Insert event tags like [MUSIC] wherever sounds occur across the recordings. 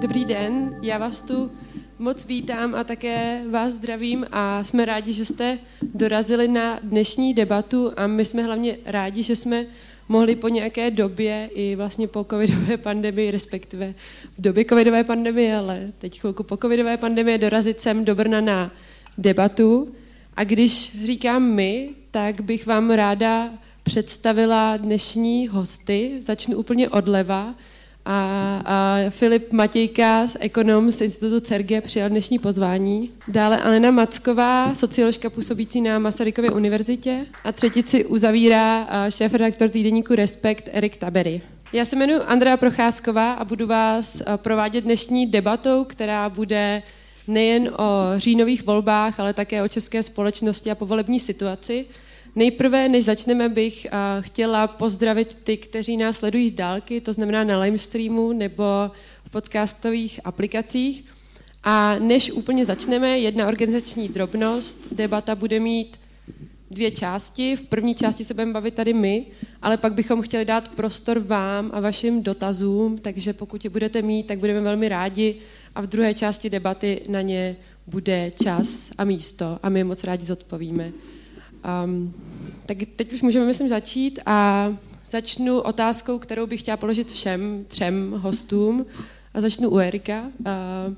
Dobrý den, já vás tu moc vítám a také vás zdravím a jsme rádi, že jste dorazili na dnešní debatu a my jsme hlavně rádi, že jsme mohli po nějaké době i vlastně po covidové pandemii, respektive v době covidové pandemie, ale teď chvilku po covidové pandemii dorazit sem do Brna na debatu. A když říkám my, tak bych vám ráda představila dnešní hosty. Začnu úplně odleva. A, a Filip Matějka, ekonom z Institutu CERGE, přijal dnešní pozvání. Dále Alena Macková, socioložka působící na Masarykově univerzitě. A třetici uzavírá šéf-redaktor týdeníku Respekt Erik Tabery. Já se jmenuji Andrea Procházková a budu vás provádět dnešní debatou, která bude nejen o říjnových volbách, ale také o české společnosti a povolební situaci. Nejprve, než začneme, bych chtěla pozdravit ty, kteří nás sledují z dálky, to znamená na livestreamu nebo v podcastových aplikacích. A než úplně začneme, jedna organizační drobnost. Debata bude mít dvě části. V první části se budeme bavit tady my, ale pak bychom chtěli dát prostor vám a vašim dotazům, takže pokud je budete mít, tak budeme velmi rádi. A v druhé části debaty na ně bude čas a místo a my moc rádi zodpovíme. Um, tak teď už můžeme, myslím, začít a začnu otázkou, kterou bych chtěla položit všem třem hostům a začnu u Erika. Uh,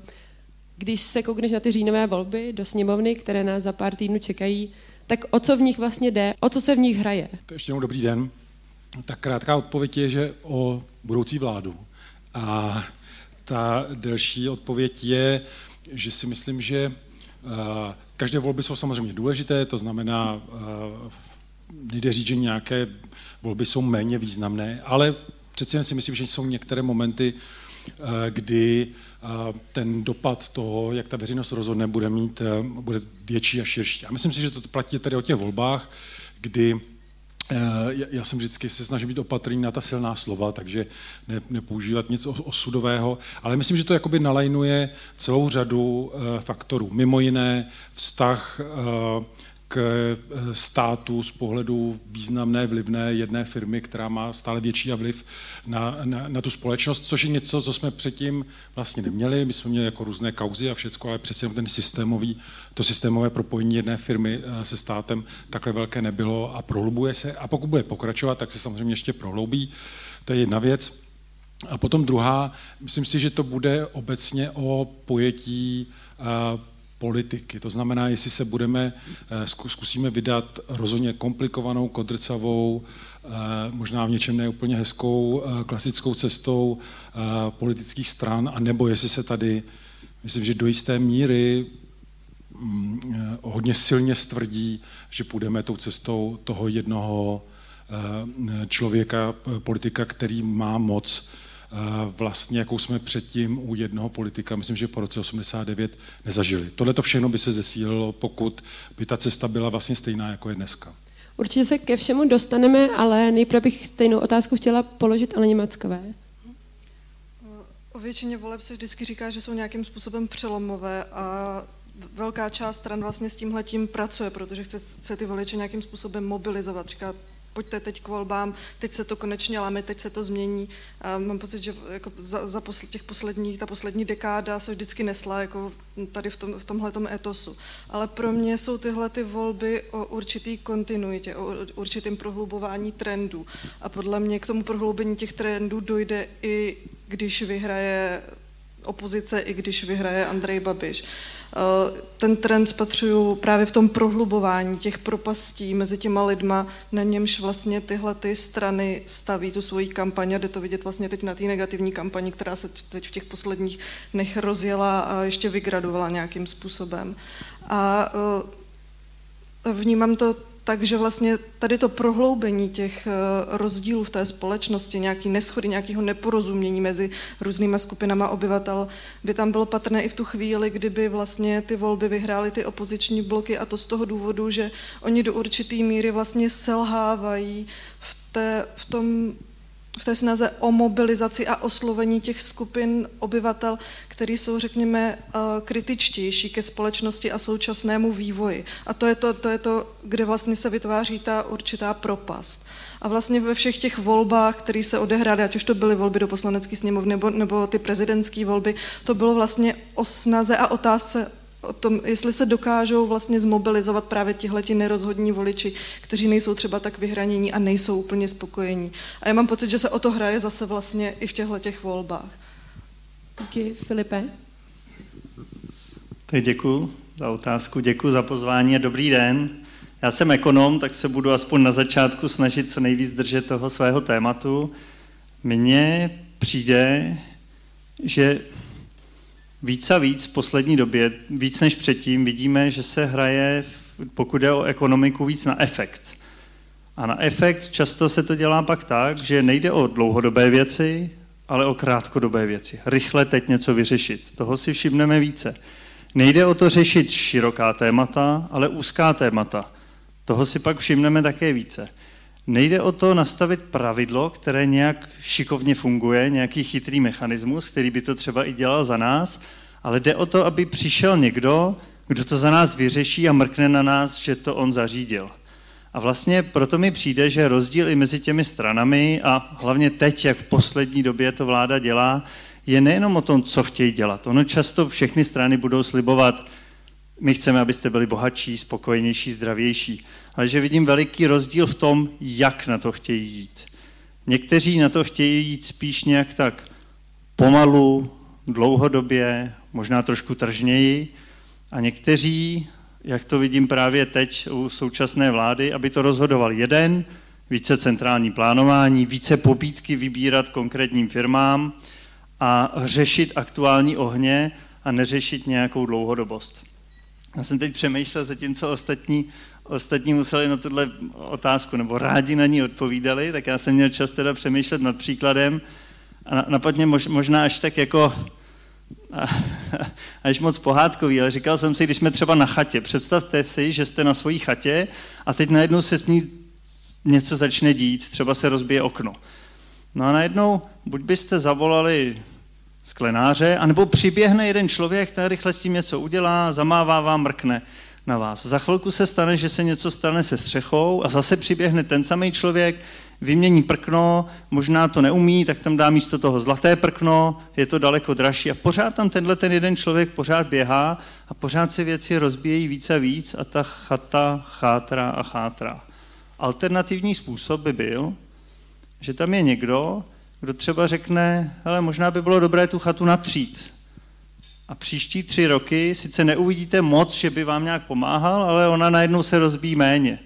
když se koukneš na ty říjnové volby do sněmovny, které nás za pár týdnů čekají, tak o co v nich vlastně jde, o co se v nich hraje? To ještě jednou dobrý den. Tak krátká odpověď je, že o budoucí vládu. A ta delší odpověď je, že si myslím, že uh, Každé volby jsou samozřejmě důležité, to znamená, eh, nejde říct, že nějaké volby jsou méně významné, ale přeci jen si myslím, že jsou některé momenty, eh, kdy eh, ten dopad toho, jak ta veřejnost rozhodne, bude mít bude větší a širší. A myslím si, že to platí tady o těch volbách, kdy já jsem vždycky se snažím být opatrný na ta silná slova, takže ne, nepoužívat nic osudového, ale myslím, že to jakoby nalajnuje celou řadu eh, faktorů. Mimo jiné vztah eh, eh, státu z pohledu významné, vlivné jedné firmy, která má stále větší vliv na, na, na tu společnost, což je něco, co jsme předtím vlastně neměli. My jsme měli jako různé kauzy a všecko, ale přece ten systémový, to systémové propojení jedné firmy eh, se státem takhle velké nebylo a prohlubuje se. A pokud bude pokračovat, tak se samozřejmě ještě prohloubí. To je jedna věc. A potom druhá, myslím si, že to bude obecně o pojetí uh, politiky. To znamená, jestli se budeme, eh, zkusíme vydat rozhodně komplikovanou, kodrcavou, eh, možná v něčem neúplně hezkou, eh, klasickou cestou politických stran, a nebo jestli se tady, myslím, že do jisté míry mm, hodně silně stvrdí, že půjdeme tou cestou toho jednoho člověka, politika, který má moc vlastně, jakou jsme předtím u jednoho politika, myslím, že po roce 89 nezažili. Tohle to všechno by se zesílilo, pokud by ta cesta byla vlastně stejná, jako je dneska. Určitě se ke všemu dostaneme, ale nejprve bych stejnou otázku chtěla položit Aleně Mackové. O většině voleb se vždycky říká, že jsou nějakým způsobem přelomové a velká část stran vlastně s tímhletím pracuje, protože chce, chce ty voliče nějakým způsobem mobilizovat. Říká, pojďte teď k volbám, teď se to konečně lame, teď se to změní. A mám pocit, že jako za, za posl- těch posledních, ta poslední dekáda se vždycky nesla jako tady v, tom, v tomhletom etosu. Ale pro mě jsou tyhle ty volby o určitý kontinuitě, o určitým prohlubování trendů. A podle mě k tomu prohloubení těch trendů dojde i když vyhraje opozice, i když vyhraje Andrej Babiš. Eh, ten trend spatřuju právě v tom prohlubování těch propastí mezi těma lidma, na němž vlastně tyhle ty strany staví tu svoji kampaň a jde to vidět vlastně teď na té negativní kampani, která se teď v těch posledních dnech rozjela a ještě vygradovala nějakým způsobem. A eh, vnímám to takže vlastně tady to prohloubení těch eh, rozdílů v té společnosti, nějaký neschody, nějakého neporozumění mezi různýma skupinama obyvatel by tam bylo patrné i v tu chvíli, kdyby vlastně ty volby vyhrály ty opoziční bloky a to z toho důvodu, že oni do určitý míry vlastně selhávají v, té, v tom v té snaze o mobilizaci a oslovení těch skupin obyvatel, které jsou, řekněme, eh, kritičtější ke společnosti a současnému vývoji. A to je to, to je to, kde vlastně se vytváří ta určitá propast. A vlastně ve všech těch volbách, které se odehrály, ať už to byly volby do poslanecké sněmovny nebo, nebo ty prezidentské volby, to bylo vlastně o snaze a otázce o tom, jestli se dokážou vlastně zmobilizovat právě tihleti nerozhodní voliči, kteří nejsou třeba tak vyhranění a nejsou úplně spokojení. A já mám pocit, že se o to hraje zase vlastně i v těchto těch volbách. Díky, Filipe. Tak děkuji za otázku, děkuji za pozvání a dobrý den. Já jsem ekonom, tak se budu aspoň na začátku snažit co nejvíc držet toho svého tématu. Mně přijde, že víc a víc v poslední době, víc než předtím, vidíme, že se hraje, pokud jde o ekonomiku, víc na efekt. A na efekt často se to dělá pak tak, že nejde o dlouhodobé věci, ale o krátkodobé věci. Rychle teď něco vyřešit. Toho si všimneme více. Nejde o to řešit široká témata, ale úzká témata. Toho si pak všimneme také více. Nejde o to nastavit pravidlo, které nějak šikovně funguje, nějaký chytrý mechanismus, který by to třeba i dělal za nás, ale jde o to, aby přišel někdo, kdo to za nás vyřeší a mrkne na nás, že to on zařídil. A vlastně proto mi přijde, že rozdíl i mezi těmi stranami a hlavně teď, jak v poslední době to vláda dělá, je nejenom o tom, co chtějí dělat. Ono často všechny strany budou slibovat, my chceme, abyste byli bohatší, spokojenější, zdravější ale že vidím veliký rozdíl v tom, jak na to chtějí jít. Někteří na to chtějí jít spíš nějak tak pomalu, dlouhodobě, možná trošku tržněji, a někteří, jak to vidím právě teď u současné vlády, aby to rozhodoval jeden, více centrální plánování, více pobídky vybírat konkrétním firmám a řešit aktuální ohně a neřešit nějakou dlouhodobost. Já jsem teď přemýšlel, zatímco ostatní ostatní museli na tuhle otázku, nebo rádi na ní odpovídali, tak já jsem měl čas teda přemýšlet nad příkladem a napadně možná až tak jako až moc pohádkový, ale říkal jsem si, když jsme třeba na chatě, představte si, že jste na svojí chatě a teď najednou se s ní něco začne dít, třeba se rozbije okno. No a najednou buď byste zavolali sklenáře, anebo přiběhne jeden člověk, který rychle s tím něco udělá, zamává vám, mrkne na vás. Za chvilku se stane, že se něco stane se střechou a zase přiběhne ten samý člověk, vymění prkno, možná to neumí, tak tam dá místo toho zlaté prkno, je to daleko dražší a pořád tam tenhle ten jeden člověk pořád běhá a pořád se věci rozbíjejí víc a víc a ta chata chátrá a chátrá. Alternativní způsob by byl, že tam je někdo, kdo třeba řekne, ale možná by bylo dobré tu chatu natřít, a příští tři roky sice neuvidíte moc, že by vám nějak pomáhal, ale ona najednou se rozbíjí méně.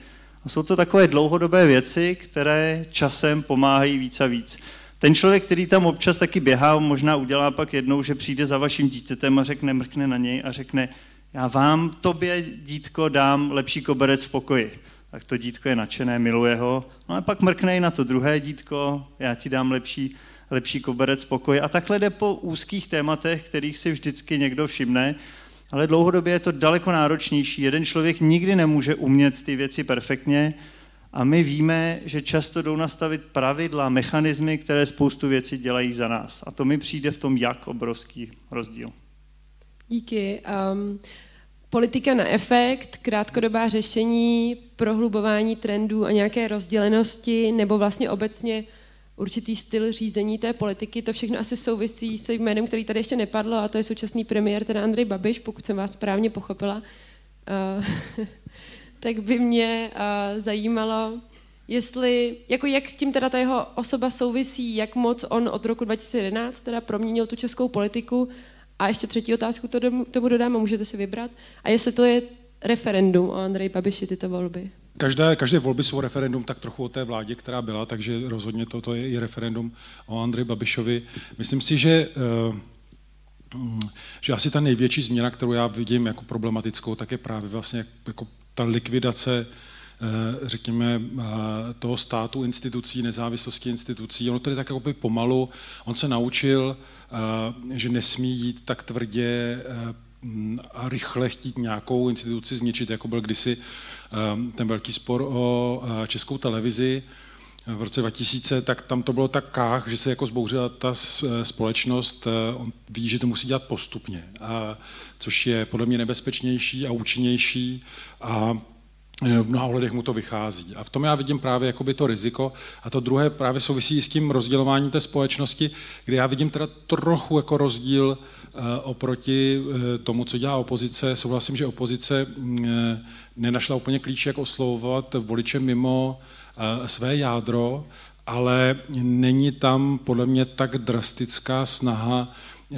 A jsou to takové dlouhodobé věci, které časem pomáhají víc a víc. Ten člověk, který tam občas taky běhá, možná udělá pak jednou, že přijde za vaším dítětem a řekne, mrkne na něj a řekne, já vám, tobě, dítko, dám lepší koberec v pokoji. Tak to dítko je nadšené, miluje ho. No a pak mrkne i na to druhé dítko, já ti dám lepší lepší koberec pokoje. A takhle jde po úzkých tématech, kterých si vždycky někdo všimne, ale dlouhodobě je to daleko náročnější. Jeden člověk nikdy nemůže umět ty věci perfektně a my víme, že často jdou nastavit pravidla, mechanismy, které spoustu věcí dělají za nás. A to mi přijde v tom jak obrovský rozdíl. Díky. Um, politika na efekt, krátkodobá řešení, prohlubování trendů a nějaké rozdělenosti nebo vlastně obecně určitý styl řízení té politiky. To všechno asi souvisí se jménem, který tady ještě nepadlo, a to je současný premiér, teda Andrej Babiš, pokud jsem vás správně pochopila. Uh, [LAUGHS] tak by mě uh, zajímalo, jestli, jako jak s tím teda ta jeho osoba souvisí, jak moc on od roku 2011 teda proměnil tu českou politiku a ještě třetí otázku to tomu dodám a můžete si vybrat. A jestli to je referendum o Andrej Babiši tyto volby. Každé, každé volby jsou referendum tak trochu o té vládě, která byla, takže rozhodně toto je i referendum o Andrej Babišovi. Myslím si, že eh, že asi ta největší změna, kterou já vidím jako problematickou, tak je právě vlastně jako ta likvidace eh, řekněme, eh, toho státu, institucí, nezávislosti institucí. Ono je tak jako pomalu. On se naučil, že nesmí jít tak tvrdě a rychle chtít nějakou instituci zničit, jako byl kdysi ten velký spor o eh, českou televizi. v roce 2000, tak tam to bylo tak kách, že se jako zbouřila ta společnost. On ví, že to musí dělat postupně, a, což je podle mě nebezpečnější a účinnější a v mnoha ohledech mu to vychází. A v tom já vidím právě jakoby to riziko. A to druhé právě souvisí s tím rozdělováním té společnosti, kde já vidím teda trochu jako rozdíl uh, oproti uh, tomu, co dělá opozice. Souhlasím, že opozice uh, nenašla úplně klíč, jak oslovovat voliče mimo své jádro, ale není tam podle mě tak drastická snaha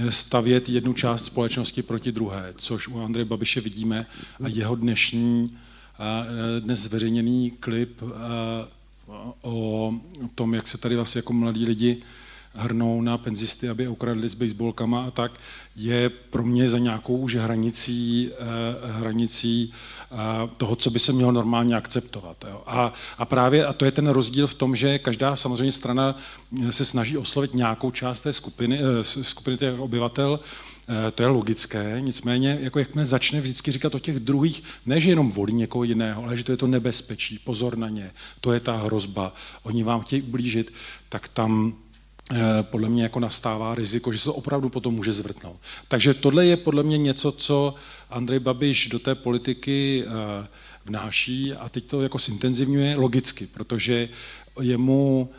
stavět jednu část společnosti proti druhé, což u Andreje Babiše vidíme a jeho dnešní dnes zveřejněný klip o tom, jak se tady vlastně jako mladí lidi hrnou na penzisty, aby ukradli s baseballkama a tak, je pro mě za nějakou už hranicí, e, hranicí toho, co by se mělo normálně akceptovat. A, a právě a to je ten rozdíl v tom, že každá samozřejmě strana se snaží oslovit nějakou část té skupiny, skupiny těch obyvatel, Eh, to je logické, nicméně, jako jakmile začne vždycky říkat o těch druhých, ne, že jenom volí někoho jiného, ale že to je to nebezpečí, pozor na ně, to je ta hrozba, oni vám chtějí ublížit, tak tam eh, podle mě jako nastává riziko, že se to opravdu potom může zvrtnout. Takže tohle je podle mě něco, co Andrej Babiš do té politiky eh, vnáší a teď to jako zintenzivňuje logicky, protože jemu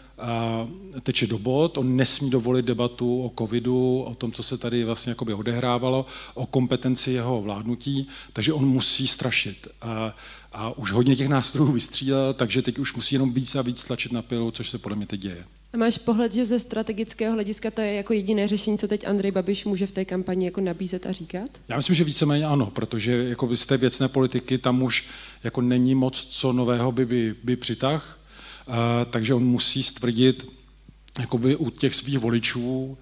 teče do bod, on nesmí dovolit debatu o covidu, o tom, co se tady vlastně odehrávalo, o kompetenci jeho vládnutí, takže on musí strašit. A už hodně těch nástrojů vystřílel, takže teď už musí jenom víc a víc tlačit na pilu, což se podle mě teď děje. A máš pohled, že ze strategického hlediska to je jako jediné řešení, co teď Andrej Babiš může v té kampani jako nabízet a říkat? Já myslím, že víceméně ano, protože jako z té věcné politiky tam už jako není moc co nového by, by, by přitah takže on musí stvrdit jakoby u těch svých voličů,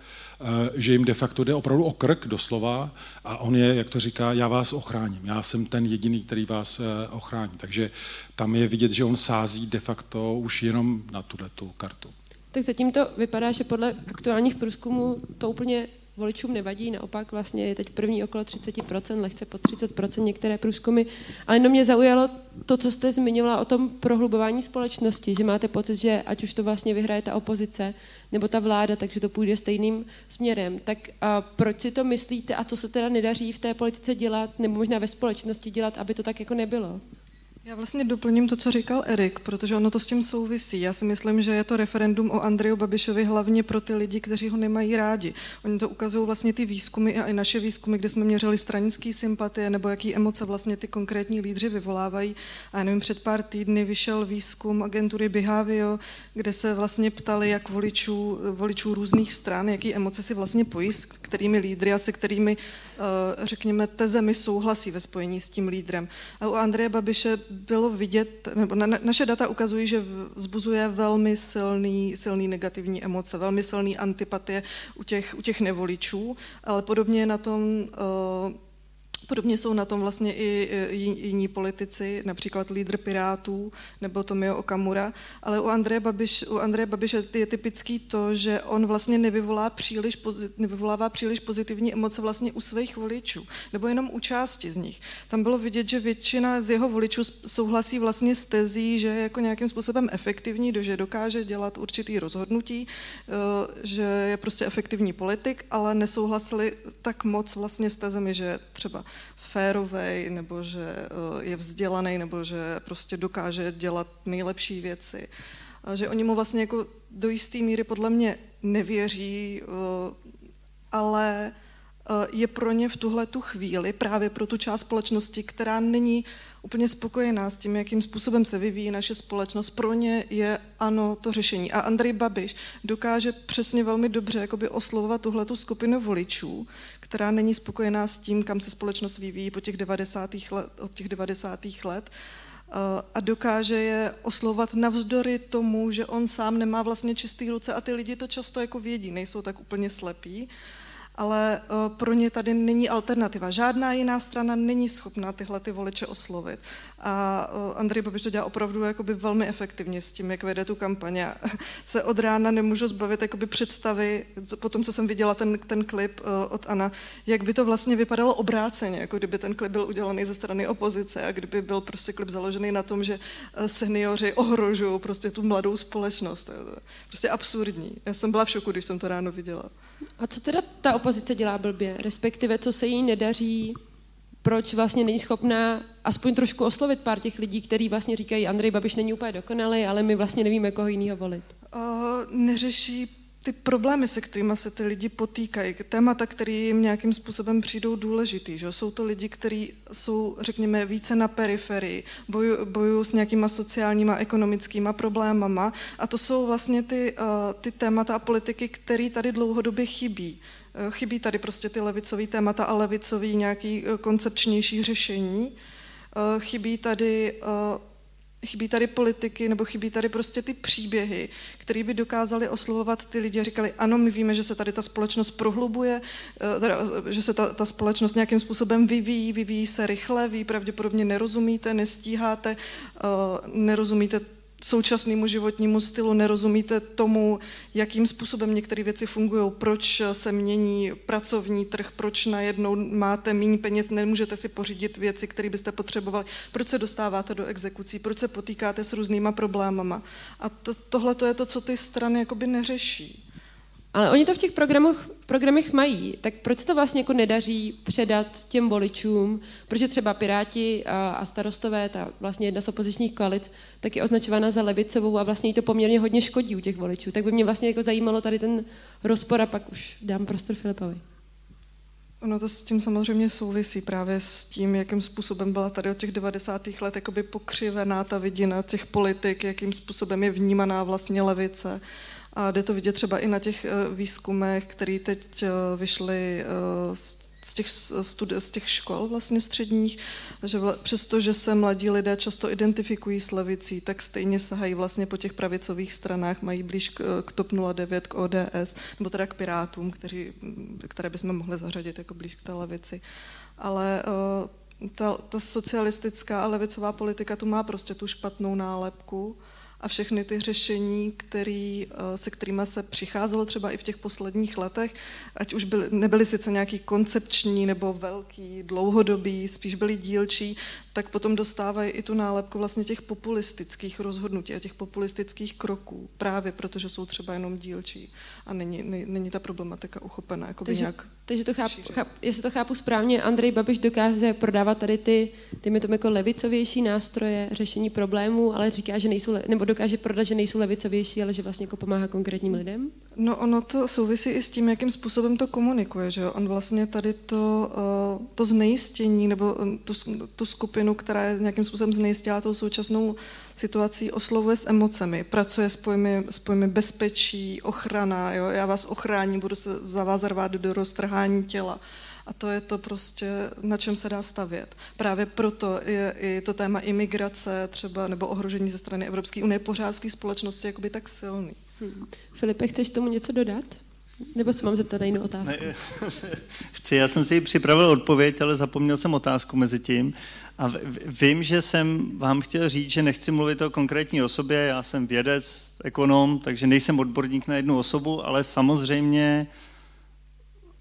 že jim de facto jde opravdu o krk doslova a on je, jak to říká, já vás ochráním, já jsem ten jediný, který vás e, ochrání. Takže tam je vidět, že on sází de facto už jenom na tuhle tu kartu. Tak zatím to vypadá, že podle aktuálních průzkumů to úplně voličům nevadí, naopak vlastně je teď první okolo 30%, lehce pod 30% některé průzkumy, ale jenom mě zaujalo to, co jste zmiňovala o tom prohlubování společnosti, že máte pocit, že ať už to vlastně vyhraje ta opozice nebo ta vláda, takže to půjde stejným směrem. Tak a proč si to myslíte a co se teda nedaří v té politice dělat, nebo možná ve společnosti dělat, aby to tak jako nebylo? Já vlastně doplním to, co říkal Erik, protože ono to s tím souvisí. Já si myslím, že je to referendum o Andreju Babišovi hlavně pro ty lidi, kteří ho nemají rádi. Oni to ukazují vlastně ty výzkumy a i naše výzkumy, kde jsme měřili stranické sympatie nebo jaký emoce vlastně ty konkrétní lídři vyvolávají. A já nevím, před pár týdny vyšel výzkum agentury Behavio, kde se vlastně ptali, jak voličů, voličů různých stran, jaký emoce si vlastně pojí, s kterými lídry a se kterými, řekněme, tezemi souhlasí ve spojení s tím lídrem. A u Andreje Babiše bylo vidět, nebo na, naše data ukazují, že vzbuzuje velmi silný, silný negativní emoce, velmi silný antipatie u těch, u těch nevoličů, ale podobně je na tom uh, Podobně jsou na tom vlastně i jiní politici, například lídr Pirátů nebo Tomio Okamura, ale u Andreje, Babiš, u Andreje Babiše je typický to, že on vlastně nevyvolá příliš, nevyvolává příliš pozitivní emoce vlastně u svých voličů, nebo jenom u části z nich. Tam bylo vidět, že většina z jeho voličů souhlasí vlastně s tezí, že je jako nějakým způsobem efektivní, že dokáže dělat určitý rozhodnutí, eh, že je prostě efektivní politik, ale nesouhlasili tak moc vlastně s tezemi, že třeba férovej, nebo že eh, je vzdělaný, nebo že prostě dokáže dělat nejlepší věci. A že oni mu vlastně jako do jisté míry podle mě nevěří, eh, ale je pro ně v tuhle tu chvíli, právě pro tu část společnosti, která není úplně spokojená s tím, jakým způsobem se vyvíjí naše společnost, pro ně je ano to řešení. A Andrej Babiš dokáže přesně velmi dobře jakoby oslovovat tuhle tu skupinu voličů, která není spokojená s tím, kam se společnost vyvíjí po těch 90. let, od těch 90. let eh, a dokáže je oslovat navzdory tomu, že on sám nemá vlastně čistý ruce a ty lidi to často jako vědí, nejsou tak úplně slepí ale uh, pro ně tady není alternativa. Žádná jiná strana není schopná tyhle ty voliče oslovit. A uh, Andrej Babiš to dělá opravdu jakoby velmi efektivně s tím, jak vede tu kampaně. [LAUGHS] Se od rána nemůžu zbavit jakoby představy, potom co jsem viděla ten, ten klip uh, od Ana, jak by to vlastně vypadalo obráceně, jako kdyby ten klip byl udělaný ze strany opozice a kdyby byl prostě klip založený na tom, že seniori ohrožují prostě tu mladou společnost. Prostě absurdní. Já jsem byla v šoku, když jsem to ráno viděla. A co teda ta opozice dělá blbě? Respektive, co se jí nedaří? Proč vlastně není schopná aspoň trošku oslovit pár těch lidí, kteří vlastně říkají, Andrej Babiš není úplně dokonalý, ale my vlastně nevíme, koho jiného volit? Uh, neřeší ty problémy, se kterými se ty lidi potýkají, témata, které jim nějakým způsobem přijdou důležitý. Že? Jsou to lidi, kteří jsou, řekněme, více na periferii, bojují boju s nějakýma sociálníma, ekonomickýma problémama a to jsou vlastně ty, uh, ty témata a politiky, které tady dlouhodobě chybí. Uh, chybí tady prostě ty levicové témata a levicový nějaký uh, koncepčnější řešení. Chybí tady Chybí tady politiky nebo chybí tady prostě ty příběhy, které by dokázaly oslovovat ty lidi a říkali, ano, my víme, že se tady ta společnost prohlubuje, eh, že se ta, ta společnost nějakým způsobem vyvíjí, vyvíjí se rychle, vy pravděpodobně nerozumíte, nestíháte, eh, nerozumíte současnému životnímu stylu, nerozumíte tomu, jakým způsobem některé věci fungují, proč se mění pracovní trh, proč najednou máte méně peněz, nemůžete si pořídit věci, které byste potřebovali, proč se dostáváte do exekucí, proč se potýkáte s různýma problémama. A to, tohle to je to, co ty strany jakoby neřeší. Ale oni to v těch programech, programech mají, tak proč to vlastně jako nedaří předat těm voličům? Protože třeba Piráti a, starostové, ta vlastně jedna z opozičních koalic, tak je označována za levicovou a vlastně jí to poměrně hodně škodí u těch voličů. Tak by mě vlastně jako zajímalo tady ten rozpor a pak už dám prostor Filipovi. Ono to s tím samozřejmě souvisí právě s tím, jakým způsobem byla tady od těch 90. let jakoby pokřivená ta vidina těch politik, jakým způsobem je vnímaná vlastně levice. A jde to vidět třeba i na těch eh, výzkumech, které teď eh, vyšly eh, z těch, studi- z těch škol vlastně středních, že vla, přesto, že se mladí lidé často identifikují s levicí, tak stejně sahají vlastně po těch pravicových stranách, mají blíž k, k TOP 09, k ODS, nebo teda k Pirátům, kteří, které bychom mohli zařadit jako blíž k té levici. Ale ta, ta socialistická a levicová politika tu má prostě tu špatnou nálepku, a všechny ty řešení, který, eh, se kterými se přicházelo třeba i v těch posledních letech, ať už byly, nebyly sice nějaký koncepční nebo velký, dlouhodobý, spíš byly dílčí, tak potom dostávají i tu nálepku vlastně těch populistických rozhodnutí a těch populistických kroků, právě protože jsou třeba jenom dílčí a není, není, není ta problematika uchopená jako takže, nějak takže to chápu, cháp, jestli to chápu správně, Andrej Babiš dokáže prodávat tady ty, ty tomu jako levicovější nástroje řešení problémů, ale říká, že nejsou, nebo dokáže prodat, že nejsou levicovější, ale že vlastně jako pomáhá konkrétním lidem? No ono to souvisí i s tím, jakým způsobem to komunikuje, že On vlastně tady to, uh, to znejistění nebo tu, tu skupinu skupinu, která je nějakým způsobem znejistila tou současnou situací, oslovuje s emocemi, pracuje s pojmy, s pojmy bezpečí, ochrana, jo? já vás ochráním, budu se za vás rvát do roztrhání těla. A to je to prostě, na čem se dá stavět. Právě proto je i to téma imigrace třeba nebo ohrožení ze strany Evropské unie pořád v té společnosti jakoby tak silný. Hmm. Filipe, chceš tomu něco dodat? Nebo se mám zeptat na jinou otázku? Ne, [LAUGHS] chci, já jsem si připravil odpověď, ale zapomněl jsem otázku mezi tím. A vím, že jsem vám chtěl říct, že nechci mluvit o konkrétní osobě, já jsem vědec, ekonom, takže nejsem odborník na jednu osobu, ale samozřejmě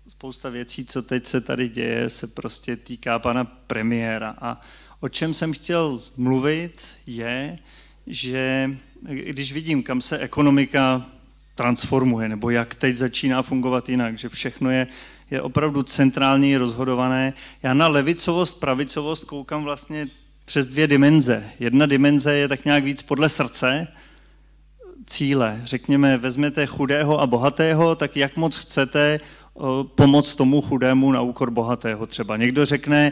spousta věcí, co teď se tady děje, se prostě týká pana premiéra. A o čem jsem chtěl mluvit je, že když vidím, kam se ekonomika transformuje, nebo jak teď začíná fungovat jinak, že všechno je je opravdu centrální rozhodované. Já na levicovost, pravicovost koukám vlastně přes dvě dimenze. Jedna dimenze je tak nějak víc podle srdce, cíle. Řekněme, vezmete chudého a bohatého, tak jak moc chcete pomoct tomu chudému na úkor bohatého třeba. Někdo řekne,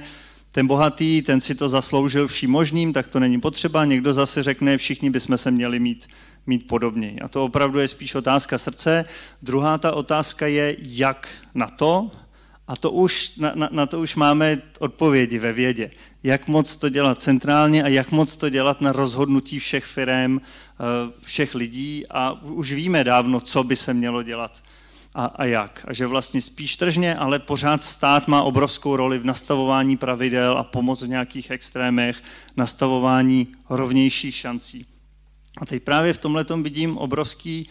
ten bohatý, ten si to zasloužil vším možným, tak to není potřeba. Někdo zase řekne, všichni bychom se měli mít mít podobně. A to opravdu je spíš otázka srdce. Druhá ta otázka je, jak na to, a to už, na, na, na to už máme odpovědi ve vědě. Jak moc to dělat centrálně a jak moc to dělat na rozhodnutí všech firm, eh, všech lidí a už víme dávno, co by se mělo dělat. a, a jak. A že vlastně spíš tržně, ale pořád stát má obrovskou roli v nastavování pravidel a pomoc v nějakých extrémech, nastavování rovnějších šancí. A teď právě v tomhle vidím obrovský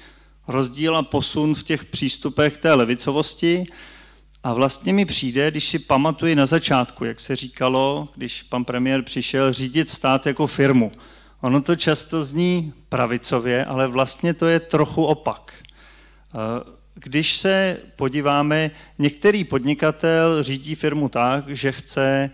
rozdíl a posun v těch přístupech té levicovosti. A vlastně mi přijde, když si pamatuji na začátku, jak se říkalo, když pan premiér přišel řídit stát jako firmu. Ono to často zní pravicově, ale vlastně to je trochu opak. Když se podíváme, některý podnikatel řídí firmu tak, že chce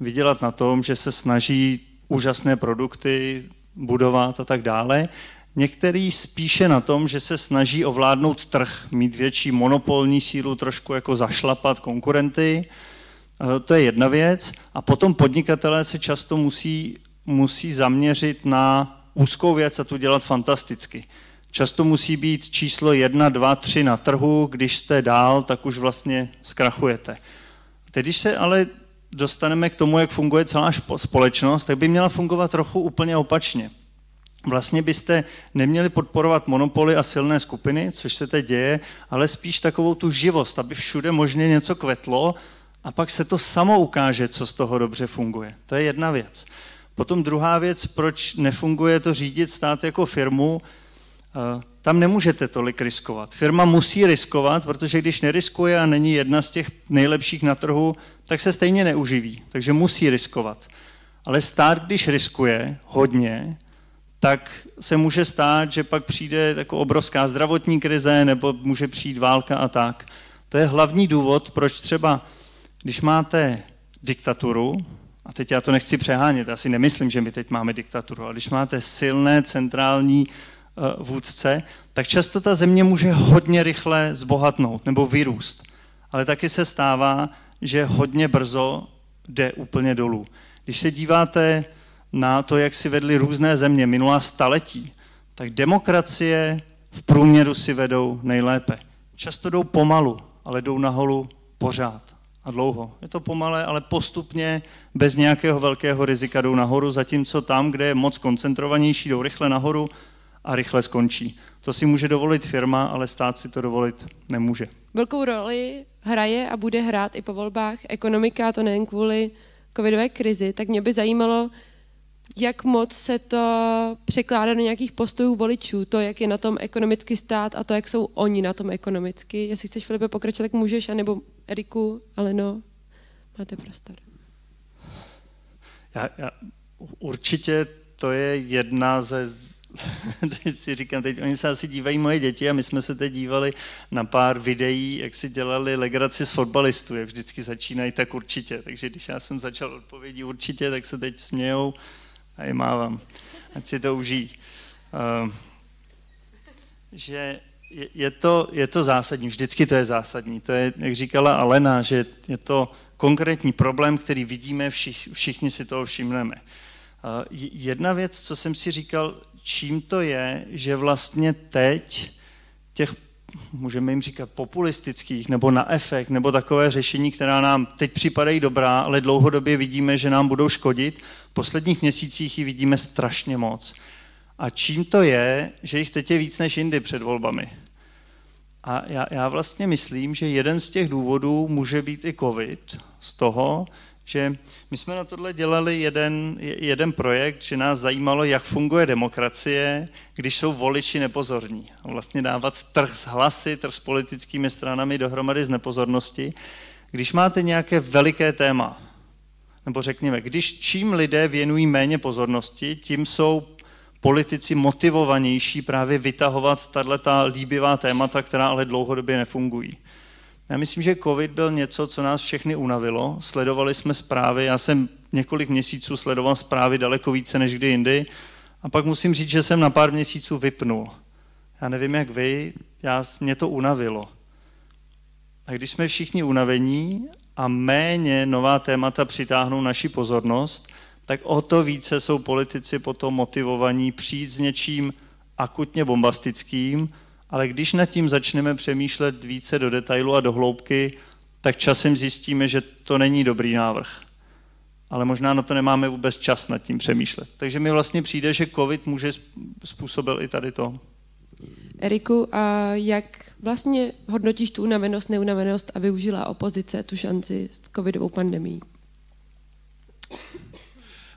vydělat na tom, že se snaží úžasné produkty budovat a tak dále. Některý spíše na tom, že se snaží ovládnout trh, mít větší monopolní sílu, trošku jako zašlapat konkurenty. Eh, to je jedna věc. A potom podnikatelé se často musí, musí zaměřit na úzkou věc a tu dělat fantasticky. Často musí být číslo jedna, dva, tři na trhu, když jste dál, tak už vlastně zkrachujete. Když se ale dostaneme k tomu, jak funguje celá společnost, tak by měla fungovat trochu úplně opačně. Vlastně byste neměli podporovat monopoly a silné skupiny, což se teď děje, ale spíš takovou tu živost, aby všude možně něco kvetlo a pak se to samo ukáže, co z toho dobře funguje. To je jedna věc. Potom druhá věc, proč nefunguje to řídit stát jako firmu, eh, tam nemůžete tolik riskovat. Firma musí riskovat, protože když neriskuje a není jedna z těch nejlepších na trhu, tak se stejně neuživí. Takže musí riskovat. Ale stát, když riskuje hodně, tak se může stát, že pak přijde jako obrovská zdravotní krize nebo může přijít válka a tak. To je hlavní důvod, proč třeba, když máte diktaturu, a teď já to nechci přehánět, já si nemyslím, že my teď máme diktaturu, ale když máte silné centrální uh, vůdce, tak často ta země může hodně rychle zbohatnout nebo vyrůst. Ale taky se stává, že hodně brzo jde úplně dolů. Když se díváte na to, jak si vedly různé země minulá staletí, tak demokracie v průměru si vedou nejlépe. Často jdou pomalu, ale jdou nahoru pořád a dlouho. Je to pomalé, ale postupně, bez nějakého velkého rizika jdou nahoru, zatímco tam, kde je moc koncentrovanější, jdou rychle nahoru a rychle skončí. To si může dovolit firma, ale stát si to dovolit nemůže. Velkou roli hraje a bude hrát i po volbách ekonomika, to nejen kvůli covidové krizi, tak mě by zajímalo, jak moc se to překládá do nějakých postojů voličů, to, jak je na tom ekonomický stát a to, jak jsou oni na tom ekonomicky. Jestli chceš, Filipe, pokračovat, jak můžeš, anebo Eriku, ale no, máte prostor. Já, já, určitě to je jedna ze [LAUGHS] teď si říkám, teď oni se asi dívají moje děti a my jsme se teď dívali na pár videí, jak si dělali legraci z fotbalistů, jak vždycky začínají, tak určitě. Takže když já jsem začal odpovědí určitě, tak se teď smějou a je mávám. Ať si to užijí. Uh, že je, je, to, je to zásadní, vždycky to je zásadní. To je, jak říkala Alena, že je to konkrétní problém, který vidíme, všich, všichni si toho všimneme. Uh, jedna věc, co jsem si říkal, čím to je, že vlastně teď těch, můžeme jim říkat, populistických nebo na efekt, nebo takové řešení, která nám teď připadají dobrá, ale dlouhodobě vidíme, že nám budou škodit, v posledních měsících ji vidíme strašně moc. A čím to je, že jich teď je víc než jindy před volbami? A já, já vlastně myslím, že jeden z těch důvodů může být i covid, z toho, že my jsme na tohle dělali jeden, jeden projekt, že nás zajímalo, jak funguje demokracie, když jsou voliči nepozorní. Vlastně dávat trh s hlasy, trh s politickými stranami dohromady z nepozornosti. Když máte nějaké veliké téma, nebo řekněme, když čím lidé věnují méně pozornosti, tím jsou politici motivovanější právě vytahovat tato líbivá témata, která ale dlouhodobě nefungují. Já myslím, že COVID byl něco, co nás všechny unavilo. Sledovali jsme zprávy, já jsem několik měsíců sledoval zprávy daleko více než kdy jindy a pak musím říct, že jsem na pár měsíců vypnul. Já nevím, jak vy, já, mě to unavilo. A když jsme všichni unavení a méně nová témata přitáhnou naši pozornost, tak o to více jsou politici potom motivovaní přijít s něčím akutně bombastickým, ale když nad tím začneme přemýšlet více do detailu a do hloubky, tak časem zjistíme, že to není dobrý návrh. Ale možná na to nemáme vůbec čas nad tím přemýšlet. Takže mi vlastně přijde, že COVID může způsobil i tady to. Eriku, a jak vlastně hodnotíš tu unavenost, neunavenost a využila opozice tu šanci s covidovou pandemí?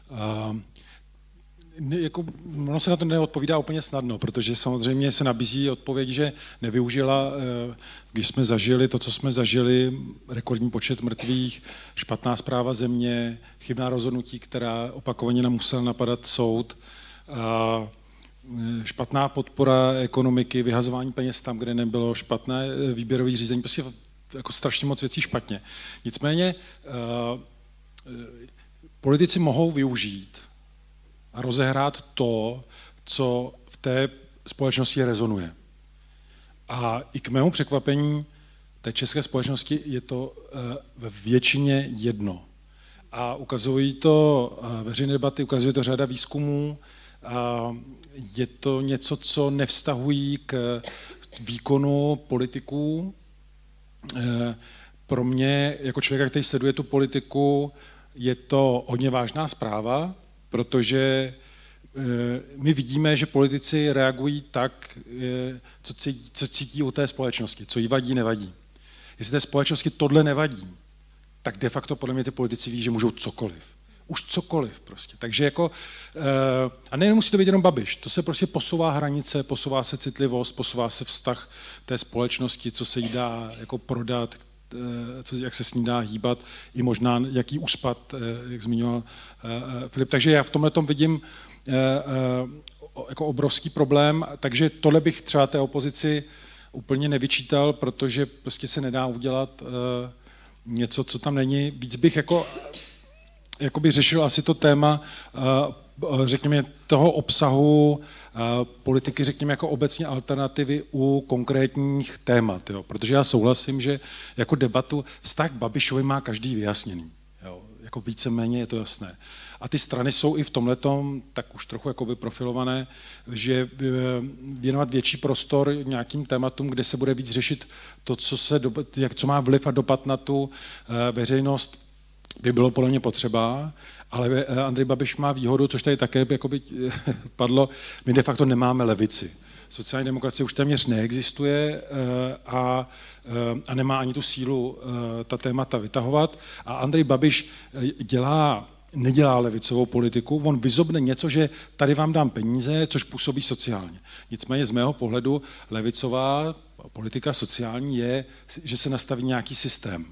Uh, jako, ono se na to neodpovídá úplně snadno, protože samozřejmě se nabízí odpověď, že nevyužila, eh, když jsme zažili to, co jsme zažili, rekordní počet mrtvých, špatná zpráva země, chybná rozhodnutí, která opakovaně nám musel napadat soud, a eh, špatná podpora ekonomiky, vyhazování peněz tam, kde nebylo, špatné eh, výběrové řízení, prostě jako strašně moc věcí špatně. Nicméně politici mohou využít a rozehrát to, co v té společnosti rezonuje. A i k mému překvapení té české společnosti je to eh, ve většině jedno. A ukazují to eh, veřejné debaty, ukazuje to řada výzkumů. A je to něco, co nevztahují k výkonu politiků. Eh, pro mě, jako člověka, který sleduje tu politiku, je to hodně vážná zpráva, protože eh, my vidíme, že politici reagují tak, eh, co cítí, co cítí u té společnosti, co jí vadí, nevadí. Jestli té společnosti tohle nevadí, tak de facto podle mě ty politici ví, že můžou cokoliv. Už cokoliv prostě. Takže jako, eh, a nemusí to být jenom Babiš, to se prostě posouvá hranice, posouvá se citlivost, posouvá se vztah té společnosti, co se jí dá jako prodat, co, jak se s ní dá hýbat, i možná jaký úspad, eh, jak zmiňoval eh, Filip. Takže já v tomhle tom vidím jako obrovský problém, takže tohle bych třeba té opozici úplně nevyčítal, protože prostě se nedá udělat něco, co tam není. Víc bych jako, jako bych řešil asi to téma, řekněme, toho obsahu politiky, řekněme, jako obecně alternativy u konkrétních témat. Jo? Protože já souhlasím, že jako debatu vztah k Babišovi má každý vyjasněný. Jo? Jako víceméně je to jasné. A ty strany jsou i v tomhle tak už trochu jakoby profilované, že e, věnovat větší prostor nějakým tématům, kde se bude víc řešit to, co, se, jak, co má vliv a dopad na tu e, veřejnost, by bylo podle mě potřeba. Ale eh, Andrej Babiš má výhodu, což tady také jakoby, eh, [LAUGHS] padlo, my de facto nemáme levici. Sociální demokracie už téměř neexistuje eh, a, a nemá ani tu sílu ta témata vytahovat. A Andrej Babiš dělá nedělá levicovou politiku, on vyzobne něco, že tady vám dám peníze, což působí sociálně. Nicméně z mého pohledu levicová politika sociální je, že se nastaví nějaký systém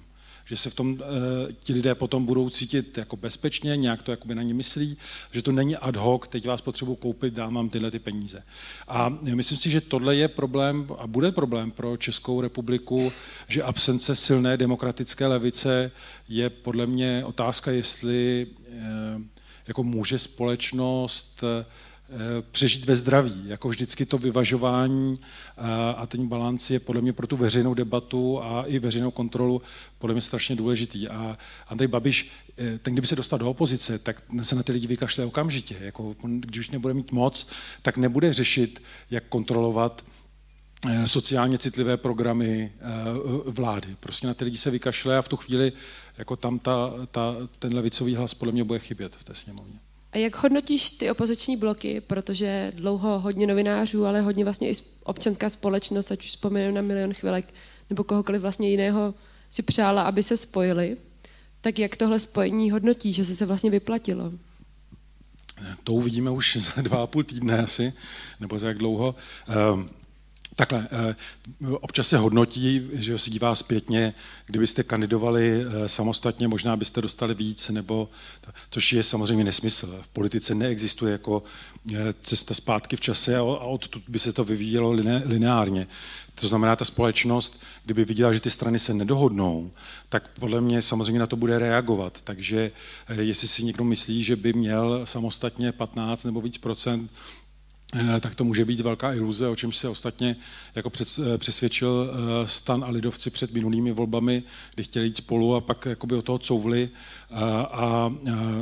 že se v tom e, ti lidé potom budou cítit jako bezpečně, nějak to na ně myslí, že to není ad hoc, teď vás potřebuji koupit, dám vám tyhle ty peníze. A myslím si, že tohle je problém a bude problém pro Českou republiku, že absence silné demokratické levice je podle mě otázka, jestli e, jako může společnost e, přežít ve zdraví. Jako vždycky to vyvažování eh, a ten balans je podle mě pro tu veřejnou debatu a i veřejnou kontrolu podle mě strašně důležitý. A Andrej Babiš, eh, ten kdyby se dostal do opozice, tak se na ty lidi vykašle okamžitě. Jako, když už nebude mít moc, tak nebude řešit, jak kontrolovat sociálně citlivé programy vlády. Prostě na ty lidi se vykašle a v tu chvíli jako tam ta, ta, ten levicový hlas podle mě bude chybět v té sněmovně. A jak hodnotíš ty opoziční bloky, protože dlouho hodně novinářů, ale hodně vlastně i občanská společnost, ať už vzpomenu na Milion chvilek, nebo kohokoliv vlastně jiného si přála, aby se spojili, tak jak tohle spojení hodnotí, že se se vlastně vyplatilo? To uvidíme už [LAUGHS] za dva a půl týdne asi, nebo za jak dlouho. Takhle, eh, občas se hodnotí, že si dívá zpětně, kdybyste kandidovali eh, samostatně, možná byste dostali víc, nebo, což je samozřejmě nesmysl. V politice neexistuje jako eh, cesta zpátky v čase a odtud by se to vyvíjelo lineárně. To znamená, ta společnost, kdyby viděla, že ty strany se nedohodnou, tak podle mě samozřejmě na to bude reagovat. Takže jestli si někdo myslí, že by měl samostatně 15 nebo víc procent tak to může být velká iluze, o čemž se ostatně jako eh, přesvědčil eh, Stan a lidovci před minulými volbami, kdy chtěli jít spolu a pak jakoby o toho couvli a, a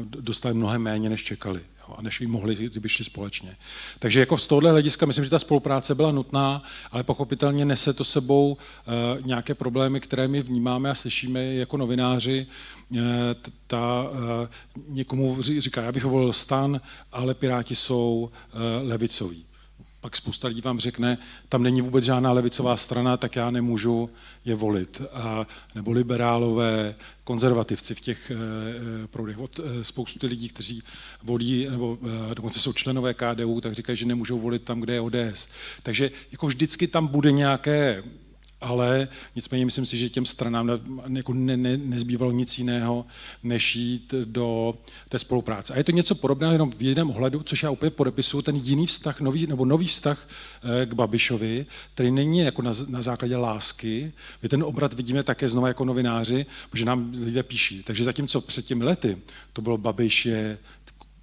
dostali mnohem méně, než čekali a než by mohli, kdyby šli společně. Takže jako z tohohle hlediska myslím, že ta spolupráce byla nutná, ale pochopitelně nese to sebou uh, nějaké problémy, které my vnímáme a slyšíme jako novináři. Uh, ta, uh, někomu říká, já bych volil stan, ale Piráti jsou levicoví. Pak spousta lidí vám řekne, tam není vůbec žádná levicová strana, tak já nemůžu je volit. A, nebo liberálové, konzervativci v těch e, proudech. Od e, spoustu lidí, kteří volí, nebo e, dokonce jsou členové KDU, tak říkají, že nemůžou volit tam, kde je ODS. Takže jako vždycky tam bude nějaké ale nicméně myslím si, že těm stranám jako ne, ne, nezbývalo nic jiného, než jít do té spolupráce. A je to něco podobného jenom v jednom ohledu, což já opět podepisuju, ten jiný vztah, nový, nebo nový vztah eh, k Babišovi, který není jako na, na základě lásky. My ten obrat vidíme také znova jako novináři, protože nám lidé píší. Takže zatímco před těmi lety to bylo Babiš je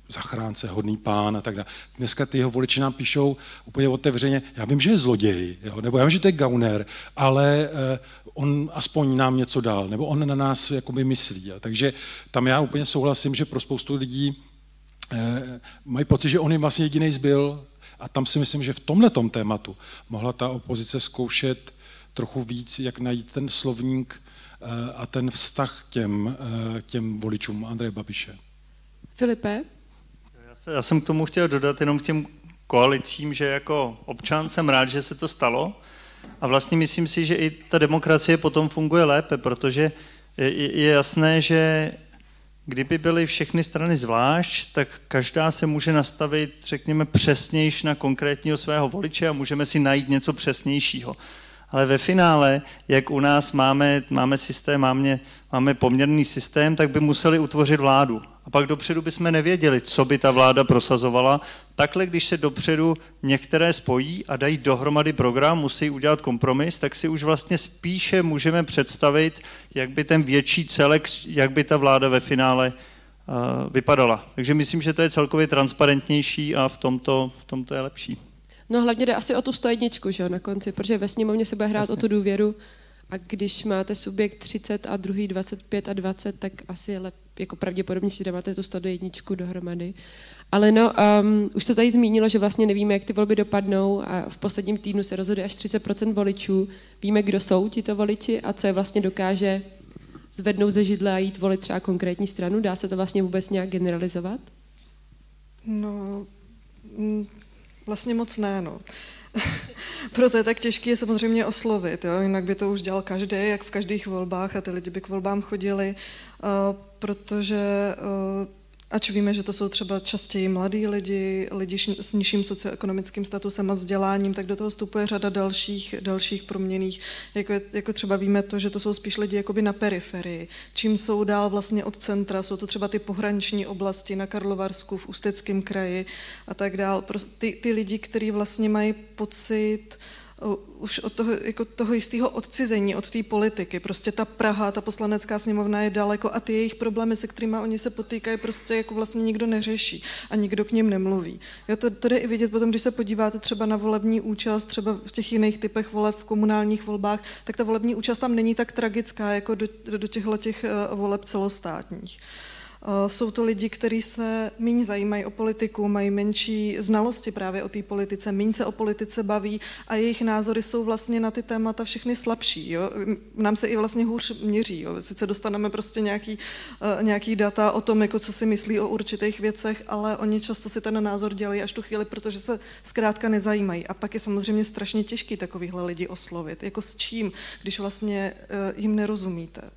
zachránce, hodný pán a tak dále. Dneska ty jeho voliči nám píšou úplně otevřeně, já vím, že je zloděj, jo, nebo já vím, že to je gauner, ale eh, on aspoň nám něco dal, nebo on na nás jakoby myslí. Jo. Takže tam já úplně souhlasím, že pro spoustu lidí eh, mají pocit, že on jim vlastně jediný zbyl a tam si myslím, že v tomhle tématu mohla ta opozice zkoušet trochu víc, jak najít ten slovník eh, a ten vztah k těm, eh, těm voličům Andreje Babiše. Filipe? Já jsem k tomu chtěl dodat jenom k těm koalicím, že jako občan jsem rád, že se to stalo a vlastně myslím si, že i ta demokracie potom funguje lépe, protože je, jasné, že kdyby byly všechny strany zvlášť, tak každá se může nastavit, řekněme, přesnějš na konkrétního svého voliče a můžeme si najít něco přesnějšího. Ale ve finále, jak u nás máme, máme systém, máme, máme poměrný systém, tak by museli utvořit vládu a pak dopředu bychom nevěděli, co by ta vláda prosazovala. Takhle, když se dopředu některé spojí a dají dohromady program, musí udělat kompromis, tak si už vlastně spíše můžeme představit, jak by ten větší celek, jak by ta vláda ve finále uh, vypadala. Takže myslím, že to je celkově transparentnější a v tomto, v tomto je lepší. No hlavně jde asi o tu 101, že jo, na konci, protože ve sněmovně se bude hrát Jasně. o tu důvěru a když máte subjekt 30 a druhý 25 a 20, tak asi je lep, jako pravděpodobně si dáváte tu 101 dohromady. Ale no, um, už se tady zmínilo, že vlastně nevíme, jak ty volby dopadnou a v posledním týdnu se rozhoduje až 30% voličů. Víme, kdo jsou tito voliči a co je vlastně dokáže zvednout ze židle a jít volit třeba konkrétní stranu. Dá se to vlastně vůbec nějak generalizovat? No, mm, vlastně moc ne, no. [LAUGHS] Proto je tak těžké je samozřejmě oslovit, jo? jinak by to už dělal každý, jak v každých volbách a ty lidi by k volbám chodili, protože uh, Ač víme, že to jsou třeba častěji mladí lidi, lidi s nižším socioekonomickým statusem a vzděláním, tak do toho vstupuje řada dalších, dalších proměných. Jako, jako třeba víme to, že to jsou spíš lidi jakoby na periferii. Čím jsou dál vlastně od centra, jsou to třeba ty pohraniční oblasti na Karlovarsku, v Ústeckém kraji a tak dál. Ty, ty lidi, kteří vlastně mají pocit, uh, už od toho, jako toho jistého odcizení od té politiky. Prostě ta Praha, ta poslanecká sněmovna je daleko a ty jejich problémy, se kterými oni se potýkají, prostě jako vlastně nikdo neřeší a nikdo k ním nemluví. Jo, to, to jde i vidět potom, když se podíváte třeba na volební účast, třeba v těch jiných typech voleb, v komunálních volbách, tak ta volební účast tam není tak tragická jako do, do těchto těch eh, voleb celostátních. Eh, jsou to lidi, kteří se méně zajímají o politiku, mají menší znalosti právě o té politice, méně se o politice baví a jejich názory jsou vlastně na ty témata všechny slabší. Jo? Nám se i vlastně hůř měří. Jo? Sice dostaneme prostě nějaký, uh, nějaký data o tom, jako co si myslí o určitých věcech, ale oni často si ten názor dělají až tu chvíli, protože se zkrátka nezajímají. A pak je samozřejmě strašně těžký takovýhle lidi oslovit. Jako s čím, když vlastně uh, jim nerozumíte.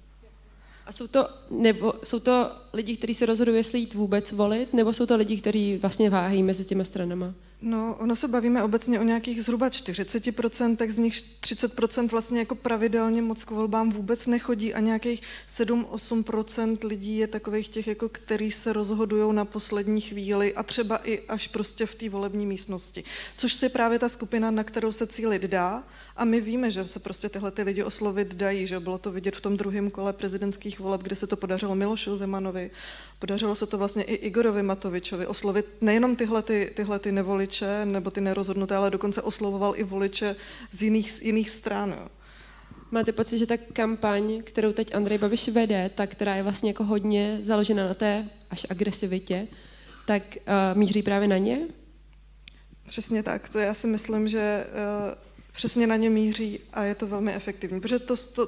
A jsou to, nebo, jsou to lidi, kteří se rozhodují, jestli jít vůbec volit, nebo jsou to lidi, kteří vlastně váhají mezi těma stranama? No, ono se bavíme obecně o nějakých zhruba 40%, tak z nich 30% vlastně jako pravidelně moc k volbám vůbec nechodí a nějakých 7-8% lidí je takových těch, jako který se rozhodují na poslední chvíli a třeba i až prostě v té volební místnosti. Což je právě ta skupina, na kterou se cílit dá a my víme, že se prostě tyhle ty lidi oslovit dají, že bylo to vidět v tom druhém kole prezidentských voleb, kde se to podařilo Milošu Zemanovi, podařilo se to vlastně i Igorovi Matovičovi oslovit nejenom tyhle, ty, tyhle ty nevoliče nebo ty nerozhodnuté, ale dokonce oslovoval i voliče z jiných, z jiných stran. Jo. Máte pocit, že ta kampaň, kterou teď Andrej Babiš vede, ta, která je vlastně jako hodně založena na té až agresivitě, tak uh, míří právě na ně? Přesně tak. To já si myslím, že uh, přesně na ně míří a je to velmi efektivní. Protože to, to,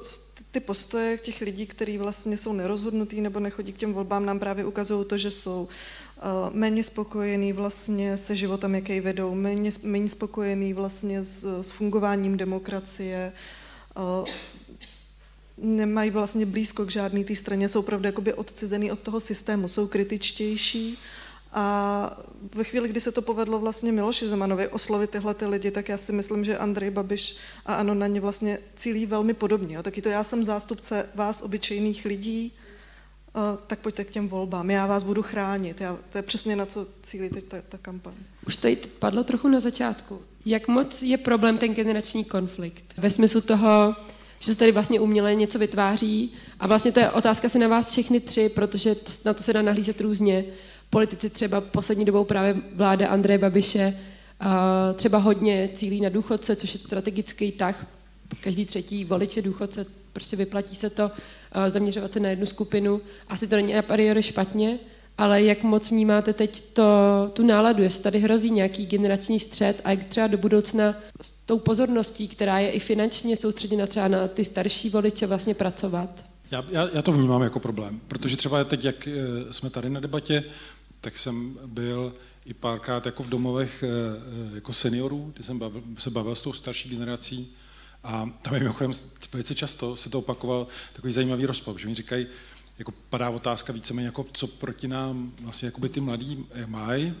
ty postoje těch lidí, kteří vlastně jsou nerozhodnutí nebo nechodí k těm volbám, nám právě ukazují to, že jsou uh, méně spokojení vlastně se životem, jaký vedou, méně, méně spokojení vlastně s, s fungováním demokracie, uh, nemají vlastně blízko k žádné té straně, jsou opravdu jakoby odcizený od toho systému, jsou kritičtější a ve chvíli, kdy se to povedlo vlastně Miloši Zemanovi oslovit tyhle ty lidi, tak já si myslím, že Andrej Babiš a Ano na ně vlastně cílí velmi podobně. Taky to já jsem zástupce vás, obyčejných lidí, uh, tak pojďte k těm volbám. Já vás budu chránit. Já, to je přesně na co cílí teď ta, ta kampaň. Už tady padlo trochu na začátku. Jak moc je problém ten generační konflikt? Ve smyslu toho, že se tady vlastně uměle něco vytváří a vlastně to je otázka se na vás všechny tři, protože to, na to se dá nahlížet různě politici třeba poslední dobou právě vláda Andreje Babiše třeba hodně cílí na důchodce, což je strategický tah. Každý třetí volič je důchodce, prostě vyplatí se to zaměřovat se na jednu skupinu. Asi to není a priori špatně, ale jak moc vnímáte teď to, tu náladu, jestli tady hrozí nějaký generační střed a jak třeba do budoucna s tou pozorností, která je i finančně soustředěna třeba na ty starší voliče vlastně pracovat? Já, já, já to vnímám jako problém, protože třeba teď, jak e, jsme tady na debatě, tak jsem byl i párkrát jako v domovech eh, eh, jako seniorů, kdy jsem bavil, se bavil s tou starší generací. A tam je mimochodem velice často se to opakoval takový zajímavý rozpor, že mi říkají, jako padá otázka víceméně jako co proti nám vlastně jakoby ty mladí mají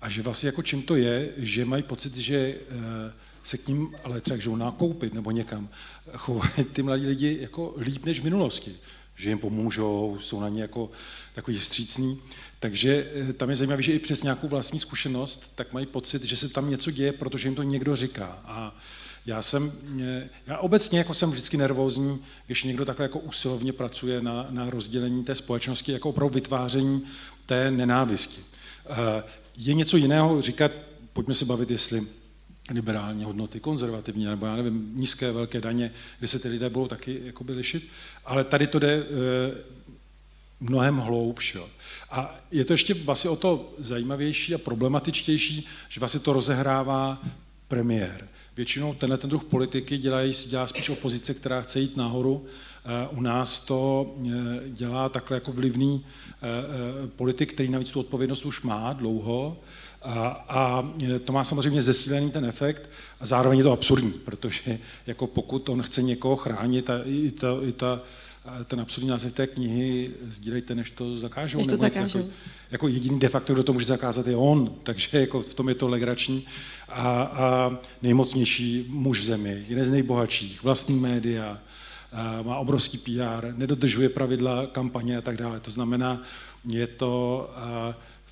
a že vlastně jako čím to je, že mají pocit, že eh, se k ním, ale třeba, že nakoupit nebo někam, chovají ty mladí lidi jako líp než v minulosti, že jim pomůžou, jsou na ně jako takový vstřícní. Takže eh, tam je zajímavé, že i přes nějakou vlastní zkušenost, tak mají pocit, že se tam něco děje, protože jim to někdo říká. A já jsem, eh, já obecně jako jsem vždycky nervózní, když někdo takhle jako usilovně pracuje na, na rozdělení té společnosti, jako opravdu vytváření té nenávisti. Eh, je něco jiného říkat, pojďme se bavit, jestli liberální hodnoty, konzervativní, nebo já nevím, nízké, velké daně, kde se ty lidé budou taky jakoby lišit, ale tady to jde mnohem hloubš. Jo. A je to ještě vlastně o to zajímavější a problematičtější, že vlastně to rozehrává premiér. Většinou tenhle ten druh politiky dělají, dělá spíš opozice, která chce jít nahoru. Eh, u nás to eh, dělá takhle jako vlivný eh, politik, který navíc tu odpovědnost už má dlouho. A, a to má samozřejmě zesílený ten efekt a zároveň je to absurdní, protože jako pokud on chce někoho chránit a i ta, i ta ten absurdní název té knihy sdílejte, než to zakážou. Než to zakážou. Jako, jako jediný de facto, kdo to může zakázat, je on, takže jako v tom je to legrační. A, a nejmocnější muž v zemi, jeden z nejbohatších, vlastní média, má obrovský PR, nedodržuje pravidla kampaně a tak dále. To znamená, je to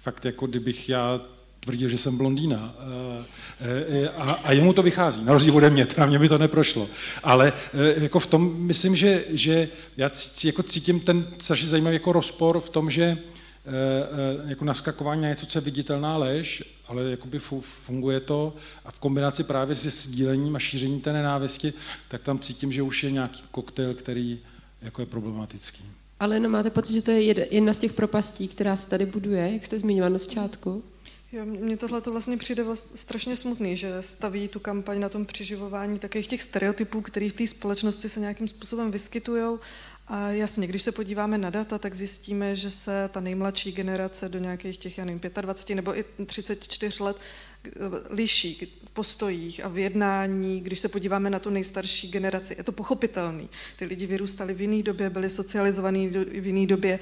fakt jako kdybych já tvrdil, že jsem blondýna. Eh, eh, a, a jemu to vychází, na rozdíl ode mě, teda mě by to neprošlo. Ale eh, jako v tom myslím, že, že já jako cítím ten strašně zajímavý jako rozpor v tom, že jako naskakování na něco, co je viditelná lež, ale jakoby funguje to a v kombinaci právě se sdílením a šířením té nenávisti, tak tam cítím, že už je nějaký koktejl, který jako je problematický. Ale no, máte pocit, že to je jedna z těch propastí, která se tady buduje, jak jste zmiňoval na začátku? Jo, mně tohle to vlastně přijde vlastně strašně smutný, že staví tu kampaň na tom přiživování takových těch stereotypů, které v té společnosti se nějakým způsobem vyskytují. A jasně, když se podíváme na data, tak zjistíme, že se ta nejmladší generace do nějakých těch, já nevím, 25 nebo i 34 let liší v postojích a v jednání, když se podíváme na tu nejstarší generaci. Je to pochopitelný. Ty lidi vyrůstali v jiné době, byli socializovaní v jiné době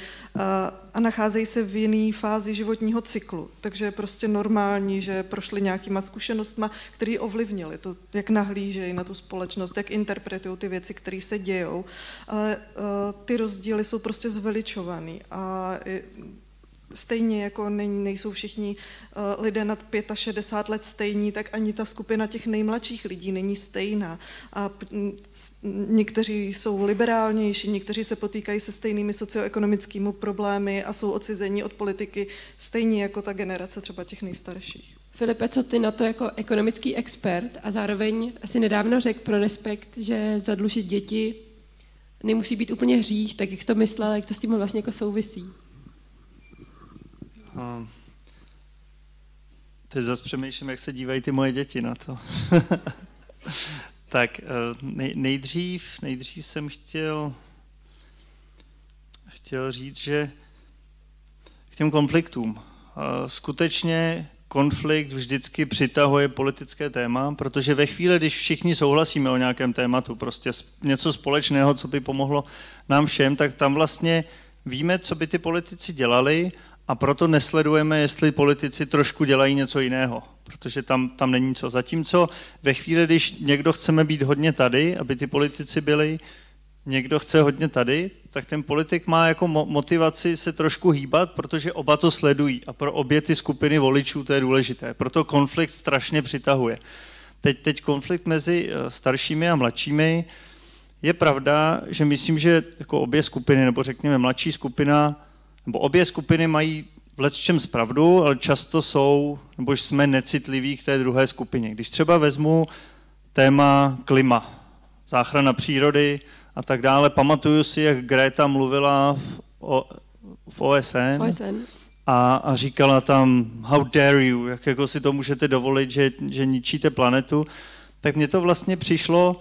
a nacházejí se v jiné fázi životního cyklu. Takže je prostě normální, že prošli nějakýma zkušenostma, které ovlivnili to, jak nahlížejí na tu společnost, jak interpretují ty věci, které se dějou. Ale ty rozdíly jsou prostě zveličovaný a stejně jako nejsou všichni uh, lidé nad 65 let stejní, tak ani ta skupina těch nejmladších lidí není stejná. A někteří jsou liberálnější, někteří se potýkají se stejnými socioekonomickými problémy a jsou odcizení od politiky stejně jako ta generace třeba těch nejstarších. Filipe, co ty na to jako ekonomický expert a zároveň asi nedávno řekl pro respekt, že zadlužit děti nemusí být úplně hřích, tak jak jsi to myslel, jak to s tím vlastně jako souvisí? Teď zase přemýšlím, jak se dívají ty moje děti na to. [LAUGHS] tak eh, nej, nejdřív, nejdřív jsem chtěl chtěl říct, že k těm konfliktům. Skutečně konflikt vždycky přitahuje politické téma, protože ve chvíli, když všichni souhlasíme o nějakém tématu, prostě něco společného, co by pomohlo nám všem, tak tam vlastně víme, co by ty politici dělali a proto nesledujeme, jestli politici trošku dělají něco jiného, protože tam, tam není co. Zatímco ve chvíli, když někdo chceme být hodně tady, aby ty politici byli, někdo chce hodně tady, tak ten politik má jako motivaci se trošku hýbat, protože oba to sledují a pro obě ty skupiny voličů to je důležité. Proto konflikt strašně přitahuje. Teď, teď konflikt mezi eh, staršími a mladšími je pravda, že myslím, že jako obě skupiny, nebo řekněme mladší skupina, nebo obě skupiny mají v čem zpravdu, ale často jsou, nebo jsme necitliví k té druhé skupině. Když třeba vezmu téma klima, záchrana přírody, a tak dále. Pamatuju si, jak Greta mluvila v, o, v OSN, OSN. A, a říkala tam, how dare you, jak jako si to můžete dovolit, že, že ničíte planetu. Tak mně to vlastně přišlo,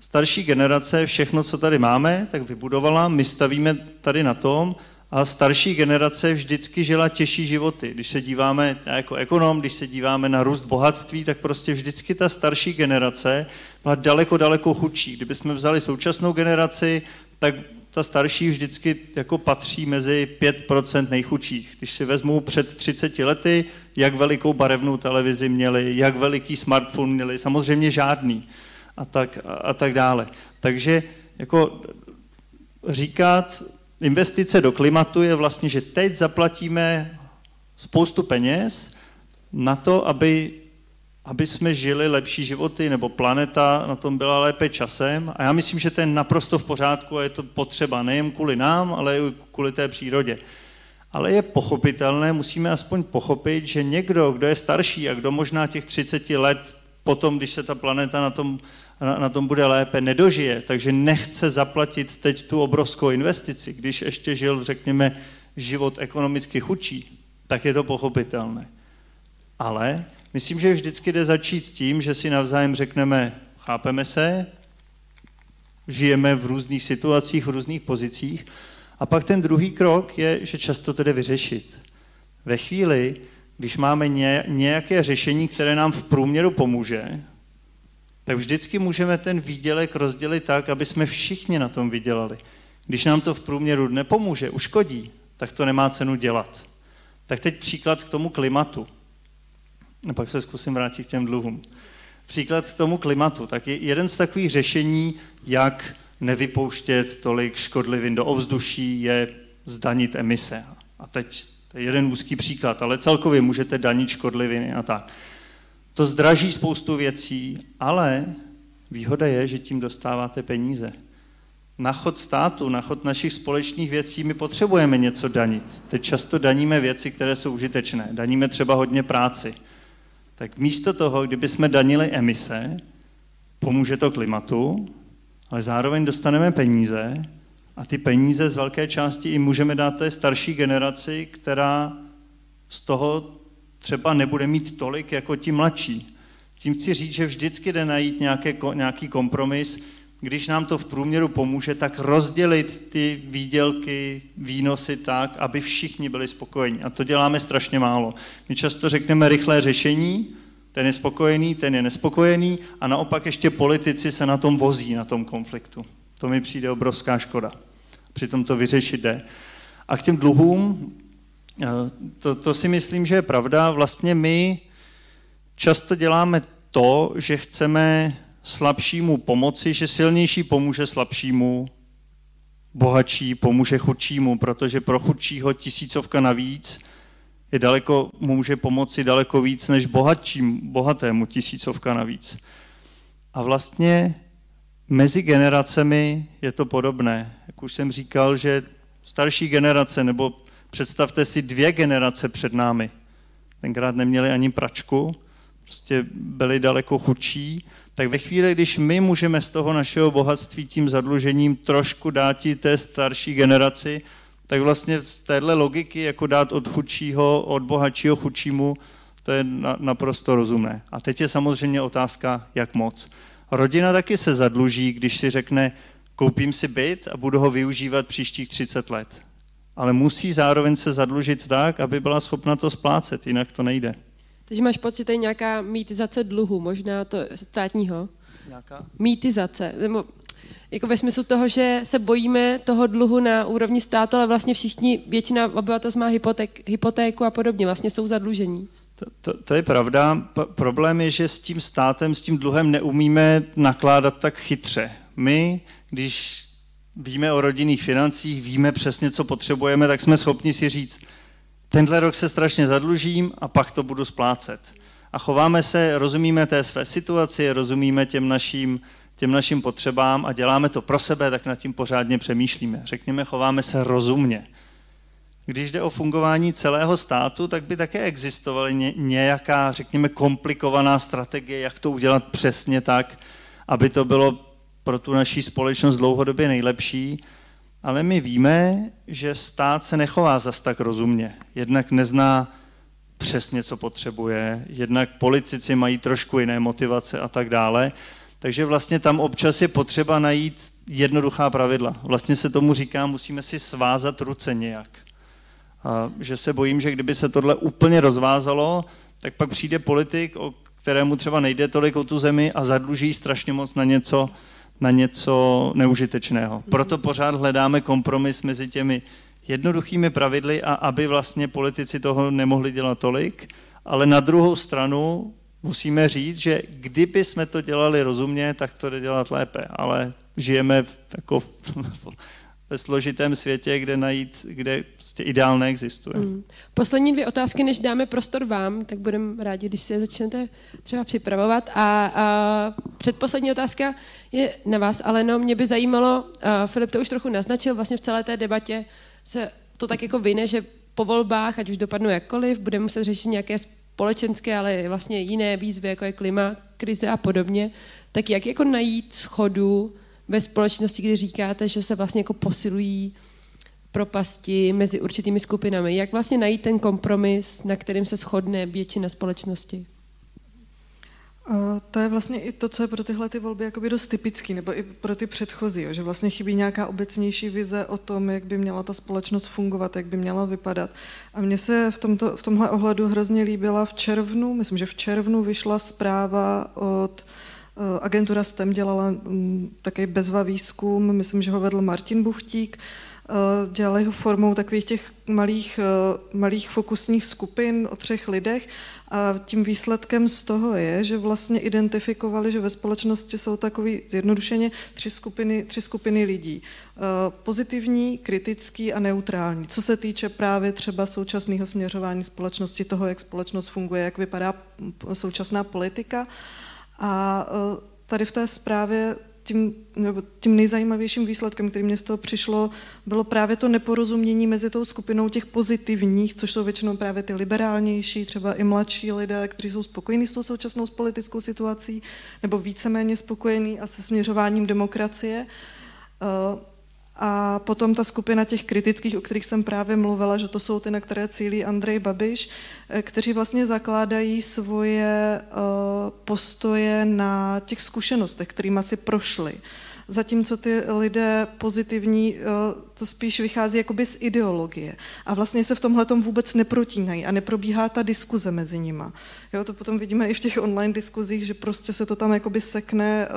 starší generace, všechno, co tady máme, tak vybudovala, my stavíme tady na tom, a starší generace vždycky žila těžší životy. Když se díváme, jako ekonom, když se díváme na růst bohatství, tak prostě vždycky ta starší generace byla daleko, daleko chudší. Kdybychom vzali současnou generaci, tak ta starší vždycky jako patří mezi 5% nejchudších. Když si vezmu před 30 lety, jak velikou barevnou televizi měli, jak veliký smartphone měli, samozřejmě žádný a tak, a tak dále. Takže jako říkat, investice do klimatu je vlastně, že teď zaplatíme spoustu peněz na to, aby, aby jsme žili lepší životy, nebo planeta na tom byla lépe časem. A já myslím, že to je naprosto v pořádku a je to potřeba nejen kvůli nám, ale i kvůli té přírodě. Ale je pochopitelné, musíme aspoň pochopit, že někdo, kdo je starší a kdo možná těch 30 let potom, když se ta planeta na tom na, na tom bude lépe, nedožije, takže nechce zaplatit teď tu obrovskou investici, když ještě žil, řekněme, život ekonomicky chudší, tak je to pochopitelné. Ale myslím, že vždycky jde začít tím, že si navzájem řekneme, chápeme se, žijeme v různých situacích, v různých pozicích, a pak ten druhý krok je, že často to jde vyřešit. Ve chvíli, když máme nějaké řešení, které nám v průměru pomůže, tak vždycky můžeme ten výdělek rozdělit tak, aby jsme všichni na tom vydělali. Když nám to v průměru nepomůže, uškodí, tak to nemá cenu dělat. Tak teď příklad k tomu klimatu. A pak se zkusím vrátit k těm dluhům. Příklad k tomu klimatu. Tak je jeden z takových řešení, jak nevypouštět tolik škodlivin do ovzduší, je zdanit emise. A teď to je jeden úzký příklad, ale celkově můžete danit škodliviny a tak. To zdraží spoustu věcí, ale výhoda je, že tím dostáváte peníze. Na chod státu, na chod našich společných věcí my potřebujeme něco danit. Teď často daníme věci, které jsou užitečné. Daníme třeba hodně práci. Tak místo toho, kdyby jsme danili emise, pomůže to klimatu, ale zároveň dostaneme peníze a ty peníze z velké části i můžeme dát té starší generaci, která z toho třeba nebude mít tolik jako ti mladší. Tím chci říct, že vždycky jde najít nějaké, nějaký kompromis, když nám to v průměru pomůže, tak rozdělit ty výdělky, výnosy tak, aby všichni byli spokojení. A to děláme strašně málo. My často řekneme rychlé řešení, ten je spokojený, ten je nespokojený a naopak ještě politici se na tom vozí, na tom konfliktu. To mi přijde obrovská škoda. Přitom to vyřešit jde. A k těm dluhům, to, to si myslím, že je pravda. Vlastně my často děláme to, že chceme slabšímu pomoci, že silnější pomůže slabšímu, bohatší pomůže chudšímu, protože pro chudšího tisícovka navíc je daleko, může pomoci daleko víc než bohatším, bohatému tisícovka navíc. A vlastně mezi generacemi je to podobné. Jak už jsem říkal, že starší generace nebo Představte si dvě generace před námi. Tenkrát neměli ani pračku, prostě byli daleko chudší. Tak ve chvíli, když my můžeme z toho našeho bohatství tím zadlužením trošku dát té starší generaci, tak vlastně z téhle logiky, jako dát od chudšího, od bohatšího chudšímu, to je naprosto rozumné. A teď je samozřejmě otázka, jak moc. Rodina taky se zadluží, když si řekne, koupím si byt a budu ho využívat příštích 30 let. Ale musí zároveň se zadlužit tak, aby byla schopna to splácet, jinak to nejde. Takže máš pocit, že je nějaká mýtizace dluhu, možná to státního? Nějaká? Mýtizace, nebo jako ve smyslu toho, že se bojíme toho dluhu na úrovni státu, ale vlastně všichni, většina obyvatel má hypoték, hypotéku a podobně, vlastně jsou zadlužení. To, to, to je pravda. P- problém je, že s tím státem, s tím dluhem neumíme nakládat tak chytře. My, když víme o rodinných financích, víme přesně, co potřebujeme, tak jsme schopni si říct, tenhle rok se strašně zadlužím a pak to budu splácet. A chováme se, rozumíme té své situaci, rozumíme těm našim, těm našim potřebám a děláme to pro sebe, tak nad tím pořádně přemýšlíme. Řekněme, chováme se rozumně. Když jde o fungování celého státu, tak by také existovaly nějaká, řekněme, komplikovaná strategie, jak to udělat přesně tak, aby to bylo pro tu naší společnost dlouhodobě nejlepší, ale my víme, že stát se nechová zas tak rozumně. Jednak nezná přesně, co potřebuje, jednak politici mají trošku jiné motivace a tak dále. Takže vlastně tam občas je potřeba najít jednoduchá pravidla. Vlastně se tomu říká, musíme si svázat ruce nějak. A že se bojím, že kdyby se tohle úplně rozvázalo, tak pak přijde politik, o kterému třeba nejde tolik o tu zemi a zadluží strašně moc na něco, na něco neužitečného. Proto pořád hledáme kompromis mezi těmi jednoduchými pravidly a aby vlastně politici toho nemohli dělat tolik, ale na druhou stranu musíme říct, že kdyby jsme to dělali rozumně, tak to jde dělat lépe, ale žijeme jako v, ve složitém světě, kde najít, kde prostě ideál neexistuje. Mm. Poslední dvě otázky, než dáme prostor vám, tak budeme rádi, když si je začnete třeba připravovat. A, a předposlední otázka je na vás, ale no, mě by zajímalo, a Filip to už trochu naznačil, vlastně v celé té debatě se to tak jako vyne, že po volbách, ať už dopadnou jakkoliv, budeme muset řešit nějaké společenské, ale vlastně jiné výzvy, jako je klima, krize a podobně, tak jak jako najít schodu ve společnosti, kdy říkáte, že se vlastně jako posilují propasti mezi určitými skupinami. Jak vlastně najít ten kompromis, na kterým se shodne většina společnosti? To je vlastně i to, co je pro tyhle ty volby jakoby dost typický, nebo i pro ty předchozí, že vlastně chybí nějaká obecnější vize o tom, jak by měla ta společnost fungovat, jak by měla vypadat. A mně se v, tomto, v tomhle ohledu hrozně líbila v červnu, myslím, že v červnu vyšla zpráva od eh, agentura STEM dělala mm, takový bezva výzkum, myslím, že ho vedl Martin Buchtík, eh, dělali ho formou takových těch malých, eh, malých fokusních skupin o třech lidech a tím výsledkem z toho je, že vlastně identifikovali, že ve společnosti jsou takový zjednodušeně tři skupiny, tři skupiny lidí. Pozitivní, kritický a neutrální. Co se týče právě třeba současného směřování společnosti, toho, jak společnost funguje, jak vypadá současná politika. A e, tady v té zprávě tím, nebo tím nejzajímavějším výsledkem, který mě z toho přišlo, bylo právě to neporozumění mezi tou skupinou těch pozitivních, což jsou většinou právě ty liberálnější, třeba i mladší lidé, kteří jsou spokojení s tou současnou politickou situací, nebo víceméně spokojení a se směřováním demokracie. A potom ta skupina těch kritických, o kterých jsem právě mluvila, že to jsou ty, na které cílí Andrej Babiš, eh, kteří vlastně zakládají svoje eh, postoje na těch zkušenostech, kterými si prošli. Zatímco ty lidé pozitivní, eh, to spíš vychází jakoby z ideologie. A vlastně se v tomhle vůbec neprotínají a neprobíhá ta diskuze mezi nima. Jo, to potom vidíme i v těch online diskuzích, že prostě se to tam jakoby sekne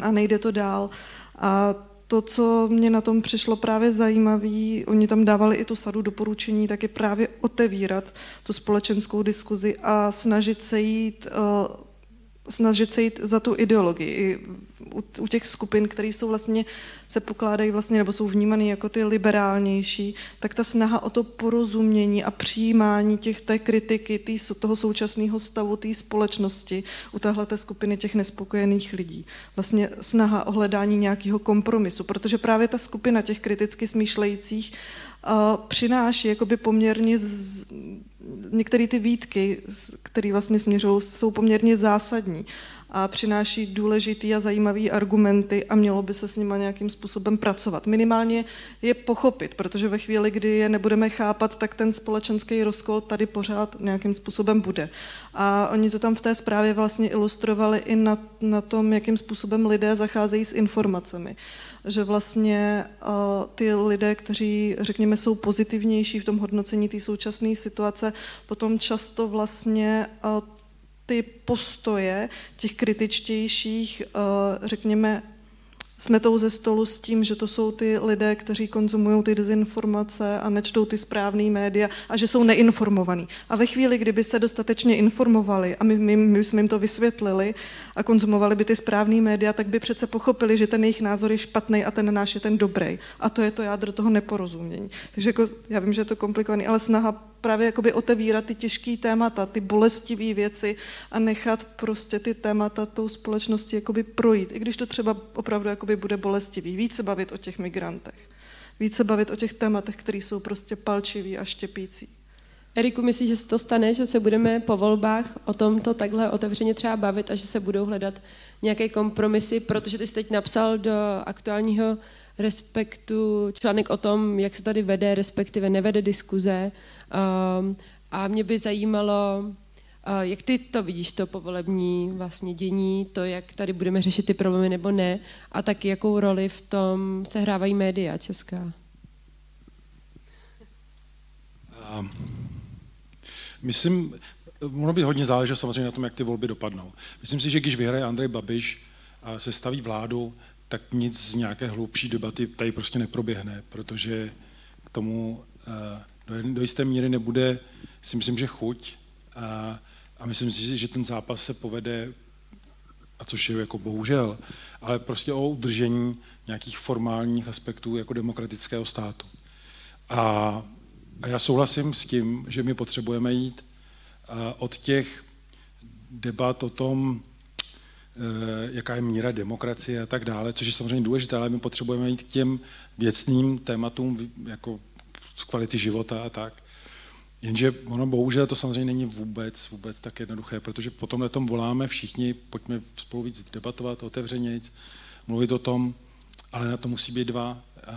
a nejde to dál. A to, co mě na tom přišlo právě zajímavé, oni tam dávali i tu sadu doporučení, tak je právě otevírat tu společenskou diskuzi a snažit se jít, uh, snažit se jít za tu ideologii u, těch skupin, které jsou vlastně, se pokládají vlastně, nebo jsou vnímané jako ty liberálnější, tak ta snaha o to porozumění a přijímání těch té kritiky, tý, toho současného stavu té společnosti u téhle skupiny těch nespokojených lidí. Vlastně snaha o hledání nějakého kompromisu, protože právě ta skupina těch kriticky smýšlejících přináší jakoby poměrně z, některé ty výtky, které vlastně směřují, jsou poměrně zásadní. A přináší důležitý a zajímavý argumenty a mělo by se s nima nějakým způsobem pracovat. Minimálně je pochopit, protože ve chvíli, kdy je nebudeme chápat, tak ten společenský rozkol tady pořád nějakým způsobem bude. A oni to tam v té zprávě vlastně ilustrovali i na, na tom, jakým způsobem lidé zacházejí s informacemi že vlastně uh, ty lidé, kteří, řekněme, jsou pozitivnější v tom hodnocení té současné situace, potom často vlastně uh, ty postoje těch kritičtějších, uh, řekněme, smetou ze stolu s tím, že to jsou ty lidé, kteří konzumují ty dezinformace a nečtou ty správné média a že jsou neinformovaní. A ve chvíli, kdyby se dostatečně informovali a my, my, my jsme jim to vysvětlili a konzumovali by ty správné média, tak by přece pochopili, že ten jejich názor je špatný a ten náš je ten dobrý. A to je to jádro toho neporozumění. Takže jako, já vím, že je to komplikovaný, ale snaha právě jakoby otevírat ty těžké témata, ty bolestivé věci a nechat prostě ty témata tou společností jakoby projít, i když to třeba opravdu jakoby bude bolestivý. Více bavit o těch migrantech, více bavit o těch tématech, které jsou prostě palčivý a štěpící. Eriku, myslíš, že se to stane, že se budeme po volbách o tomto takhle otevřeně třeba bavit a že se budou hledat nějaké kompromisy, protože ty jsi teď napsal do aktuálního respektu článek o tom, jak se tady vede, respektive nevede diskuze Um, a mě by zajímalo, uh, jak ty to vidíš, to povolební vlastně dění, to, jak tady budeme řešit ty problémy nebo ne, a taky jakou roli v tom sehrávají média česká? Um, myslím, ono by hodně záleželo samozřejmě na tom, jak ty volby dopadnou. Myslím si, že když vyhraje Andrej Babiš a se staví vládu, tak nic z nějaké hlubší debaty tady prostě neproběhne, protože k tomu uh, do, do jisté míry nebude, si myslím, že chuť a, a myslím si, že ten zápas se povede, a což je jako bohužel, ale prostě o udržení nějakých formálních aspektů jako demokratického státu. A, a já souhlasím s tím, že my potřebujeme jít od těch debat o tom, e, jaká je míra demokracie a tak dále, což je samozřejmě důležité, ale my potřebujeme jít k těm věcným tématům, jako z kvality života a tak. Jenže ono bohužel to samozřejmě není vůbec, vůbec tak jednoduché, protože potom na tom voláme všichni, pojďme spolu víc debatovat, otevřeně mluvit o tom, ale na to musí být dva. A,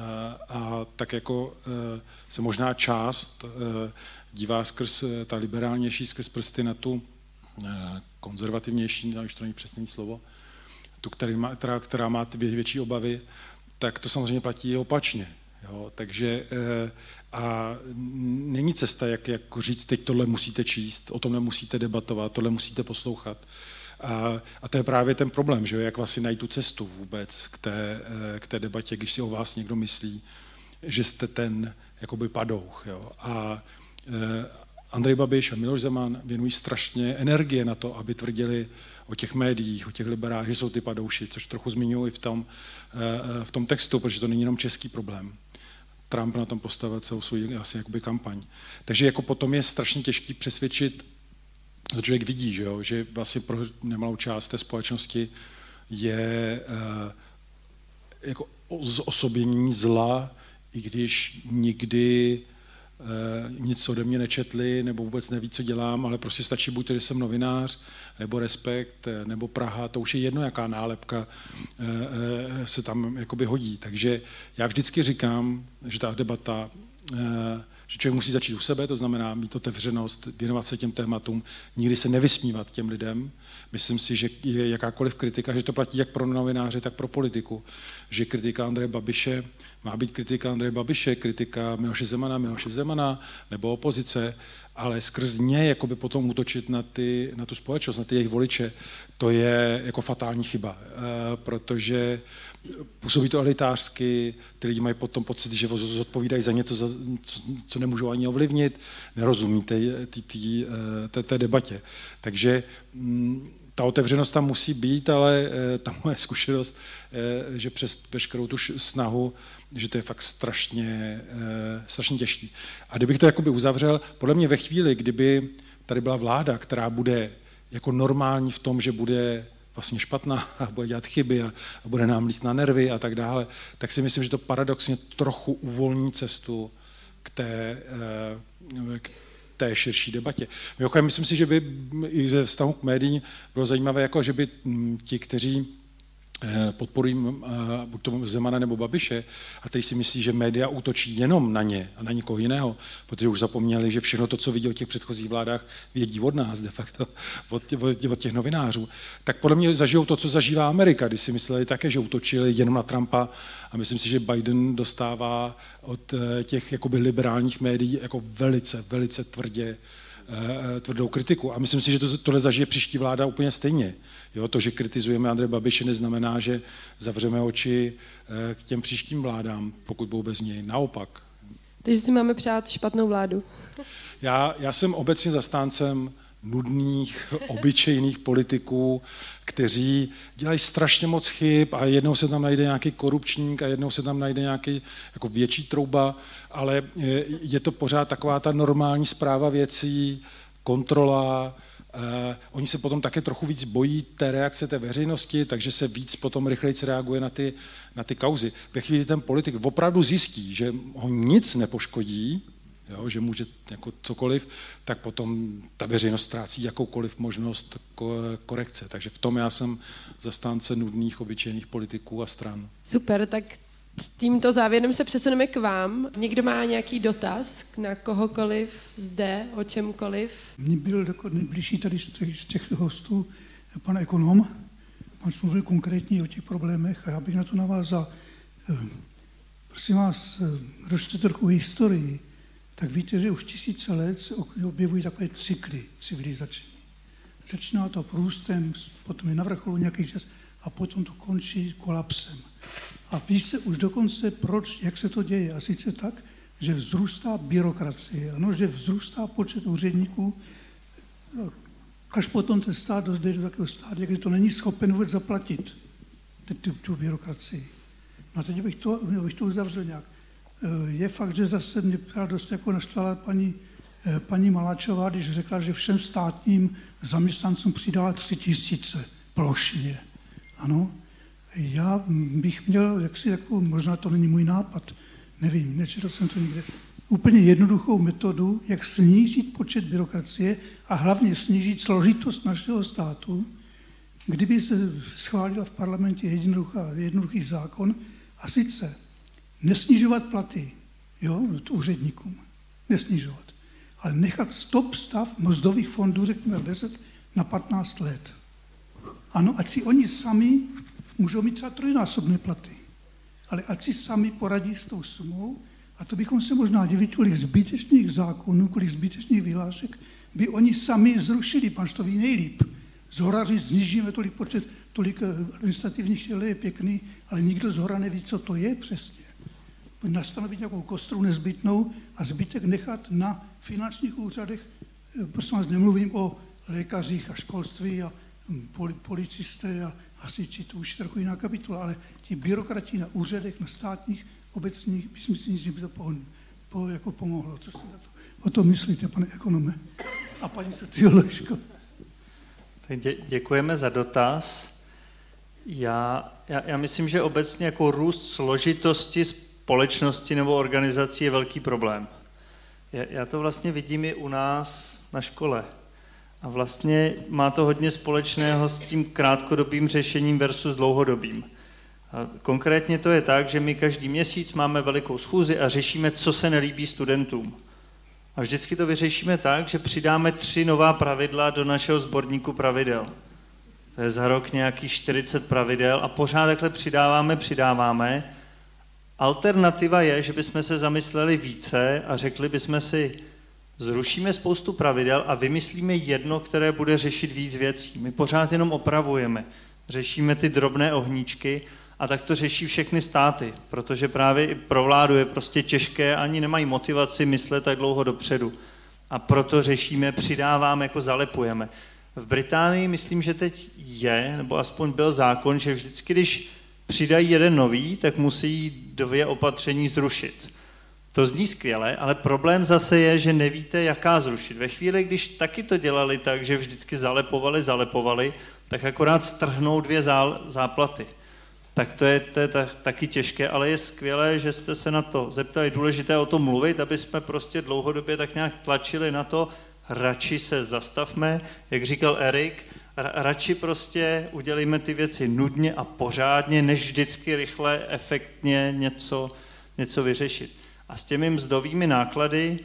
a tak jako e, se možná část e, dívá skrz e, ta liberálnější, skrz prsty na tu konzervativnější, už to není přesné slovo, tu, který má, která, která má ty větší obavy, tak to samozřejmě platí opačně. Jo? Takže a není cesta, jak, jak říct, teď tohle musíte číst, o tom nemusíte debatovat, tohle musíte poslouchat. A, a to je právě ten problém, že jak vlastně najít tu cestu vůbec k té, eh, k té debatě, když si o vás někdo myslí, že jste ten jakoby padouch. Jo. A e, Andrej Babiš a Miloš Zeman věnují strašně energie na to, aby tvrdili o těch médiích, o těch liberách, že jsou ty padouši, což trochu zmiňuji v tom, e, v tom textu, protože to není jenom český problém. Trump na tom postavil celou svou asi jakoby kampaň. Takže jako potom je strašně těžký přesvědčit, to člověk vidí, že, jo, že vlastně pro nemalou část té společnosti je uh, jako zosobění zla, i když nikdy nic ode mě nečetli, nebo vůbec neví, co dělám, ale prostě stačí buď to, že jsem novinář, nebo Respekt, eh, nebo Praha, to už je jedno, jaká nálepka eh, se tam jakoby hodí. Takže já vždycky říkám, že ta debata že člověk musí začít u sebe, to znamená mít otevřenost, věnovat se těm tématům, nikdy se nevysmívat těm lidem. Myslím si, že je jakákoliv kritika, že to platí jak pro novináře, tak pro politiku, že kritika Andreje Babiše má být kritika Andreje Babiše, kritika Miloše Zemana, Miloše Zemana nebo opozice, ale skrz ně jakoby potom útočit na, ty, na tu společnost, na ty jejich voliče, to je jako fatální chyba, eh, protože působí to elitářsky, ty lidi mají potom pocit, že zodpovídají za něco, za, co, co nemůžou ani ovlivnit, nerozumí té, té, eh, té, té debatě. Takže mm, ta otevřenost tam musí být, ale eh, ta moje [LAUGHS] zkušenost, že přes veškerou tu snahu že to je fakt strašně, strašně těžký. A kdybych to jakoby uzavřel, podle mě ve chvíli, kdyby tady byla vláda, která bude jako normální v tom, že bude vlastně špatná a bude dělat chyby a, a bude nám líst na nervy a tak dále, tak si myslím, že to paradoxně trochu uvolní cestu k té, uh, k té širší debatě. Mimochodem, myslím si, že by i ze vztahu k médiím bylo zajímavé, jako že by ti, kteří Eh, podporují eh, buď to Zemana nebo Babiše a teď si myslí, že média útočí jenom na ně a na nikoho jiného, protože už zapomněli, že všechno to, co vidí o těch předchozích vládách, vědí od nás de facto, [LAUGHS] od těch, od těch novinářů. Tak podle mě zažijou to, co zažívá Amerika, když si mysleli také, že útočili jenom na Trumpa a myslím si, že Biden dostává od eh, těch jakoby liberálních médií jako velice, velice tvrdě Eh, tvrdou kritiku. A myslím si, že to, tohle zažije příští vláda úplně stejně. Jo, to, že kritizujeme Andrej Babiše, neznamená, že zavřeme oči eh, k těm příštím vládám, pokud budou bez něj. Naopak. Takže si máme přát špatnou vládu. Já, já jsem obecně zastáncem nudných, obyčejných politiků, kteří dělají strašně moc chyb a jednou se tam najde nějaký korupčník a jednou se tam najde nějaký jako větší trouba, ale je, to pořád taková ta normální zpráva věcí, kontrola, Uh, oni se potom také trochu víc bojí té reakce té veřejnosti, takže se víc potom rychleji reaguje na ty, na ty kauzy. Ve chvíli ten politik opravdu zjistí, že ho nic nepoškodí, jo, že může jako cokoliv, tak potom ta veřejnost ztrácí jakoukoliv možnost korekce. Takže v tom já jsem zastánce nudných, obyčejných politiků a stran. Super, tak tímto závěrem se přesuneme k vám. Někdo má nějaký dotaz na kohokoliv zde, o čemkoliv? Mně byl nejbližší tady z těch, z těch hostů pan ekonom. On mluvil konkrétně o těch problémech a já bych na to navázal. Eh, prosím vás, eh, ročte trochu historii tak víte, že už tisíce let se objevují takové cykly civilizační. Začíná to průstem, potom je na vrcholu nějaký čas a potom to končí kolapsem. A ví se už dokonce, proč, jak se to děje. A sice tak, že vzrůstá byrokracie, ano, že vzrůstá počet úředníků, až potom ten stát dojde do takového stádia, kde to není schopen vůbec zaplatit, tu, tu byrokracii. No a teď bych to, bych to uzavřel nějak. Eh, je fakt, že zase mě dost jako naštvala paní, eh, paní Maláčová, když řekla, že všem státním zaměstnancům přidala tři tisíce plošně. Ano, já bych měl, jak si jako, možná to není můj nápad, nevím, nečetl jsem to nikde, úplně jednoduchou metodu, jak snížit počet byrokracie a hlavně snížit složitost našeho státu, kdyby se schválila v parlamentě jednoduchý zákon, a sice nesnižovat platy jo, úředníkům, nesnižovat, ale nechat stop stav mzdových fondů, řekněme 10 na 15 let. Ano, ať si oni sami můžou mít třeba trojnásobné platy, ale ať si sami poradí s tou sumou, a to bychom se možná divili, kolik zbytečných zákonů, kolik zbytečných vyhlášek by oni sami zrušili, pan to ví nejlíp. Zhora říct, znižíme tolik počet, tolik eh, administrativních těl je pěkný, ale nikdo zhora neví, co to je přesně nastanovit nějakou kostru nezbytnou a zbytek nechat na finančních úřadech. Eh, prosím vás, nemluvím o lékařích a školství a hm, policisté a hasiči, to už je trochu jiná kapitola, ale ti byrokrati na úřadech, na státních, obecních, myslím si, že by to po, po, jako pomohlo. Co si na to, o to myslíte, pane ekonome a paní socioložko? Tak dě, děkujeme za dotaz. Já, já, já myslím, že obecně jako růst složitosti společnosti nebo organizací je velký problém. Já to vlastně vidím i u nás na škole. A vlastně má to hodně společného s tím krátkodobým řešením versus dlouhodobým. A konkrétně to je tak, že my každý měsíc máme velikou schůzi a řešíme, co se nelíbí studentům. A vždycky to vyřešíme tak, že přidáme tři nová pravidla do našeho sborníku pravidel. To je za rok nějakých 40 pravidel a pořád takhle přidáváme, přidáváme Alternativa je, že bychom se zamysleli více a řekli bychom si, zrušíme spoustu pravidel a vymyslíme jedno, které bude řešit víc věcí. My pořád jenom opravujeme, řešíme ty drobné ohníčky a tak to řeší všechny státy, protože právě i pro vládu je prostě těžké, ani nemají motivaci myslet tak dlouho dopředu. A proto řešíme, přidáváme, jako zalepujeme. V Británii myslím, že teď je, nebo aspoň byl zákon, že vždycky, když přidají jeden nový, tak musí dvě opatření zrušit. To zní skvěle, ale problém zase je, že nevíte, jaká zrušit. Ve chvíli, když taky to dělali tak, že vždycky zalepovali, zalepovali, tak akorát strhnou dvě záplaty. tak to je, to je tak, taky těžké, ale je skvělé, že jste se na to zeptali. Důležité o tom mluvit, aby jsme prostě dlouhodobě tak nějak tlačili na to, radši se zastavme, jak říkal Erik, radši prostě udělíme ty věci nudně a pořádně, než vždycky rychle, efektně něco, něco vyřešit. A s těmi mzdovými náklady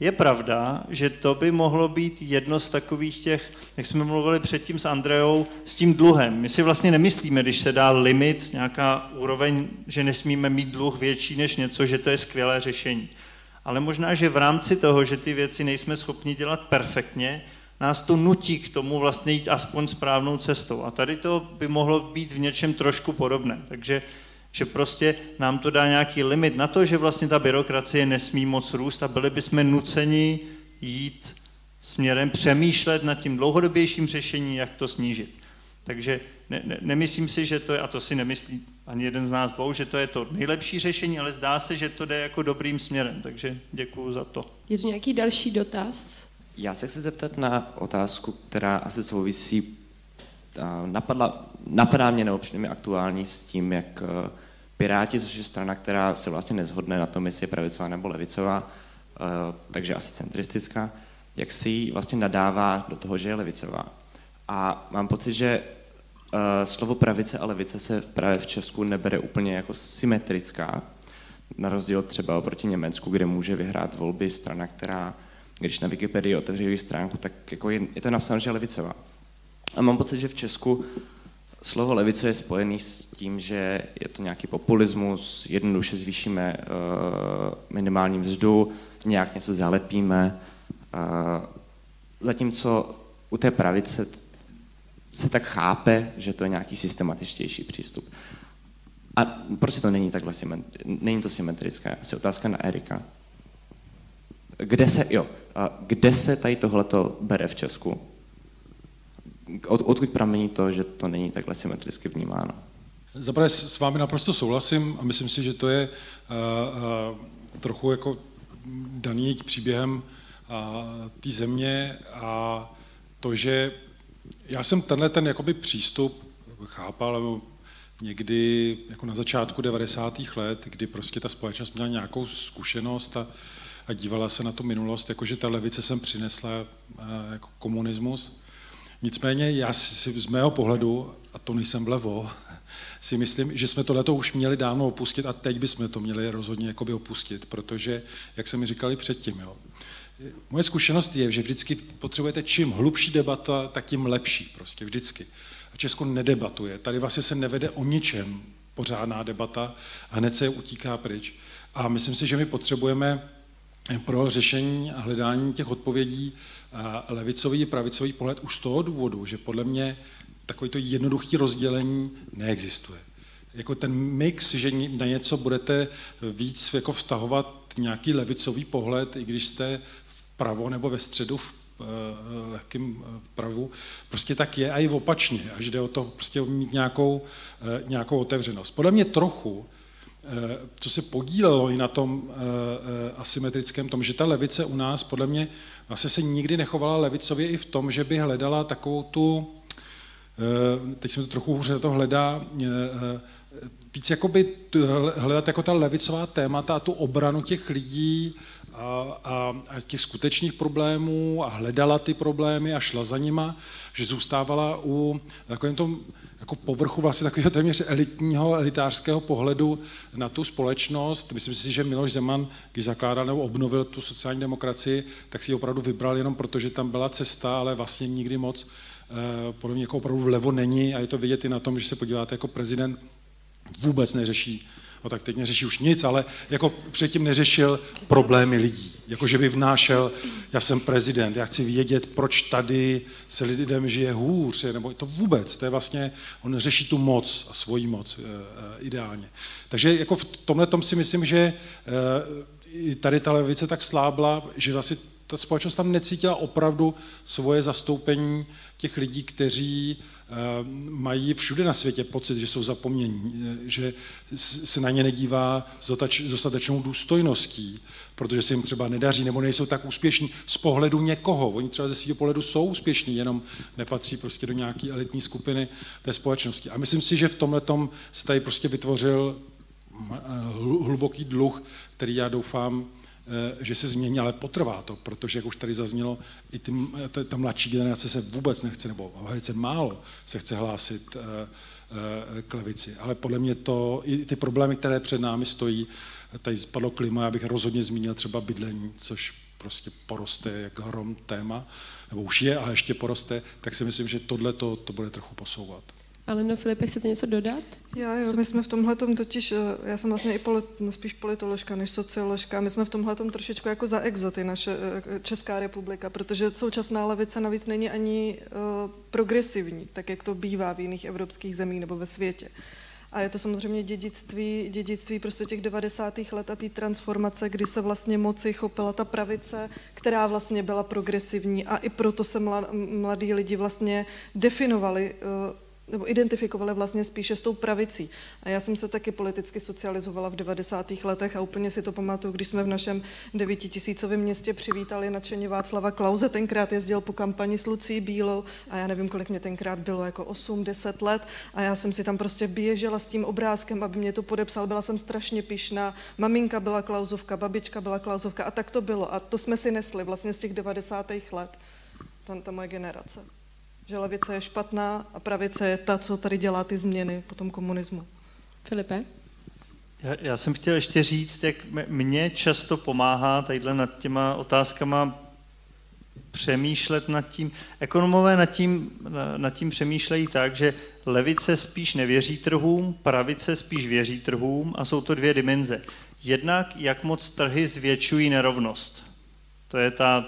je pravda, že to by mohlo být jedno z takových těch, jak jsme mluvili předtím s Andreou, s tím dluhem. My si vlastně nemyslíme, když se dá limit, nějaká úroveň, že nesmíme mít dluh větší než něco, že to je skvělé řešení. Ale možná, že v rámci toho, že ty věci nejsme schopni dělat perfektně, nás to nutí k tomu vlastně jít aspoň správnou cestou. A tady to by mohlo být v něčem trošku podobné. Takže že prostě nám to dá nějaký limit na to, že vlastně ta byrokracie nesmí moc růst a byli bychom nuceni jít směrem přemýšlet nad tím dlouhodobějším řešením, jak to snížit. Takže ne, ne, nemyslím si, že to je, a to si nemyslí ani jeden z nás dvou, že to je to nejlepší řešení, ale zdá se, že to jde jako dobrým směrem, takže děkuju za to. Je to nějaký další dotaz? Já se chci zeptat na otázku, která asi souvisí, napadla, napadá mě neobčinně aktuální s tím, jak eh, Piráti, což je strana, která se vlastně nezhodne na tom, jestli je pravicová nebo levicová, eh, takže asi centristická, jak si vlastně nadává do toho, že je levicová. A mám pocit, že eh, slovo pravice a levice se právě v Česku nebere úplně jako symetrická, na rozdíl třeba oproti Německu, kde může vyhrát volby strana, která, když na Wikipedii otevře její stránku, tak jako je, je to napsáno, že je levicová. A mám pocit, že v Česku slovo levice je spojený s tím, že je to nějaký populismus, jednoduše zvýšíme uh, minimální mzdu, nějak něco zalepíme, uh, zatímco u té pravice se tak chápe, že to je nějaký systematičtější přístup. A prostě to není takhle není to symetrické. Asi otázka na Erika. Kde se, jo, kde se tady tohleto bere v Česku? Od, odkud pramení to, že to není takhle symetricky vnímáno? Zaprvé s vámi naprosto souhlasím a myslím si, že to je uh, uh, trochu jako daný příběhem uh, té země a to, že já jsem tenhle ten jakoby přístup chápal někdy jako na začátku 90. let, kdy prostě ta společnost měla nějakou zkušenost a, a dívala se na tu minulost, jakože ta levice sem přinesla jako komunismus Nicméně já si z mého pohledu, a to nejsem vlevo, [LAUGHS] si myslím, že jsme tohleto už měli dávno opustit a teď bychom to měli rozhodně jakoby opustit, protože, jak jsem mi říkali předtím, jo, Moje zkušenost je, že vždycky potřebujete čím hlubší debata, tak tím lepší, prostě vždycky. A Česko nedebatuje. Tady vlastně se nevede o ničem pořádná debata a hned se utíká pryč. A myslím si, že my potřebujeme pro řešení a hledání těch odpovědí levicový, pravicový pohled už z toho důvodu, že podle mě takový to jednoduchý rozdělení neexistuje. Jako ten mix, že na něco budete víc jako vztahovat nějaký levicový pohled, i když jste vpravo nebo ve středu v eh, lehkým eh, pravu, prostě tak je a i opačně, až jde o to prostě mít nějakou, nějakou otevřenost. Podle mě trochu co se podílelo i na tom eh, eh, asymetrickém tom, že ta levice u nás podle mě vlastně se nikdy nechovala levicově i v tom, že by hledala takovou tu, teď jsem to trochu hůře to hledá, víc jakoby hledat jako ta levicová témata a tu obranu těch lidí a, a, a těch skutečných problémů a hledala ty problémy a šla za nima, že zůstávala u takovém tom jako povrchu vlastně takového téměř elitního, elitářského pohledu na tu společnost. Myslím si, že Miloš Zeman, když zakládal nebo obnovil tu sociální demokracii, tak si ji opravdu vybral jenom proto, že tam byla cesta, ale vlastně nikdy moc eh, podle mě jako opravdu vlevo není a je to vidět i na tom, že se podíváte jako prezident vůbec neřeší no tak teď neřeší už nic, ale jako předtím neřešil problémy lidí. Jako že by vnášel, já jsem prezident, já chci vědět, proč tady se lidem žije hůř, nebo to vůbec, to je vlastně, on řeší tu moc a svoji moc e, ideálně. Takže jako v tomhle tom si myslím, že e, tady ta levice tak slábla, že vlastně ta společnost tam necítila opravdu svoje zastoupení těch lidí, kteří eh, mají všude na světě pocit, že jsou zapomnění, eh, že se na ně nedívá s dostatečnou důstojností, protože se jim třeba nedaří nebo nejsou tak úspěšní z pohledu někoho. Oni třeba ze svého pohledu jsou úspěšní, jenom nepatří prostě do nějaké elitní skupiny té společnosti. A myslím si, že v tomhle se tady prostě vytvořil eh, hluboký dluh, který já doufám, že se změní, ale potrvá to, protože, jak už tady zaznělo, i ty, ta, ta mladší generace se vůbec nechce, nebo velice málo se chce hlásit eh, k levici. Ale podle mě to, i ty problémy, které před námi stojí, tady spadlo klima, já bych rozhodně zmínil třeba bydlení, což prostě poroste jak hrom téma, nebo už je a ještě poroste, tak si myslím, že tohle to, to bude trochu posouvat. Ale no, Filipe, chcete něco dodat? Já jo, my jsme v tomhle totiž, eh, já jsem vlastně i polit, no spíš politoložka než socioložka, my jsme v tomhle trošičku jako za exoty, naše eh, Česká republika, protože současná levice navíc není ani uh, progresivní, tak jak to bývá v jiných evropských zemích nebo ve světě. A je to samozřejmě dědictví, dědictví prostě těch 90. let a té transformace, kdy se vlastně moci chopila ta pravice, která vlastně byla progresivní a i proto se mladí lidi vlastně definovali uh, nebo identifikovali vlastně spíše s tou pravicí. A já jsem se taky politicky socializovala v 90. letech a úplně si to pamatuju, když jsme v našem devítitisícovém městě přivítali nadšeně Václava Klauze, tenkrát jezdil po kampani s Lucí Bílou a já nevím, kolik mě tenkrát bylo, jako 8-10 let a já jsem si tam prostě běžela s tím obrázkem, aby mě to podepsal, byla jsem strašně pišná, maminka byla Klauzovka, babička byla Klauzovka a tak to bylo a to jsme si nesli vlastně z těch 90. let, tam ta moje generace že levice je špatná a pravice je ta, co tady dělá ty změny po tom komunismu. Filipe? Já, já jsem chtěl ještě říct, jak mě často pomáhá tadyhle nad těma otázkama přemýšlet nad tím. Ekonomové nad tím, nad tím přemýšlejí tak, že levice spíš nevěří trhům, pravice spíš věří trhům a jsou to dvě dimenze. Jednak, jak moc trhy zvětšují nerovnost. To je ta,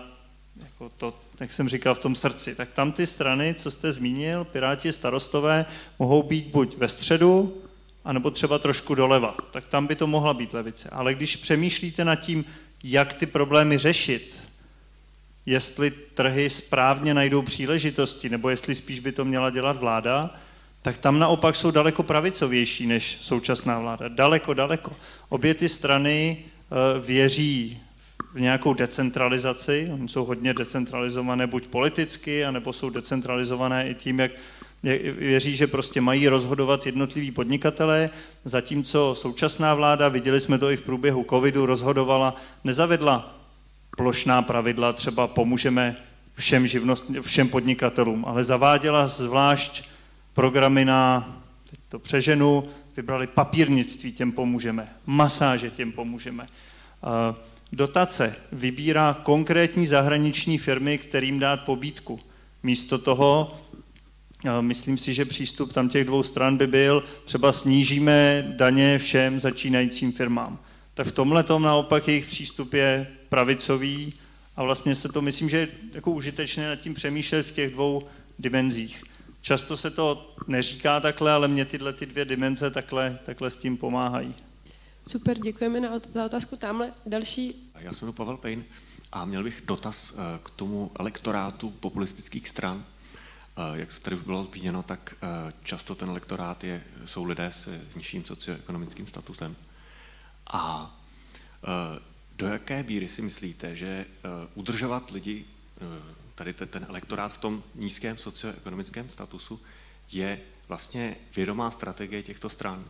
jako to, jak jsem říkal, v tom srdci. Tak tam ty strany, co jste zmínil, Piráti, starostové, mohou být buď ve středu, anebo třeba trošku doleva. Tak tam by to mohla být levice. Ale když přemýšlíte nad tím, jak ty problémy řešit, jestli trhy správně najdou příležitosti, nebo jestli spíš by to měla dělat vláda, tak tam naopak jsou daleko pravicovější než současná vláda. Daleko, daleko. Obě ty strany eh, věří nějakou decentralizaci. Oni jsou hodně decentralizované buď politicky, anebo jsou decentralizované i tím, jak věří, že prostě mají rozhodovat jednotliví podnikatelé, zatímco současná vláda, viděli jsme to i v průběhu covidu, rozhodovala, nezavedla plošná pravidla, třeba pomůžeme všem, živnost, všem podnikatelům, ale zaváděla zvlášť programy na, teď to přeženu, vybrali papírnictví, těm pomůžeme, masáže, těm pomůžeme dotace vybírá konkrétní zahraniční firmy, kterým dát pobídku. Místo toho, myslím si, že přístup tam těch dvou stran by byl, třeba snížíme daně všem začínajícím firmám. Tak v tomhle tom naopak jejich přístup je pravicový a vlastně se to, myslím, že je jako užitečné nad tím přemýšlet v těch dvou dimenzích. Často se to neříká takhle, ale mě tyhle ty dvě dimenze takhle, takhle s tím pomáhají. Super, děkujeme na, za otázku. Tamhle další. Já jsem Pavel Pejn a měl bych dotaz eh, k tomu elektorátu populistických stran. Eh, jak tady už bylo zmíněno, tak eh, často ten elektorát je, jsou lidé s nižším socioekonomickým statusem. A do jaké míry si myslíte, že udržovat lidi, tady ten elektorát v tom nízkém socioekonomickém statusu, je vlastně vědomá strategie těchto stran?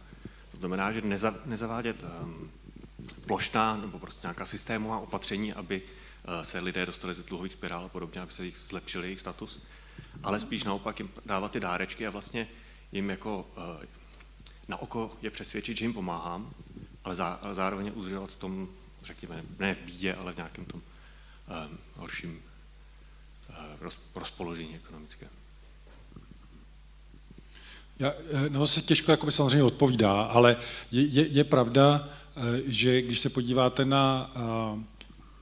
Znamená, že neza, nezavádět um, plošná nebo prostě nějaká systémová opatření, aby uh, se lidé dostali ze dluhových spirál a podobně, aby se jich zlepšili jejich status, ale spíš naopak jim dávat ty dárečky a vlastně jim jako uh, na oko je přesvědčit, že jim pomáhám, ale, zá, ale zároveň udržovat v tom, řekněme, ne v bídě, ale v nějakém tom um, horším uh, roz, rozpoložení ekonomickém. Já, eh, no se těžko jakoby samozřejmě odpovídá, ale je, je, je pravda, eh, že když se podíváte na eh,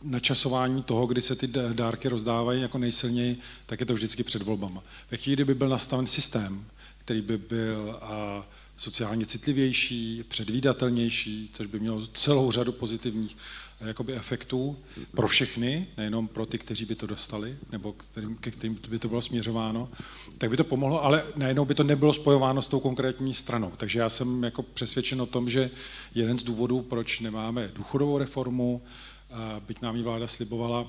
načasování toho, kdy se ty dárky rozdávají jako nejsilněji, tak je to vždycky před volbama. Ve chvíli, kdyby byl nastaven systém, který by byl sociálně citlivější, předvídatelnější, což by mělo celou řadu pozitivních jakoby efektů pro všechny, nejenom pro ty, kteří by to dostali, nebo kterým, ke kterým by to bylo směřováno, tak by to pomohlo, ale najednou by to nebylo spojováno s tou konkrétní stranou. Takže já jsem jako přesvědčen o tom, že jeden z důvodů, proč nemáme důchodovou reformu, byť nám ji vláda slibovala,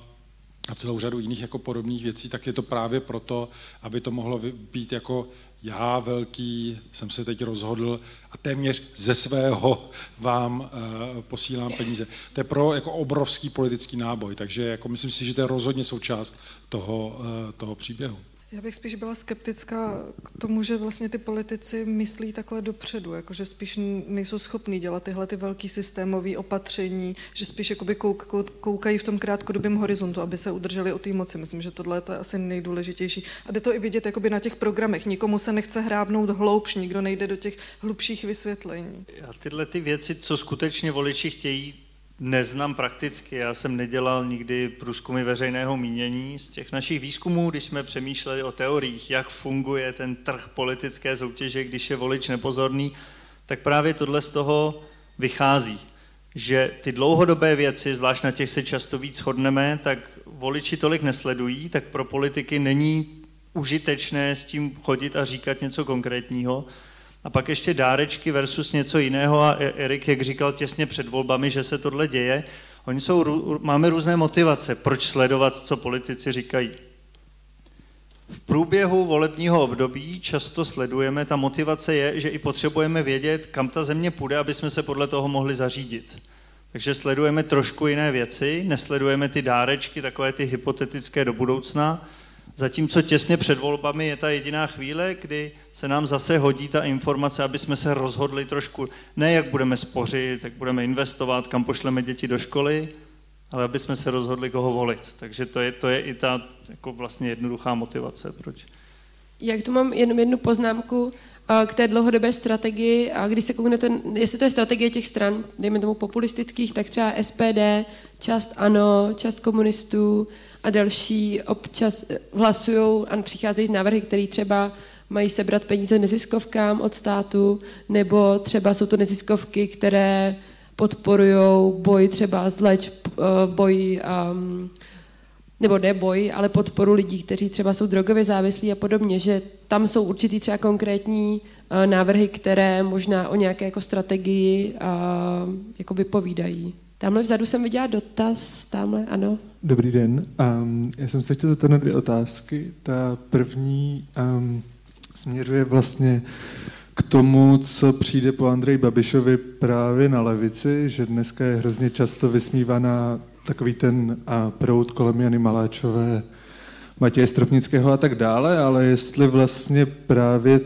a celou řadu jiných jako podobných věcí, tak je to právě proto, aby to mohlo být jako já velký jsem se teď rozhodl a téměř ze svého vám uh, posílám peníze. To je pro jako obrovský politický náboj, takže jako myslím si, že to je rozhodně součást toho, uh, toho příběhu. Já bych spíš byla skeptická k tomu, že vlastně ty politici myslí takhle dopředu, jakože spíš nejsou schopní dělat tyhle ty velký systémové opatření, že spíš jakoby kouk, koukají v tom krátkodobém horizontu, aby se udrželi o té moci. Myslím, že tohle je asi nejdůležitější. A jde to i vidět jakoby na těch programech. Nikomu se nechce hrábnout hloubš, nikdo nejde do těch hlubších vysvětlení. Já tyhle ty věci, co skutečně voliči chtějí, neznám prakticky. Já jsem nedělal nikdy průzkumy veřejného mínění. Z těch našich výzkumů, když jsme přemýšleli o teoriích, jak funguje ten trh politické soutěže, když je volič nepozorný, tak právě tohle z toho vychází. Že ty dlouhodobé věci, zvlášť na těch se často víc shodneme, tak voliči tolik nesledují, tak pro politiky není užitečné s tím chodit a říkat něco konkrétního. A pak ještě dárečky versus něco jiného a e- Erik, jak říkal těsně před volbami, že se tohle děje, oni jsou, máme různé motivace, proč sledovat, co politici říkají. V průběhu volebního období často sledujeme, ta motivace je, že i potřebujeme vědět, kam ta země půjde, aby jsme se podle toho mohli zařídit. Takže sledujeme trošku jiné věci, nesledujeme ty dárečky, takové ty hypotetické do budoucna, Zatímco těsně před volbami je ta jediná chvíle, kdy se nám zase hodí ta informace, aby jsme se rozhodli trošku, ne jak budeme spořit, jak budeme investovat, kam pošleme děti do školy, ale aby jsme se rozhodli, koho volit. Takže to je, to je i ta jako vlastně jednoduchá motivace, proč. Jak tu mám jenom jednu poznámku k té dlouhodobé strategii, a když se kouknete, jestli to je strategie těch stran, dejme tomu populistických, tak třeba SPD, část ANO, část komunistů, a další občas hlasují a přicházejí z návrhy, které třeba mají sebrat peníze neziskovkám od státu, nebo třeba jsou to neziskovky, které podporují boj třeba zleč, eh, boj, um, nebo ne boj, ale podporu lidí, kteří třeba jsou drogově závislí a podobně, že tam jsou určitý třeba konkrétní uh, návrhy, které možná o nějaké jako strategii uh, jako vypovídají. Tamhle vzadu jsem viděla dotaz, tamhle, ano. Dobrý den. Um, já jsem se chtěl zeptat na dvě otázky. Ta první um, směřuje vlastně k tomu, co přijde po Andreji Babišovi právě na levici, že dneska je hrozně často vysmívaná takový ten proud kolem Jany Maláčové, Matěje Stropnického a tak dále, ale jestli vlastně právě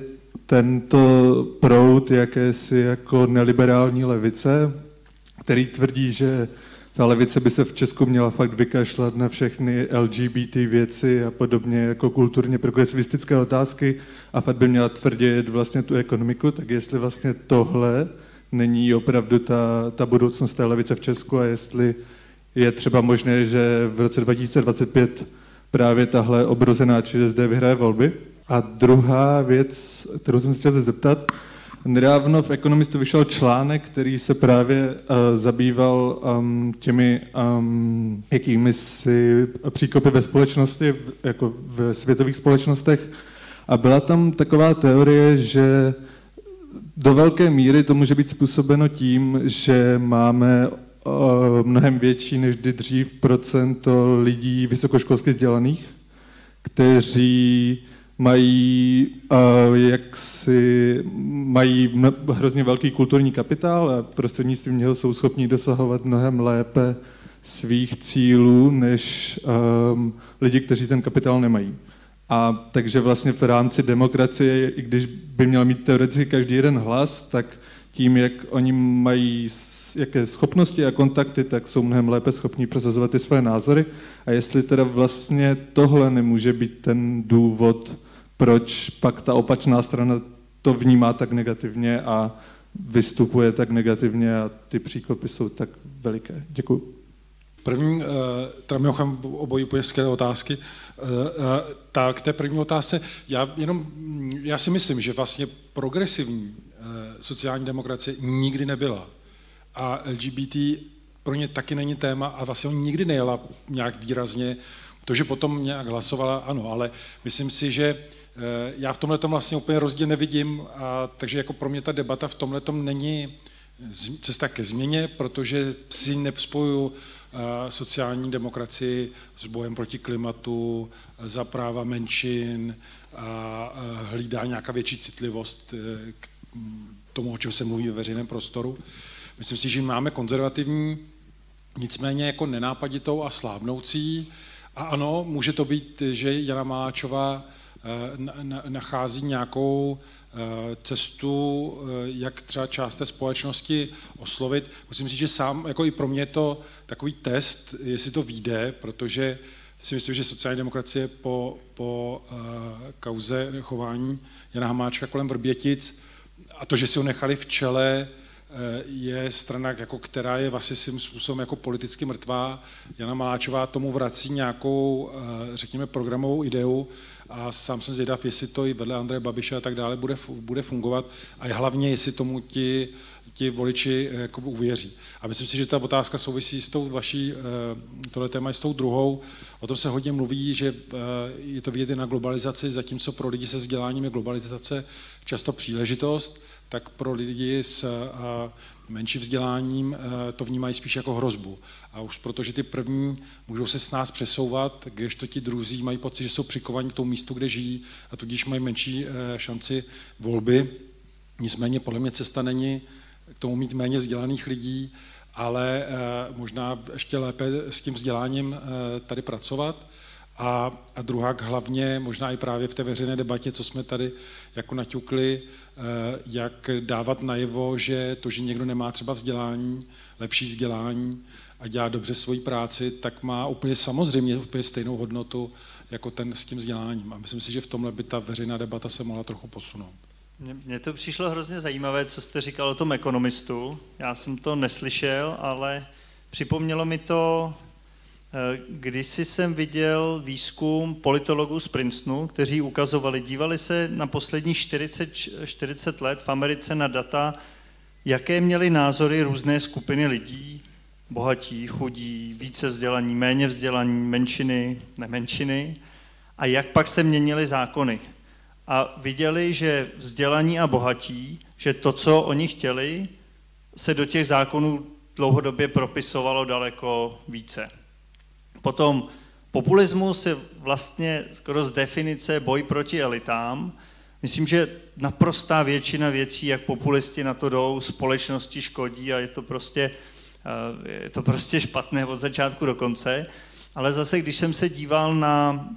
tento proud jakési jako neliberální levice, který tvrdí, že ta levice by se v Česku měla fakt vykašlat na všechny LGBT věci a podobně jako kulturně progresivistické otázky a fakt by měla tvrdit vlastně tu ekonomiku, tak jestli vlastně tohle není opravdu ta, ta budoucnost té levice v Česku a jestli je třeba možné, že v roce 2025 právě tahle obrozená ČSSD vyhraje volby. A druhá věc, kterou jsem se chtěl zeptat, Nedávno v Ekonomistu vyšel článek, který se právě uh, zabýval um, těmi um, jakými si příkopy ve společnosti, jako v světových společnostech. A byla tam taková teorie, že do velké míry to může být způsobeno tím, že máme mnohem větší než kdy dřív procento lidí vysokoškolsky vzdělaných, kteří mají, uh, jak si, mají hrozně velký kulturní kapitál a prostřednictvím něho jsou schopni dosahovat mnohem lépe svých cílů, než um, lidi, kteří ten kapitál nemají. A takže vlastně v rámci demokracie, i když by měl mít teoreticky každý jeden hlas, tak tím, jak oni mají jaké schopnosti a kontakty, tak jsou mnohem lépe schopní prosazovat ty své názory. A jestli teda vlastně tohle nemůže být ten důvod, proč pak ta opačná strana to vnímá tak negativně a vystupuje tak negativně a ty příkopy jsou tak veliké. Děkuji. První, eh, teda mimochodem obojí pojezdské otázky, eh, eh, tak té první otázce, já jenom, já si myslím, že vlastně progresivní sociální demokracie nikdy nebyla. A LGBT pro ně taky není téma a vlastně on nikdy nejela nějak výrazně. To, že potom nějak hlasovala, ano, ale myslím si, že eh, já v tomhle vlastně úplně rozdíl nevidím, a, takže jako pro mě ta debata v tomhle není cesta ke změně, protože si nepspoju eh, sociální demokracii s bojem proti klimatu, za práva menšin a hlídá nějaká větší citlivost eh, k tomu, o čem se mluví ve veřejném prostoru. Myslím si, že máme konzervativní, nicméně jako nenápaditou a slávnoucí. A ano, může to být, že Jana Maláčová eh, nachází nějakou Eh, cestu, eh, jak třeba část té společnosti oslovit. Musím říct, že sám, jako i pro mě to takový test, jestli to vyjde, protože si myslím, že sociální demokracie po, po uh, kauze chování Jana Hamáčka kolem Vrbětic a to, že si ho nechali v čele, je strana, jako, která je vlastně svým způsobem jako politicky mrtvá. Jana Maláčová tomu vrací nějakou, řekněme, programovou ideu, a sám jsem zvědav, jestli to i vedle Andreje Babiše a tak dále bude, bude fungovat a hlavně, jestli tomu ti, ti voliči jako uvěří. A myslím si, že ta otázka souvisí s tou vaší, eh, tohle téma je s tou druhou. O tom se hodně mluví, že eh, je to vidět na globalizaci, zatímco pro lidi se vzděláním je globalizace často příležitost, tak pro lidi s menším vzděláním to vnímají spíš jako hrozbu. A už protože ty první můžou se s nás přesouvat, to ti druzí mají pocit, že jsou přikovaní k tomu místu, kde žijí a tudíž mají menší šanci volby. Nicméně podle mě cesta není k tomu mít méně vzdělaných lidí, ale eh, možná ještě lépe s tím vzděláním eh, tady pracovat. A, a druhá hlavně, možná i právě v té veřejné debatě, co jsme tady jako naťukli, jak dávat najevo, že to, že někdo nemá třeba vzdělání, lepší vzdělání, a dělá dobře svoji práci, tak má úplně samozřejmě úplně stejnou hodnotu jako ten s tím vzděláním. A myslím si, že v tomhle by ta veřejná debata se mohla trochu posunout. Mně to přišlo hrozně zajímavé, co jste říkal o tom ekonomistu. Já jsem to neslyšel, ale připomnělo mi to, eh, když jsem viděl výzkum politologů z Princetonu, kteří ukazovali, dívali se na posledních 40, 40 let v Americe na data, jaké měly názory různé skupiny lidí bohatí, chudí, více vzdělaní, méně vzdělaní, menšiny, nemenšiny, a jak pak se měnily zákony. A viděli, že vzdělaní a bohatí, že to, co oni chtěli, se do těch zákonů dlouhodobě propisovalo daleko více. Potom populismus je vlastně skoro z definice boj proti elitám. Myslím, že naprostá většina věcí, jak populisti na to jdou, společnosti škodí a je to prostě je to prostě špatné od začátku do konce, ale zase, když jsem se díval na,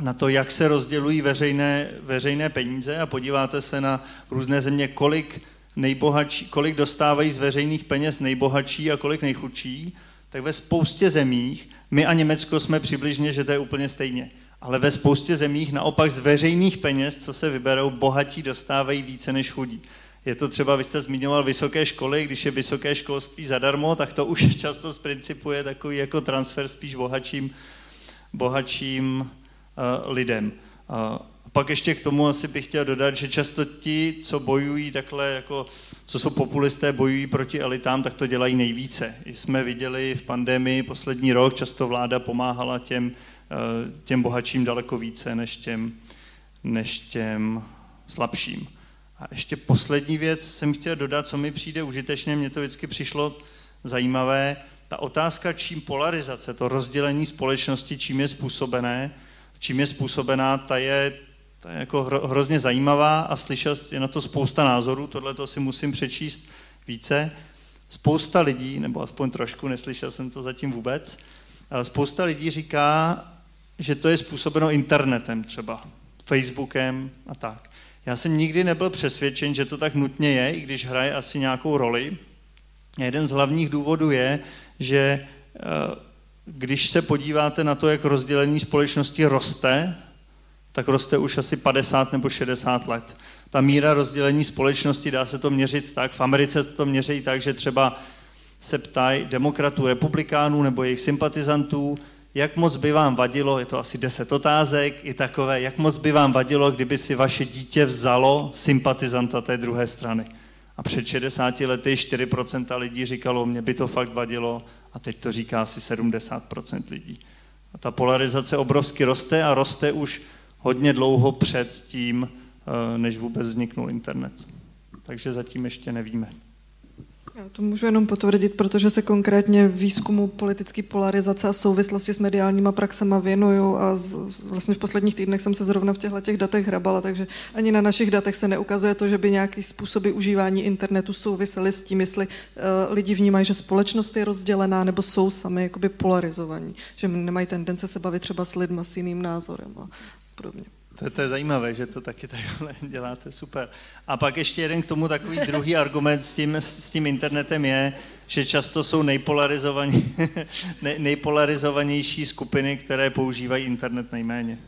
na to, jak se rozdělují veřejné, veřejné peníze a podíváte se na různé země, kolik nejbohatší, kolik dostávají z veřejných peněz nejbohatší a kolik nejchudší, tak ve spoustě zemích, my a Německo jsme přibližně, že to je úplně stejně, ale ve spoustě zemích naopak z veřejných peněz, co se vyberou, bohatí dostávají více než chudí. Je to třeba, vy jste zmiňoval vysoké školy, když je vysoké školství zadarmo, tak to už [LAUGHS] často z principu je takový jako transfer spíš bohatším, bohatším lidem. Uh, pak ještě k tomu asi bych chtěl dodat, že často ti, co bojují takhle, jako, co jsou populisté, bojují proti elitám, tak to dělají nejvíce. Jsme viděli v pandemii poslední rok, často vláda pomáhala těm, eh, těm bohatším daleko více než těm, než těm slabším. A ještě poslední věc jsem chtěl dodat, co mi přijde užitečně, mně to vždycky přišlo zajímavé, ta otázka, čím polarizace, to rozdělení společnosti, čím je způsobené, čím je způsobená, ta je, ta je jako hro, hrozně zajímavá a slyšel je na to spousta názorů, tohle to si musím přečíst více. Spousta lidí, nebo aspoň trošku, neslyšel jsem to zatím vůbec, ale spousta lidí říká, že to je způsobeno internetem třeba, Facebookem a tak. Já jsem nikdy nebyl přesvědčen, že to tak nutně je, i když hraje asi nějakou roli. Jeden z hlavních důvodů je, že eh, když se podíváte na to, jak rozdělení společnosti roste, tak roste už asi 50 nebo 60 let. Ta míra rozdělení společnosti, dá se to měřit tak, v Americe se to měří tak, že třeba se ptají demokratů, republikánů nebo jejich sympatizantů, jak moc by vám vadilo, je to asi deset otázek, i takové, jak moc by vám vadilo, kdyby si vaše dítě vzalo sympatizanta té druhé strany. A před 60 lety 4% lidí říkalo, mě by to fakt vadilo, a teď to říká asi 70% lidí. A ta polarizace obrovsky roste a roste už hodně dlouho před tím, eh, než vůbec vzniknul internet. Takže zatím ještě nevíme. Já to můžu jenom potvrdit, protože se konkrétně výzkumu politické polarizace a souvislosti s mediálníma praxema věnuju a z, vlastně v posledních týdnech jsem se zrovna v těchto těch datech hrabala, takže ani na našich datech se neukazuje to, že by nějaký způsoby užívání internetu souvisely s tím, jestli uh, lidi vnímají, že společnost je rozdělená nebo jsou sami jakoby polarizovaní, že nemají tendence se bavit třeba s lidmi s jiným názorem a podobně. To, to je zajímavé, že to taky takhle [LAUGHS] děláte, super. A pak ještě jeden k tomu takový druhý argument s tím, s tím internetem je, že často jsou nejpolarizovaní, [LAUGHS] nejpolarizovanější skupiny, které používají internet nejméně.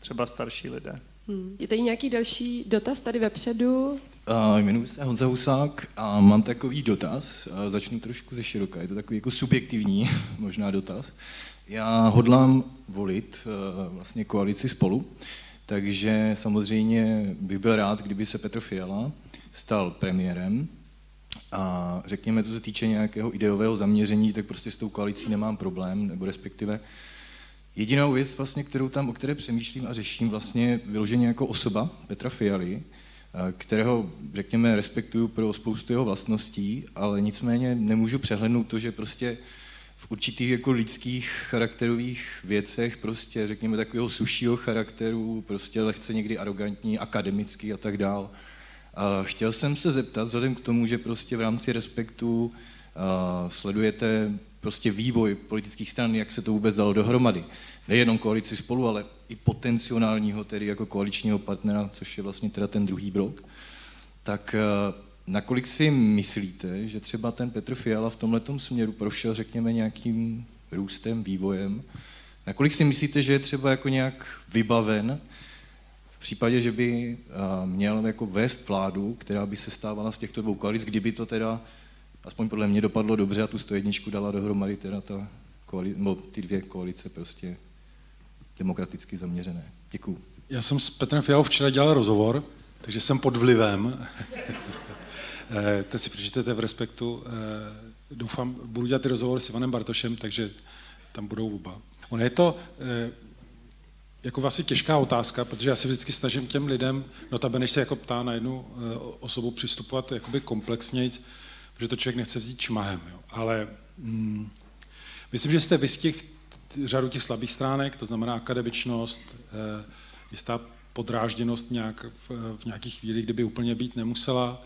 Třeba starší lidé. Hmm. Je tady nějaký další dotaz tady vepředu? Uh, jmenuji se Honza Husák a mám takový dotaz. Uh, začnu trošku ze široka. Je to takový jako subjektivní [LAUGHS] možná dotaz. Já hodlám volit uh, vlastně koalici spolu, takže samozřejmě bych byl rád, kdyby se Petr Fiala stal premiérem. A řekněme, co se týče nějakého ideového zaměření, tak prostě s tou koalicí nemám problém, nebo respektive jedinou věc, vlastně, kterou tam, o které přemýšlím a řeším vlastně vyloženě jako osoba Petra Fialy, eh, kterého, řekněme, respektuju pro spoustu jeho vlastností, ale nicméně nemůžu přehlednout to, že prostě v určitých jako lidských charakterových věcech, prostě řekněme takového sušího charakteru, prostě lehce někdy arrogantní, akademický a tak dál. A chtěl jsem se zeptat, vzhledem k tomu, že prostě v rámci respektu uh, sledujete prostě vývoj politických stran, jak se to vůbec dalo dohromady. Nejenom koalici spolu, ale i potenciálního, tedy jako koaličního partnera, což je vlastně teda ten druhý blok. Tak Nakolik si myslíte, že třeba ten Petr Fiala v tomhle směru prošel, řekněme, nějakým růstem, vývojem? Nakolik si myslíte, že je třeba jako nějak vybaven v případě, že by měl jako vést vládu, která by se stávala z těchto dvou koalic, kdyby to teda, aspoň podle mě, dopadlo dobře a tu 101 dala dohromady teda ta koalice, no, ty dvě koalice prostě demokraticky zaměřené. Děkuju. Já jsem s Petrem Fialou včera dělal rozhovor, takže jsem pod vlivem. [LAUGHS] Eh, ten si přečtete v Respektu. Eh, doufám, budu dělat ty rozhovory s Ivanem Bartošem, takže tam budou oba. Ono je to eh, jako vlastně těžká otázka, protože já se vždycky snažím těm lidem, no ta než se jako ptá na jednu osobu, přistupovat jakoby komplexněji, protože to člověk nechce vzít šmahem. Jo. Ale mm, myslím, že jste vystih řadu těch slabých stránek, to znamená akademičnost, jistá podrážděnost nějak v, v nějakých chvíli, kdyby úplně být nemusela,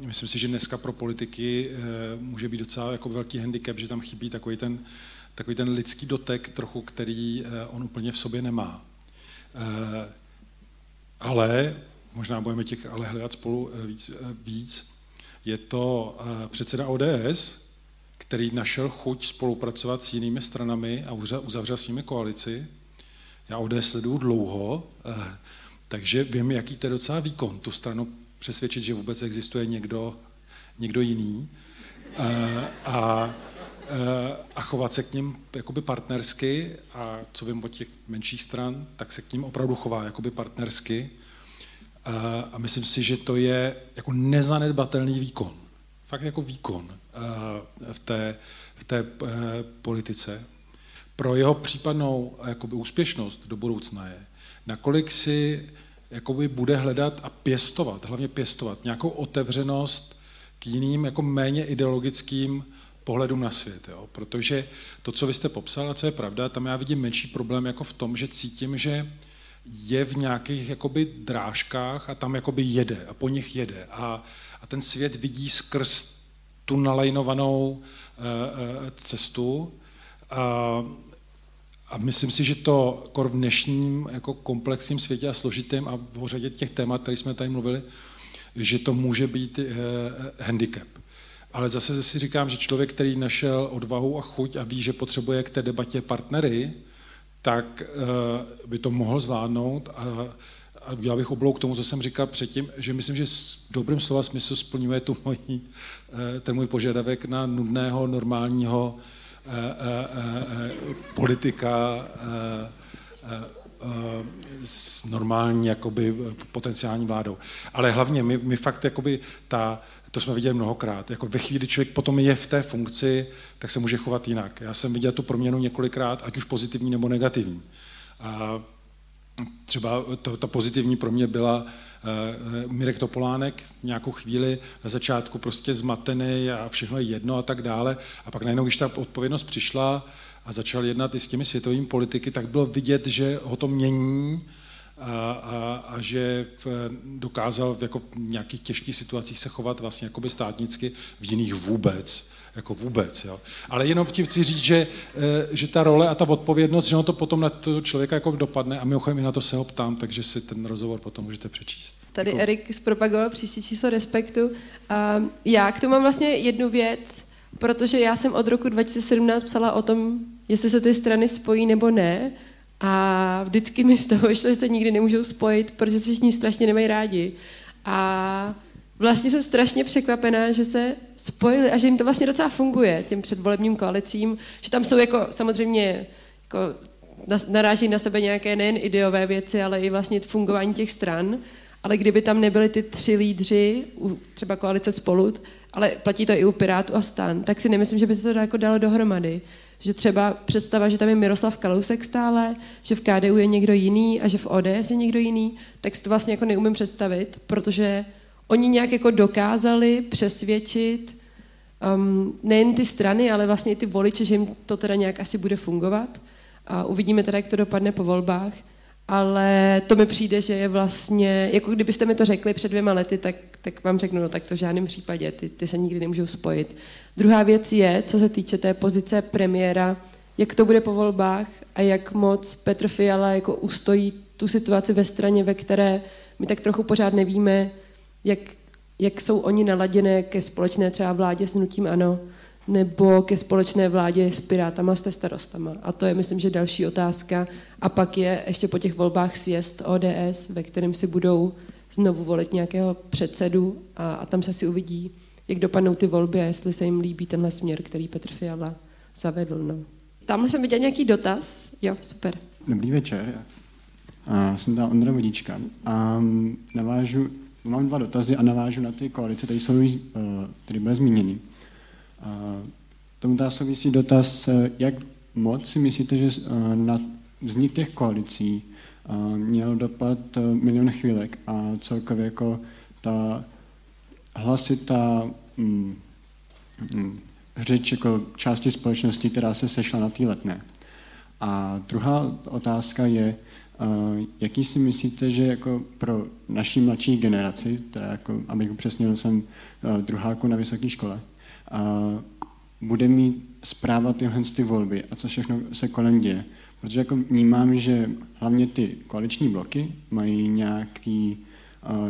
myslím si, že dneska pro politiky eh, může být docela jako velký handicap, že tam chybí takový ten, takový ten lidský dotek trochu, který eh, on úplně v sobě nemá. Ale, možná budeme těch ale hledat spolu víc, víc je to předseda ODS, který našel chuť spolupracovat s jinými stranami a uzavřel s nimi koalici. Já ODS sleduju dlouho, takže vím, jaký to je docela výkon, tu stranu přesvědčit, že vůbec existuje někdo, někdo jiný a, a, a chovat se k ním jakoby partnersky a co vím od těch menších stran, tak se k ním opravdu chová jakoby partnersky a, a myslím si, že to je jako nezanedbatelný výkon. Fakt jako výkon v té, v té politice. Pro jeho případnou jakoby úspěšnost do budoucna je, nakolik si jakoby bude hledat a pěstovat, hlavně pěstovat nějakou otevřenost k jiným, jako méně ideologickým pohledům na svět. Jo? Protože to, co vy jste popsal, a co je pravda, tam já vidím menší problém jako v tom, že cítím, že je v nějakých jakoby drážkách a tam jakoby jede a po nich jede. A, a ten svět vidí skrz tu nalajnovanou uh, uh, cestu. Uh, a myslím si, že to kor v dnešním jako komplexním světě a složitém a v řadě těch témat, které jsme tady mluvili, že to může být eh, handicap. Ale zase si říkám, že člověk, který našel odvahu a chuť a ví, že potřebuje k té debatě partnery, tak eh, by to mohl zvládnout a, a já bych oblouk k tomu, co jsem říkal předtím, že myslím, že s dobrým slova smyslu splňuje tu mojí, eh, ten můj požadavek na nudného, normálního, Eh, eh, eh, politika s normální jakoby, potenciální vládou. Ale hlavně my, my fakt jakoby ta, to jsme viděli mnohokrát. Jako ve chvíli, kdy člověk potom je v té funkci, tak se může chovat jinak. Já jsem viděl tu proměnu několikrát, ať už pozitivní nebo negativní. A třeba to, ta pozitivní pro mě byla Mirek Topolánek v nějakou chvíli na začátku prostě zmatený a všechno je jedno a tak dále. A pak najednou, když ta odpovědnost přišla a začal jednat i s těmi světovými politiky, tak bylo vidět, že ho to mění a, a, a že v, dokázal v, jako v nějakých těžkých situacích se chovat vlastně jakoby státnicky, v jiných vůbec jako vůbec. Jo. Ale jenom ti chci říct, že, eh, že ta role a ta odpovědnost, že ono to potom na toho člověka jako dopadne a mimochodem i na to se ho ptám, takže si ten rozhovor potom můžete přečíst. Tady jako... Erik zpropagoval příští číslo Respektu. A já k tomu mám vlastně jednu věc, protože já jsem od roku 2017 psala o tom, jestli se ty strany spojí nebo ne. A vždycky mi z toho [LAUGHS] vyšlo, že se nikdy nemůžou spojit, protože se všichni strašně nemají rádi. A vlastně jsem strašně překvapená, že se spojili a že jim to vlastně docela funguje, těm předvolebním koalicím, že tam jsou jako samozřejmě jako naráží na sebe nějaké nejen ideové věci, ale i vlastně fungování těch stran. Ale kdyby tam nebyly ty tři lídři, třeba koalice spolu, ale platí to i u Pirátů a stan, tak si nemyslím, že by se to jako dalo dohromady. Že třeba představa, že tam je Miroslav Kalousek stále, že v KDU je někdo jiný a že v ODS je někdo jiný, tak si to vlastně jako neumím představit, protože oni nějak jako dokázali přesvědčit um, nejen ty strany, ale vlastně i ty voliče, že jim to teda nějak asi bude fungovat. A uvidíme teda, jak to dopadne po volbách. Ale to mi přijde, že je vlastně, jako kdybyste mi to řekli před dvěma lety, tak, tak vám řeknu, no tak to v žádném případě, ty, ty se nikdy nemůžou spojit. Druhá věc je, co se týče té pozice premiéra, jak to bude po volbách a jak moc Petr Fiala jako ustojí tu situaci ve straně, ve které my tak trochu pořád nevíme, jak, jak jsou oni naladěné ke společné třeba vládě s nutím ANO, nebo ke společné vládě s Pirátama, s starostama. A to je, myslím, že další otázka. A pak je ještě po těch volbách sjezd ODS, ve kterém si budou znovu volit nějakého předsedu a, a tam se si uvidí, jak dopadnou ty volby a jestli se jim líbí tenhle směr, který Petr Fiala zavedl. No. Tam jsem viděl nějaký dotaz. Jo, super. Dobrý večer. A jsem tam Ondra Vodička. A navážu Mám dva dotazy a navážu na ty koalice, tady jsou, tady byly zmíněny. Tomu ta souvisí dotaz, jak moc si myslíte, že eh, na vznik těch koalicí eh, měl dopad eh, milion chvílek a celkově jako ta hlasitá mm, mm, řeč jako části společnosti, která se sešla na té letné. A druhá otázka je, Jaký si myslíte, že jako pro naší mladší generaci, teda jako, abych upřesnil, jsem druháku na vysoké škole, bude mít zpráva tyhle ty volby a co všechno se kolem děje. Protože jako vnímám, že hlavně ty koaliční bloky mají nějaký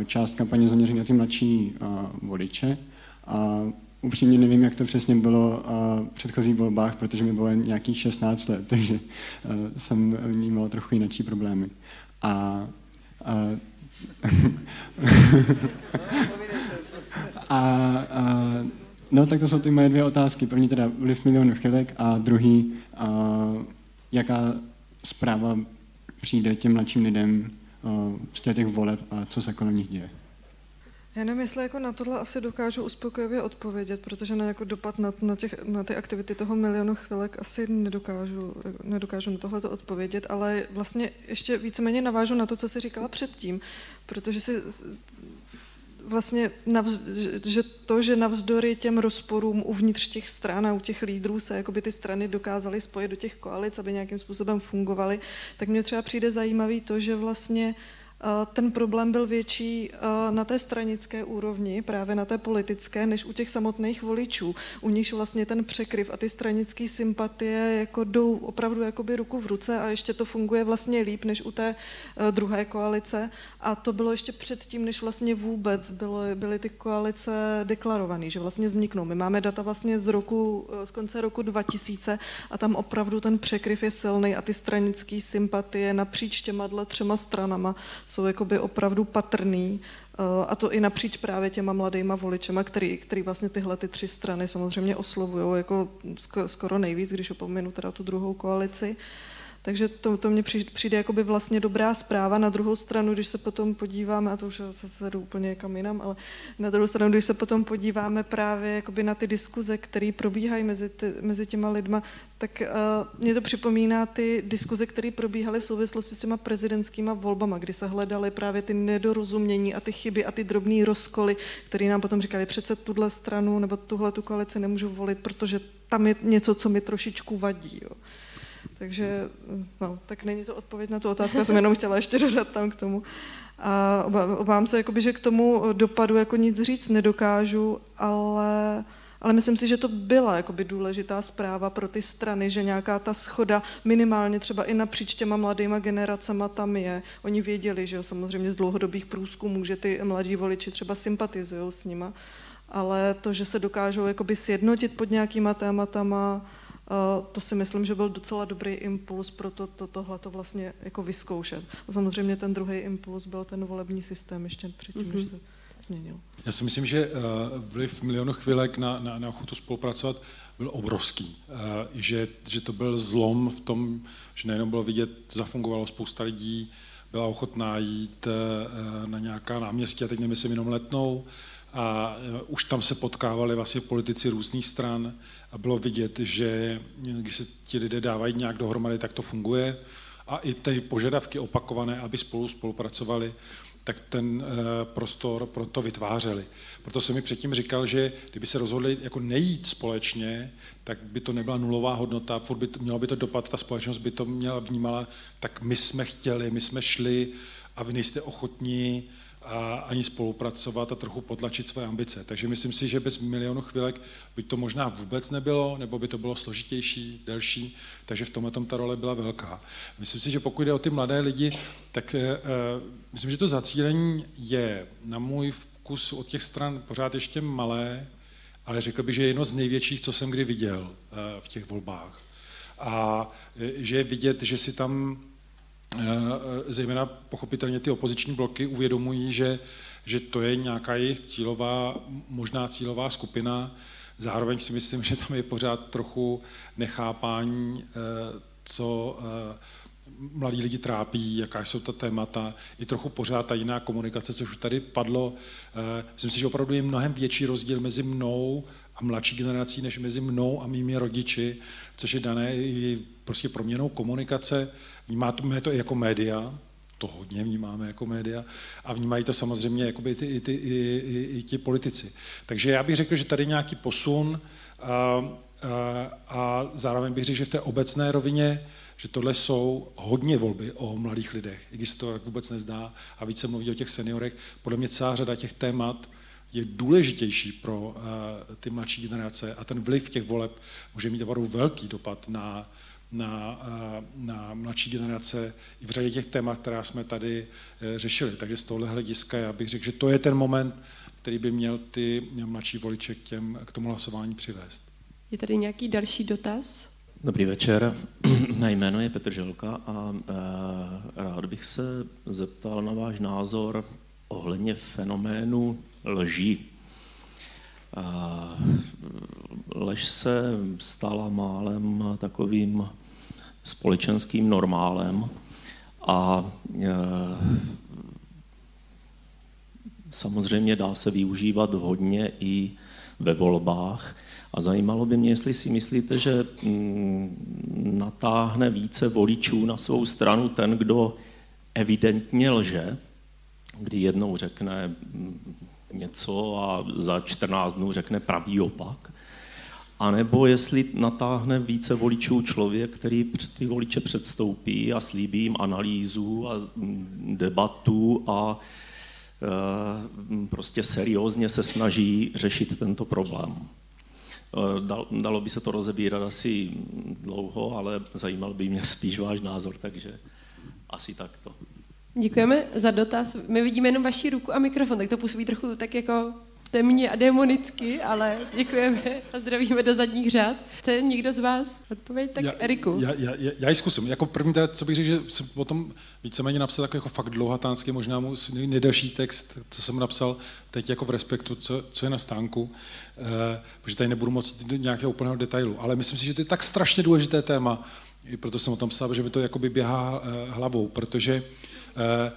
část kampaně zaměřený na ty mladší voliče a upřímně nevím, jak to přesně bylo v předchozích volbách, protože mi bylo nějakých 16 let, [LAUGHS] takže jsem vnímal trochu jináčí problémy. A, a, [LAUGHS] a, a no tak to jsou ty moje dvě otázky. První teda vliv milionu chylek a druhý, a, jaká zpráva přijde těm mladším lidem z těch voleb a co se kolem nich děje. Já nevím, jestli jako na tohle asi dokážu uspokojivě odpovědět, protože na jako dopad na, na, těch, na ty aktivity toho milionu chvilek asi nedokážu, nedokážu na tohle odpovědět, ale vlastně ještě víceméně navážu na to, co jsi říkala předtím, protože si vlastně, navz, že to, že navzdory těm rozporům uvnitř těch stran a u těch lídrů se jakoby ty strany dokázaly spojit do těch koalic, aby nějakým způsobem fungovaly, tak mně třeba přijde zajímavý to, že vlastně uh, ten problém byl větší na té stranické úrovni, právě na té politické, než u těch samotných voličů. U nich vlastně ten překryv a ty stranické sympatie jako jdou opravdu jakoby ruku v ruce a ještě to funguje vlastně líp než u té druhé koalice. A to bylo ještě předtím, než vlastně vůbec bylo, byly ty koalice deklarované, že vlastně vzniknou. My máme data vlastně z roku, z konce roku 2000 a tam opravdu ten překryv je silný a ty stranické sympatie napříč těma třema stranama jsou jakoby opravdu patrný eh, a to i napříč právě těma mladýma voličema, který, který vlastně tyhle ty tři strany samozřejmě oslovují jako skoro nejvíc, když opominu teda tu druhou koalici. Takže to, to mně přijde jakoby vlastně dobrá zpráva. Na druhou stranu, když se potom podíváme, a to už se jdu úplně kam jinam, ale na druhou stranu, když se potom podíváme právě jakoby na ty diskuze, které probíhají mezi, ty, mezi těma lidma, tak uh, mě to připomíná ty diskuze, které probíhaly v souvislosti s těma prezidentskýma volbama, kdy se hledaly právě ty nedorozumění a ty chyby a ty drobné rozkoly, které nám potom říkali, přece tuhle stranu nebo tuhle tu koalici nemůžu volit, protože tam je něco, co mi trošičku vadí. Jo. Takže, no, tak není to odpověď na tu otázku, já jsem jenom chtěla ještě dodat tam k tomu. A obávám se, jakoby, že k tomu dopadu jako nic říct nedokážu, ale, ale myslím si, že to byla jakoby, důležitá zpráva pro ty strany, že nějaká ta schoda minimálně třeba i napříč těma mladýma generacema tam je. Oni věděli, že jo, samozřejmě z dlouhodobých průzkumů, že ty mladí voliči třeba sympatizují s nima, ale to, že se dokážou jakoby sjednotit pod nějakýma tématama, to si myslím, že byl docela dobrý impuls pro to, to, tohle to vlastně jako vyzkoušet. A samozřejmě ten druhý impuls byl ten volební systém ještě předtím, mm-hmm. než se změnil. Já si myslím, že vliv milionu chvilek na, na, na ochotu spolupracovat byl obrovský. Že, že to byl zlom v tom, že nejenom bylo vidět, zafungovalo spousta lidí, byla ochotná jít na nějaká náměstí, a teď nemyslím jenom letnou, a už tam se potkávali vlastně politici různých stran a bylo vidět, že když se ti lidé dávají nějak dohromady, tak to funguje a i ty požadavky opakované, aby spolu spolupracovali, tak ten prostor pro to vytvářeli. Proto jsem mi předtím říkal, že kdyby se rozhodli jako nejít společně, tak by to nebyla nulová hodnota, furt by to, mělo by to dopad, ta společnost by to měla vnímala, tak my jsme chtěli, my jsme šli a vy nejste ochotní a ani spolupracovat a trochu potlačit své ambice. Takže myslím si, že bez milionu chvilek by to možná vůbec nebylo, nebo by to bylo složitější, delší, takže v tomhle tom ta role byla velká. Myslím si, že pokud jde o ty mladé lidi, tak uh, myslím, že to zacílení je na můj vkus od těch stran pořád ještě malé, ale řekl bych, že je jedno z největších, co jsem kdy viděl uh, v těch volbách. A že je vidět, že si tam zejména pochopitelně ty opoziční bloky uvědomují, že, že to je nějaká jejich cílová, možná cílová skupina. Zároveň si myslím, že tam je pořád trochu nechápání, eh, co eh, mladí lidi trápí, jaká jsou ta témata, i trochu pořád ta jiná komunikace, což už tady padlo. Myslím si, že opravdu je mnohem větší rozdíl mezi mnou a mladší generací, než mezi mnou a mými rodiči, což je dané i prostě proměnou komunikace. Vnímáme to i jako média, to hodně vnímáme jako média a vnímají to samozřejmě jako ty, i, ty, i, i, i ti politici. Takže já bych řekl, že tady nějaký posun a, a, a zároveň bych řekl, že v té obecné rovině, že tohle jsou hodně volby o mladých lidech, i když se to vůbec nezdá a více mluví o těch seniorech. Podle mě celá řada těch témat je důležitější pro uh, ty mladší generace a ten vliv těch voleb může mít opravdu velký dopad na, na, na mladší generace i v řadě těch témat, která jsme tady uh, řešili. Takže z tohohle hlediska já bych řekl, že to je ten moment, který by měl ty mladší voliče k, těm, k tomu hlasování přivést. Je tady nějaký další dotaz? Dobrý večer, [CLEARS THROAT] mé jméno je Petr Želka a e, rád bych se zeptal na váš názor ohledně fenoménu lží. Lež se stala málem takovým společenským normálem a e, samozřejmě dá se využívat hodně i ve volbách. A zajímalo by mě, jestli si myslíte, že mm, natáhne více voličů na svou stranu ten, kdo evidentně lže, kdy jednou řekne něco a za 14 dnů řekne pravý opak. A nebo jestli natáhne více voličů člověk, který ty voliče předstoupí a slíbí jim analýzu a debatu a e, prostě seriózně se snaží řešit tento problém. E, dalo by se to rozebírat asi dlouho, ale zajímal by mě [LAUGHS] spíš váš názor, takže asi takto. Děkujeme za dotaz. My vidíme jenom vaši ruku a mikrofon, tak to působí trochu tak jako temně a demonicky, ale děkujeme a zdravíme do zadních řád. Chce někdo z vás odpověď? Tak já, Eriku. Já, já, já, já ji zkusím. Jako první, teda, co bych řekl, že jsem potom víceméně napsal tak jako fakt dlouhatánský, možná mu nejdelší text, co jsem napsal teď jako v Respektu, co, co je na stánku, eh, protože tady nebudu moc do nějakého úplného detailu, ale myslím si, že to je tak strašně důležité téma, i proto jsem o tom psal, že by to jakoby běhá eh, hlavou, protože eh,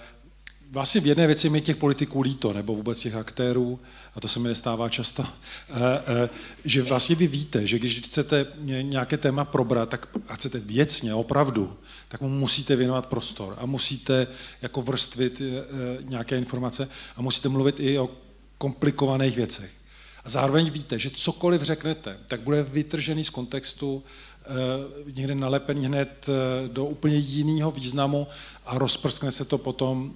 vlastně v jedné věci mi těch politiků líto, nebo vůbec těch aktérů, a to se mi nestává často, [LAUGHS] eh, eh, že vlastně vy víte, že když chcete nějaké téma probrat, tak a chcete věcně, opravdu, tak mu musíte věnovat prostor a musíte jako vrstvit eh, nějaké informace a musíte mluvit i o komplikovaných věcech. A zároveň víte, že cokoliv řeknete, tak bude vytržený z kontextu, někde nalepený hned do úplně jiného významu a rozprskne se to potom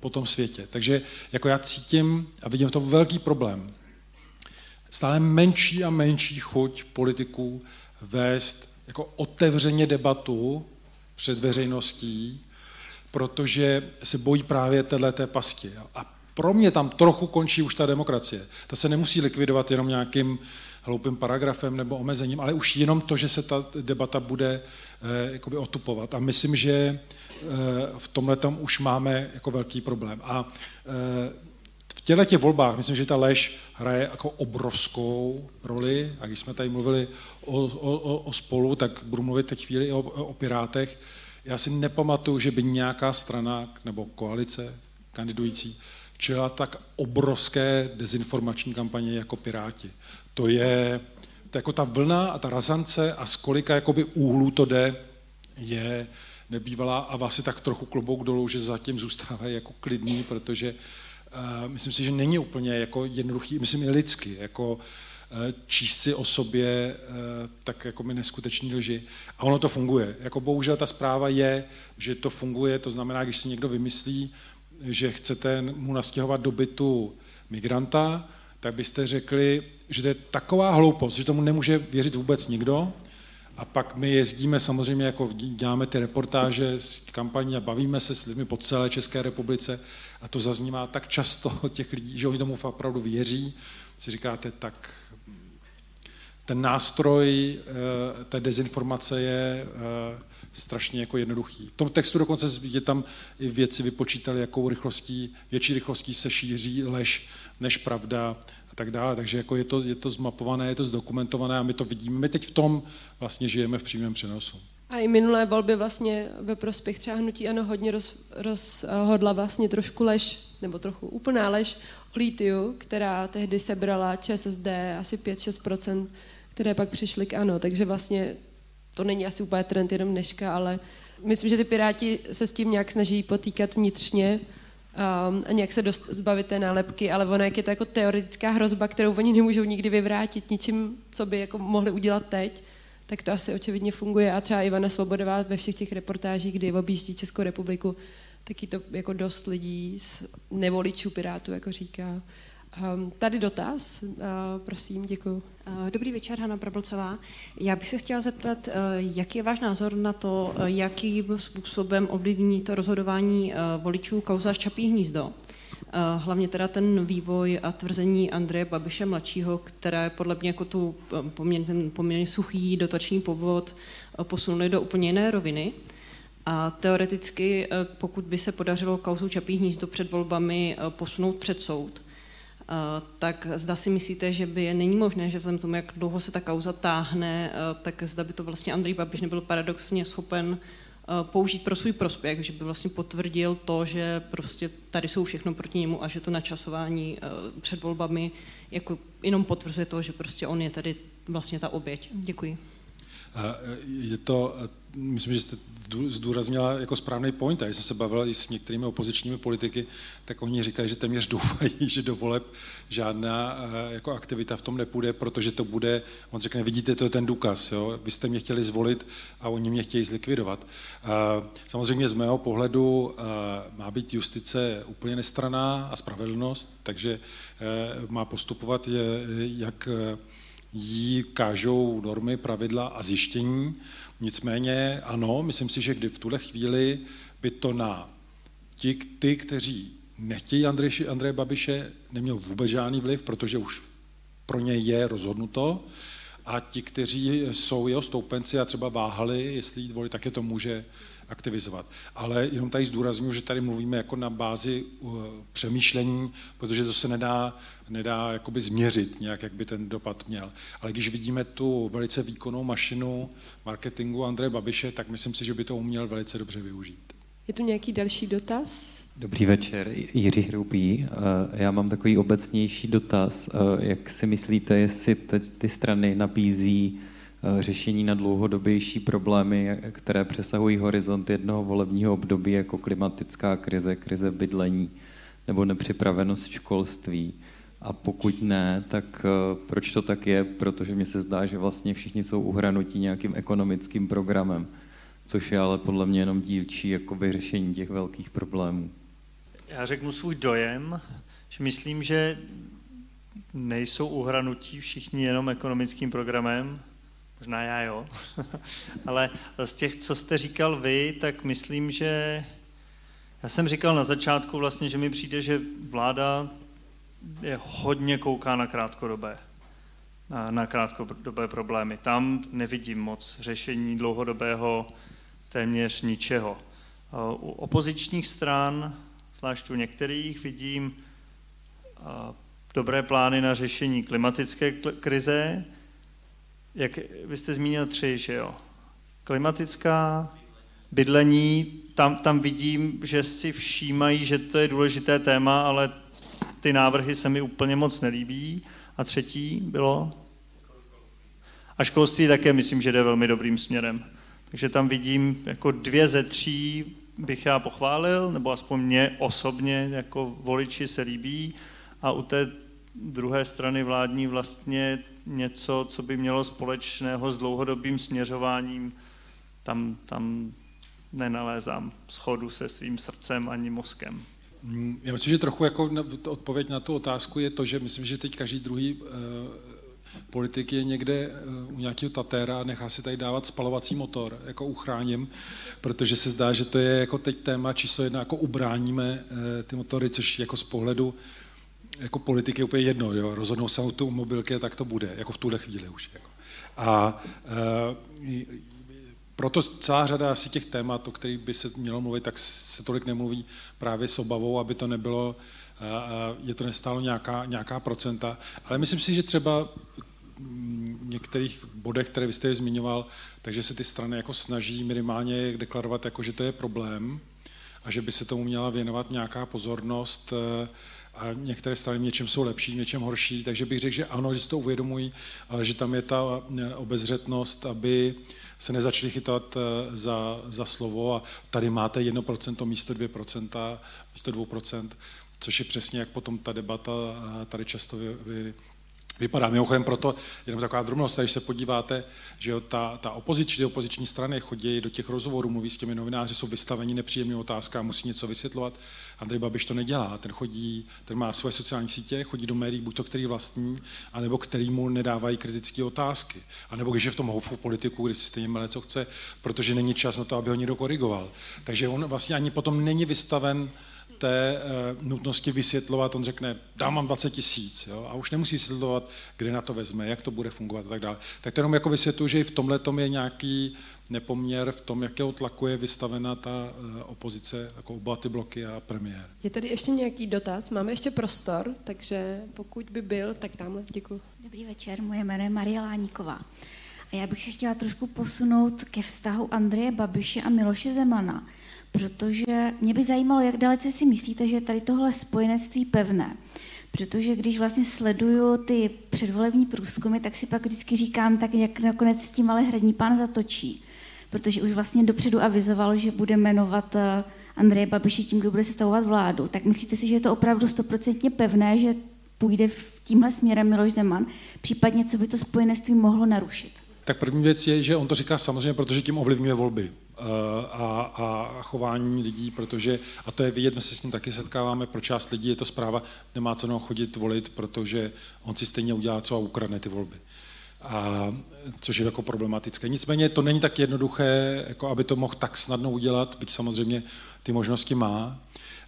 po tom světě. Takže jako já cítím a vidím v tom velký problém. Stále menší a menší chuť politiků vést jako otevřeně debatu před veřejností, protože se bojí právě této pasti. A pro mě tam trochu končí už ta demokracie. Ta se nemusí likvidovat jenom nějakým hloupým paragrafem nebo omezením, ale už jenom to, že se ta debata bude eh, jakoby otupovat. A myslím, že eh, v tomhle tam už máme jako velký problém. A eh, v těchto těch volbách myslím, že ta lež hraje jako obrovskou roli. A když jsme tady mluvili o, o, o spolu, tak budu mluvit teď chvíli o, o Pirátech. Já si nepamatuju, že by nějaká strana nebo koalice kandidující čela tak obrovské dezinformační kampaně jako Piráti. To je, to jako ta vlna a ta razance a z kolika jakoby úhlů to jde, je nebývalá a vlastně tak trochu klobouk dolů, že zatím zůstávají jako klidný, protože uh, myslím si, že není úplně jako jednoduchý, myslím i lidsky, jako uh, číst si o sobě uh, tak jako mi neskutečný lži. A ono to funguje. Jako bohužel ta zpráva je, že to funguje, to znamená, když si někdo vymyslí, že chcete mu nastěhovat do bytu migranta, tak byste řekli, že to je taková hloupost, že tomu nemůže věřit vůbec nikdo. A pak my jezdíme samozřejmě, jako děláme ty reportáže z kampaní a bavíme se s lidmi po celé České republice a to zaznívá tak často od těch lidí, že oni tomu opravdu věří. Si říkáte, tak ten nástroj eh, té dezinformace je eh, strašně jako jednoduchý. V tom textu dokonce je tam i věci vypočítali, jakou rychlostí, větší rychlostí se šíří lež než pravda a tak dále. Takže jako je, to, je to zmapované, je to zdokumentované a my to vidíme. My teď v tom vlastně žijeme v přímém přenosu. A i minulé volby vlastně ve prospěch třeba hnutí ano hodně roz, rozhodla vlastně trošku lež, nebo trochu úplná lež o která tehdy sebrala ČSSD asi 5-6%, které pak přišly k ano. Takže vlastně to není asi úplně trend jenom dneška, ale myslím, že ty Piráti se s tím nějak snaží potýkat vnitřně um, a nějak se dost zbavit té nálepky, ale ono jak je to jako teoretická hrozba, kterou oni nemůžou nikdy vyvrátit ničím, co by jako mohli udělat teď, tak to asi očividně funguje a třeba Ivana Svobodová ve všech těch reportážích, kdy objíždí Českou republiku, taky to jako dost lidí z nevoličů Pirátů jako říká. Um, tady dotaz, uh, prosím, děkuji. Uh, dobrý večer, Hanna Brablcová. Já bych se chtěla zeptat, uh, jaký je váš názor na to, uh, jakým způsobem ovlivní to rozhodování voličů kauza Čapí hnízdo? Hlavně teda ten vývoj a tvrzení Andreje Babiše mladšího, které podle mě jako tu poměrně, ten poměrně suchý dotační povod posunuli do úplně jiné roviny. A teoreticky, pokud by se podařilo kauzu Čapí hnízdo před volbami posunout před soud, Eh, tak zda si myslíte, že by není možné, že vzhledem tomu, jak dlouho se ta kauza táhne, tak zda by to vlastně Andrej Babiš nebyl paradoxně schopen použít pro svůj prospěch, že by vlastně potvrdil to, že prostě tady jsou všechno proti němu a že to načasování před volbami jako jenom potvrzuje to, že prostě on je tady vlastně ta oběť. Děkuji. Je to, myslím, že jste zdůraznila jako správný point. A když jsem se bavil i s některými opozičními politiky, tak oni říkají, že téměř [LAUGHS] doufají, že do voleb žádná eh, jako aktivita v tom nepůjde, protože to bude, on řekne, vidíte, to je ten důkaz, jo? vy jste mě chtěli zvolit a oni mě chtějí zlikvidovat. Samozřejmě z mého pohledu eh, má být justice úplně nestraná a spravedlnost, takže eh, má postupovat jak jí kážou normy, pravidla a zjištění. Nicméně ano, myslím si, že kdy v tuhle chvíli by to na ti, ty, kteří nechtějí Andrej, Andreje Babiše, neměl vůbec žádný vliv, protože už pro ně je rozhodnuto. A ti, kteří jsou jeho stoupenci a třeba váhali, jestli jít volit, tak je to může aktivizovat. Ale jenom tady zdůraznuju, že tady mluvíme jako na bázi uh, přemýšlení, protože to se nedá, nedá jakoby změřit nějak, jak by ten dopad měl. Ale když vidíme tu velice výkonnou mašinu marketingu Andreje Babiše, tak myslím si, že by to uměl velice dobře využít. Je tu nějaký další dotaz? Dobrý večer, Jiří Hroupý. Eh, já mám takový obecnější dotaz. Eh, jak si myslíte, jestli ty strany nabízí řešení na dlouhodobější problémy, které přesahují horizont jednoho volebního období, jako klimatická krize, krize bydlení nebo nepřipravenost školství? A pokud ne, tak proč to tak je? Protože mně se zdá, že vlastně všichni jsou uhranutí nějakým ekonomickým programem, což je ale podle mě jenom dílčí jakoby, řešení těch velkých problémů. Já řeknu svůj dojem, že myslím, že nejsou uhranutí všichni jenom ekonomickým programem, možná já jo, [LAUGHS] ale z těch, co jste říkal vy, tak myslím, že já jsem říkal na začátku vlastně, že mi přijde, že vláda je hodně kouká na krátkodobé, na, na krátkodobé problémy. Tam nevidím moc řešení dlouhodobého téměř ničeho. U opozičních stran zvlášť u některých vidím dobré plány na řešení klimatické krize. Jak vy jste zmínil tři, že jo? Klimatická, bydlení, tam, tam vidím, že si všímají, že to je důležité téma, ale ty návrhy se mi úplně moc nelíbí. A třetí bylo? A školství také myslím, že jde velmi dobrým směrem. Takže tam vidím jako dvě ze tří bych já pochválil, nebo aspoň mě osobně jako voliči se líbí a u té druhé strany vládní vlastně něco, co by mělo společného s dlouhodobým směřováním, tam, tam nenalézám schodu se svým srdcem ani mozkem. Mm, já myslím, že trochu jako odpověď na tu otázku je to, že myslím, že teď každý druhý uh, politik je někde eh, u nějakého tatéra a nechá si tady dávat spalovací motor, jako uchráním, protože se zdá, že to je jako teď téma číslo jedna, jako ubráníme eh, ty motory, což jako z pohledu jako politiky úplně jedno, jo? rozhodnou se o tu mobilky, tak to bude, jako v tuhle chvíli už. Jako. A e, proto celá řada asi těch témat, o kterých by se mělo mluvit, tak se tolik nemluví právě s obavou, aby to nebylo, je to nestálo nějaká, nějaká procenta. Ale myslím si, že třeba některých bodech, které vy jste zmiňoval, takže se ty strany jako snaží minimálně deklarovat, jako, že to je problém a že by se tomu měla věnovat nějaká pozornost eh, a některé strany v něčem jsou lepší, v něčem horší, takže bych řekl, že ano, že si to uvědomují, ale že tam je ta eh, obezřetnost, aby se nezačali chytat eh, za, za slovo. A tady máte 1% místo 2%, místo 2%, což je přesně jak potom ta debata tady často vy, vy, vypadá. Mimochodem proto, jenom taková drobnost, když se podíváte, že jo, ta, ta opoziční, opoziční strany chodí do těch rozhovorů, mluví s těmi novináři, jsou vystaveni nepříjemným otázkám, musí něco vysvětlovat. Andrej Babiš to nedělá, ten chodí, ten má svoje sociální sítě, chodí do médií, buď to který vlastní, anebo který mu nedávají kritické otázky. A nebo když je v tom houfu politiku, když si stejně mele, co chce, protože není čas na to, aby ho někdo korigoval. Takže on vlastně ani potom není vystaven té uh, nutnosti vysvětlovat, on řekne, dám vám 20 tisíc, a už nemusí vysvětlovat, kde na to vezme, jak to bude fungovat a tak dále. Tak to jenom jako vysvětluji, že i v tomhle je nějaký nepoměr v tom, jakého tlaku je vystavena ta uh, opozice, jako oba ty bloky a premiér. Je tady ještě nějaký dotaz? Máme ještě prostor, takže pokud by byl, tak tamhle, děkuji. Dobrý večer, moje jméno je Marie Láníková. A já bych se chtěla trošku posunout ke vztahu Andreje Babiše a Miloše Zemana protože mě by zajímalo, jak dalece si myslíte, že je tady tohle spojenectví pevné. Protože když vlastně sleduju ty předvolební průzkumy, tak si pak vždycky říkám, tak jak nakonec s tím ale hradní pán zatočí. Protože už vlastně dopředu avizoval, že bude jmenovat eh, Andreje Babiše tím, kdo bude sestavovat vládu. Tak myslíte si, že je to opravdu stoprocentně pevné, že půjde v tímhle směrem Miloš Zeman, případně co by to spojenectví mohlo narušit? Tak první věc je, že on to říká samozřejmě, protože tím ovlivňuje volby. A, a chování lidí, protože, a to je vidět, my se s ním taky setkáváme, pro část lidí je to zpráva, nemá cenu chodit volit, protože on si stejně udělá co a ukradne ty volby. a, což je jako problematické. Nicméně to není tak jednoduché, jako aby to mohl tak snadno udělat, byť samozřejmě ty možnosti má.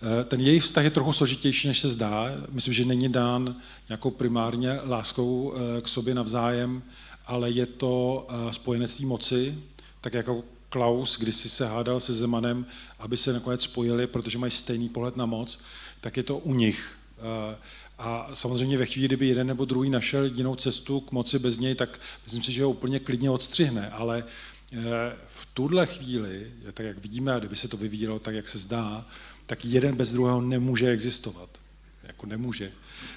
Eh, ten jejich vztah je trochu složitější, než se zdá. Myslím, že není dán nějakou primárně láskou eh, k sobě navzájem, ale je to eh, spojenectví moci, tak jako Klaus kdysi se hádal se Zemanem, aby se nakonec spojili, protože mají stejný pohled na moc, tak je to u nich. A samozřejmě ve chvíli, kdyby jeden nebo druhý našel jinou cestu k moci bez něj, tak myslím si, že ho úplně klidně odstřihne. Ale v tuhle chvíli, tak jak vidíme, a kdyby se to vyvíjelo tak, jak se zdá, tak jeden bez druhého nemůže existovat. Jako nemůže.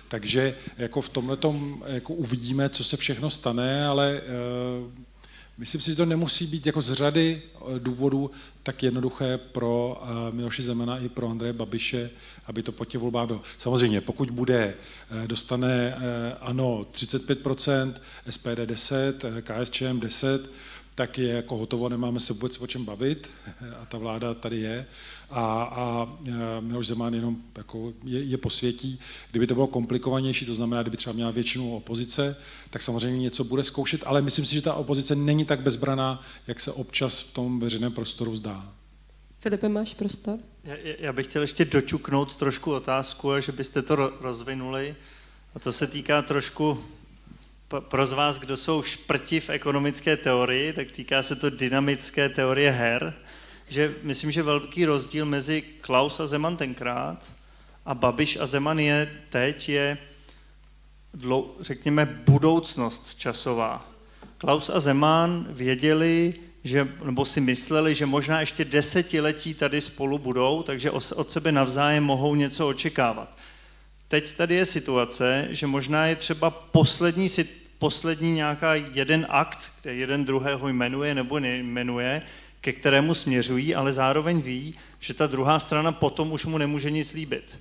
Takže jako v tomhle jako uvidíme, co se všechno stane, ale uh, myslím si, že to nemusí být jako z řady eh, důvodů tak jednoduché pro uh, Miloše Zemana i pro Andreje Babiše, aby to po těch volbách bylo. Samozřejmě, pokud bude, uh, dostane ano 35%, SPD 10, KSČM 10, tak je jako hotovo, nemáme se vůbec o čem bavit [LAUGHS] a ta vláda tady je a, a e, Miloš Zeman jenom jako je, je posvětí. Kdyby to bylo komplikovanější, to znamená, kdyby třeba měla většinu opozice, tak samozřejmě něco bude zkoušet, ale myslím si, že ta opozice není tak bezbraná, jak se občas v tom veřejném prostoru zdá. Filipe, máš prostor? Já, já bych chtěl ještě dočuknout trošku otázku, že byste to rozvinuli. A to se týká trošku pro z vás, kdo jsou šprti v ekonomické teorii, tak týká se to dynamické teorie her, že myslím, že velký rozdíl mezi Klaus a Zeman tenkrát a Babiš a Zeman je teď je, řekněme, budoucnost časová. Klaus a Zeman věděli, že, nebo si mysleli, že možná ještě desetiletí tady spolu budou, takže od sebe navzájem mohou něco očekávat. Teď tady je situace, že možná je třeba poslední poslední nějaká jeden akt, kde jeden druhého jmenuje nebo nejmenuje, ke kterému směřují, ale zároveň ví, že ta druhá strana potom už mu nemůže nic líbit.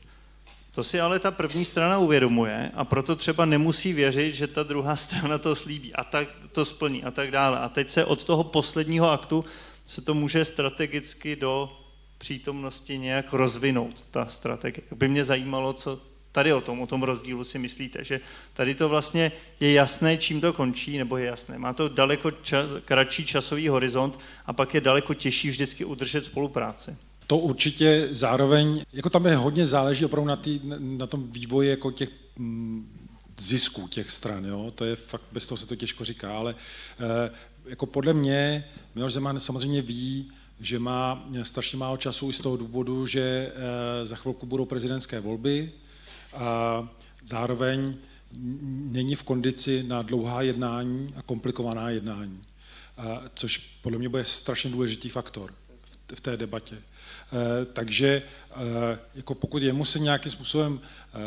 To si ale ta první strana uvědomuje a proto třeba nemusí věřit, že ta druhá [LAUGHS] strana to slíbí a tak to splní a tak dále. A teď se od toho posledního aktu se to může strategicky do přítomnosti nějak rozvinout, ta strategie. By mě zajímalo, co tady o tom, o tom rozdílu si myslíte, že tady to vlastně je jasné, čím to končí, nebo je jasné. Má to daleko ča- kratší časový horizont a pak je daleko těžší vždycky udržet spolupráci. To určitě zároveň, jako tam je hodně záleží opravdu na, tý, na tom vývoji jako těch mm, zisků těch stran, jo? to je fakt, bez toho se to těžko říká, ale e, jako podle mě Miloš Zeman samozřejmě ví, že má strašně málo času i z toho důvodu, že e, za chvilku budou prezidentské volby, a zároveň není v kondici na dlouhá jednání a komplikovaná jednání, a což podle mě bude strašně důležitý faktor v té debatě. E, takže e, jako pokud jemu se nějakým způsobem e,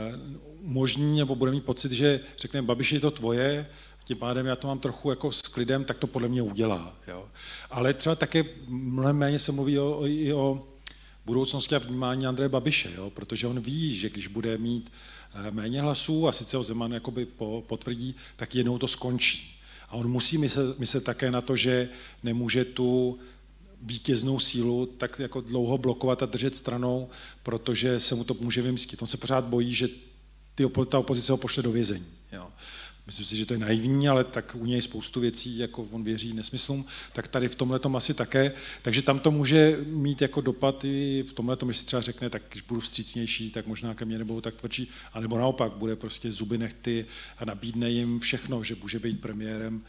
umožní nebo bude mít pocit, že řekne, Babiš, je to tvoje, tím pádem já to mám trochu jako s klidem, tak to podle mě udělá. Jo. Ale třeba také mnohem méně se mluví o, i o budoucnosti a vnímání Andreje Babiše, jo? protože on ví, že když bude mít eh, méně hlasů a sice ho Zeman jakoby potvrdí, tak jednou to skončí. A on musí myslet, myslet také na to, že nemůže tu vítěznou sílu tak jako dlouho blokovat a držet stranou, protože se mu to může vymstit. On se pořád bojí, že ty, ta opozice ho pošle do vězení. Jo. Myslím si, že to je naivní, ale tak u něj spoustu věcí, jako on věří nesmyslům, tak tady v tomhle tom asi také. Takže tam to může mít jako dopad i v tomhle tom, jestli třeba řekne, tak když budu vstřícnější, tak možná ke mně nebudou tak tvrdší, anebo naopak bude prostě zuby nechty a nabídne jim všechno, že může být premiérem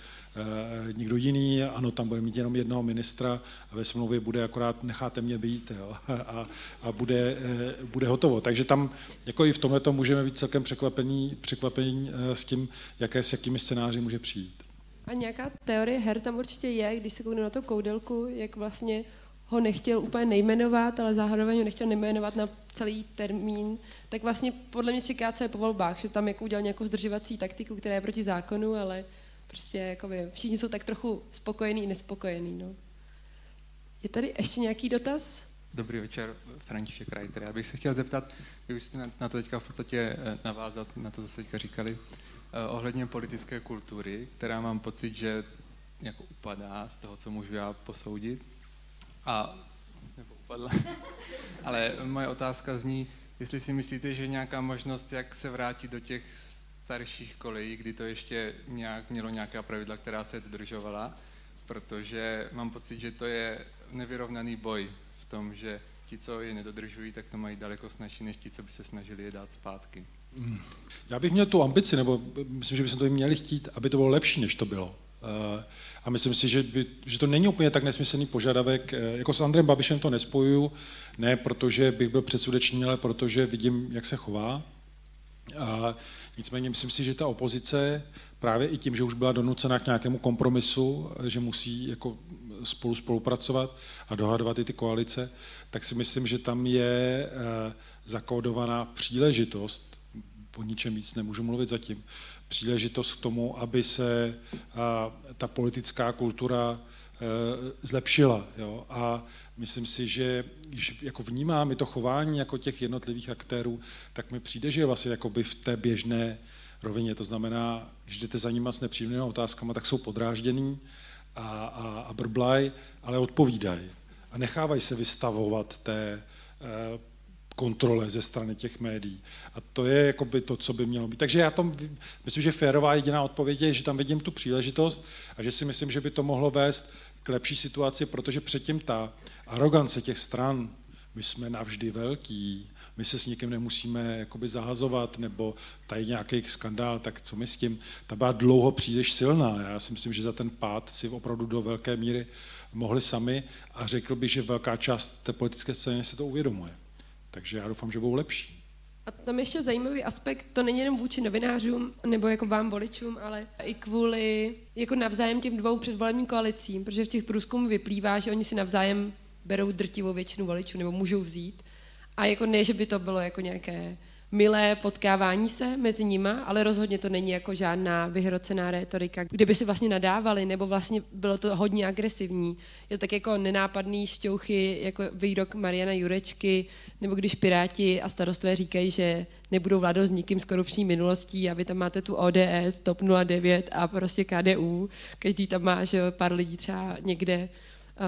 někdo jiný, ano, tam bude mít jenom jednoho ministra a ve smlouvě bude akorát necháte mě být jo, [LAUGHS] a, a bude, eh, bude hotovo. Takže tam jako i v tomhle můžeme být celkem překvapení, překvapení eh, s tím, jaké s jakými scénáři může přijít. A nějaká teorie her tam určitě je, když se kouknu na to koudelku, jak vlastně ho nechtěl úplně nejmenovat, ale zároveň ho nechtěl nejmenovat na celý termín, tak vlastně podle mě čeká, co je po volbách, že tam jako udělal nějakou zdržovací taktiku, která je proti zákonu, ale Prostě jakoby, všichni jsou tak trochu spokojení i nespokojení. No. Je tady ještě nějaký dotaz? Dobrý večer, František Reiter. Já bych se chtěl zeptat, vy už jste na to teďka v podstatě eh, navázat na to, co jste teďka říkali, eh, ohledně politické kultury, která mám pocit, že jako upadá z toho, co můžu já posoudit. A nebo upadla. [LAUGHS] Ale moje otázka zní, jestli si myslíte, že nějaká možnost, jak se vrátit do těch starších kolejí, kdy to ještě nějak mělo nějaká pravidla, která se dodržovala, protože mám pocit, že to je nevyrovnaný boj v tom, že ti, co je nedodržují, tak to mají daleko snažší, než ti, co by se snažili je dát zpátky. Hmm. Já bych měl tu ambici, nebo myslím, že bychom to měli chtít, aby to bylo lepší, než to bylo. Eh, a myslím si, že, by, že to není úplně tak nesmyslný požadavek. Eh, jako s Andrem Babišem to nespojuju, ne protože bych byl předsudečný, ale protože vidím, jak se chová. A nicméně myslím si, že ta opozice právě i tím, že už byla donucena k nějakému kompromisu, že musí jako spolu spolupracovat a dohadovat i ty koalice, tak si myslím, že tam je eh, zakódovaná příležitost, o ničem víc nemůžu mluvit zatím, příležitost k tomu, aby se ta politická kultura e, zlepšila. Jo? A myslím si, že když jako vnímám i to chování jako těch jednotlivých aktérů, tak mi přijde, že vlastně jakoby v té běžné rovině. To znamená, když jdete za nima s nepříjemnými otázkami, tak jsou podrážděný a, a, a brblaj, ale odpovídají. A nechávají se vystavovat té e, kontrole ze strany těch médií. A to je jakoby to, co by mělo být. Takže já tam myslím, že férová jediná odpověď je, že tam vidím tu příležitost a že si myslím, že by to mohlo vést k lepší situaci, protože předtím ta arogance těch stran, my jsme navždy velký, my se s nikým nemusíme jakoby zahazovat, nebo tady nějaký skandál, tak co my s tím? Ta byla dlouho příliš silná. Já si myslím, že za ten pád si opravdu do velké míry mohli sami a řekl bych, že velká část té politické scény se to uvědomuje. Takže já doufám, že budou lepší. A tam ještě zajímavý aspekt, to není jenom vůči novinářům nebo jako vám voličům, ale i kvůli jako navzájem těm dvou předvolebním koalicím, protože v těch průzkumů vyplývá, že oni si navzájem berou drtivou většinu voličů nebo můžou vzít. A jako ne, že by to bylo jako nějaké milé potkávání se mezi nima, ale rozhodně to není jako žádná vyhrocená rétorika, kdyby si vlastně nadávali, nebo vlastně bylo to hodně agresivní. Je to tak jako nenápadný šťouchy, jako výrok Mariana Jurečky, nebo když Piráti a starostvé říkají, že nebudou vládou s nikým s korupční minulostí a vy tam máte tu ODS, TOP 09 a prostě KDU. Každý tam má že pár lidí třeba někde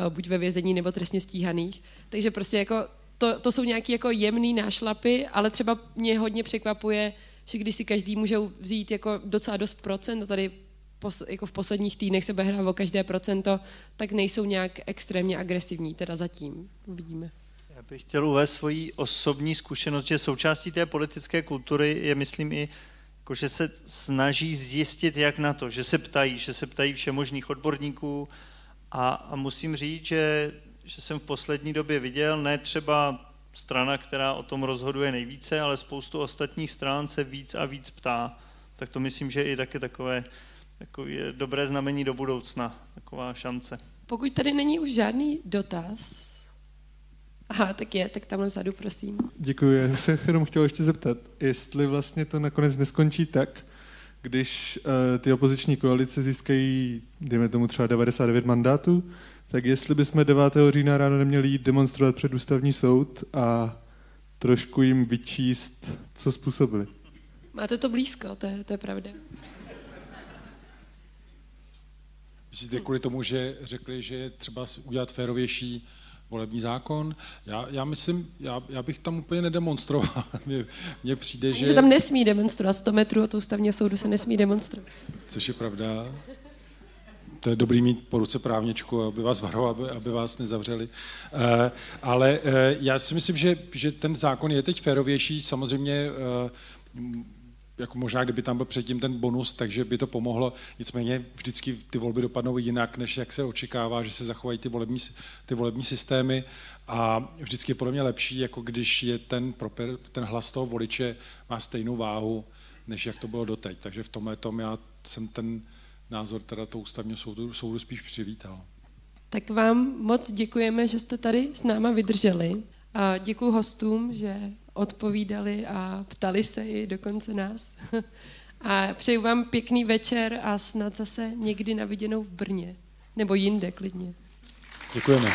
uh, buď ve vězení nebo trestně stíhaných. Takže prostě jako to, to jsou nějaké jako jemné nášlapy, ale třeba mě hodně překvapuje, že když si každý může vzít jako docela dost procent, a tady pos, jako v posledních týdnech se bude o každé procento, tak nejsou nějak extrémně agresivní, teda zatím. Uvidíme. Já bych chtěl uvést svoji osobní zkušenost, že součástí té politické kultury je, myslím, i jako, že se snaží zjistit, jak na to, že se ptají, že se ptají všemožných odborníků a, a musím říct, že že jsem v poslední době viděl, ne třeba strana, která o tom rozhoduje nejvíce, ale spoustu ostatních stran se víc a víc ptá. Tak to myslím, že je i taky takové, takové dobré znamení do budoucna, taková šance. Pokud tady není už žádný dotaz, Aha, tak je, tak tamhle vzadu, prosím. Děkuji, já se jenom chtěl ještě zeptat, jestli vlastně to nakonec neskončí tak, když uh, ty opoziční koalice získají, dejme tomu třeba 99 mandátů, tak jestli bychom 9. října ráno neměli jít demonstrovat před ústavní soud a trošku jim vyčíst, co způsobili. Máte to blízko, to je, to je pravda. Myslíte kvůli tomu, že řekli, že je třeba udělat férovější volební zákon. Já, já myslím, já, já bych tam úplně nedemonstroval. [LAUGHS] Mně, mně přijde, že... se tam nesmí demonstrovat. 100 metrů od ústavního soudu se nesmí demonstrovat. Což je pravda to je dobrý mít po ruce právničku, aby vás varoval, aby, aby vás nezavřeli. Eh, ale eh, já si myslím, že, že ten zákon je teď férovější. Samozřejmě eh, jako možná, kdyby tam byl předtím ten bonus, takže by to pomohlo. Nicméně vždycky ty volby dopadnou jinak, než jak se očekává, že se zachovají ty volební, ty volební systémy a vždycky je podle mě lepší, jako když je ten, ten hlas toho voliče má stejnou váhu, než jak to bylo doteď. Takže v tomhle tom já jsem ten názor teda to ústavního soudu, soudu spíš přivítal. Tak vám moc děkujeme, že jste tady s náma vydrželi. A děkuji hostům, že odpovídali a ptali se i dokonce nás. A přeju vám pěkný večer a snad zase někdy na viděnou v Brně. Nebo jinde klidně. Děkujeme.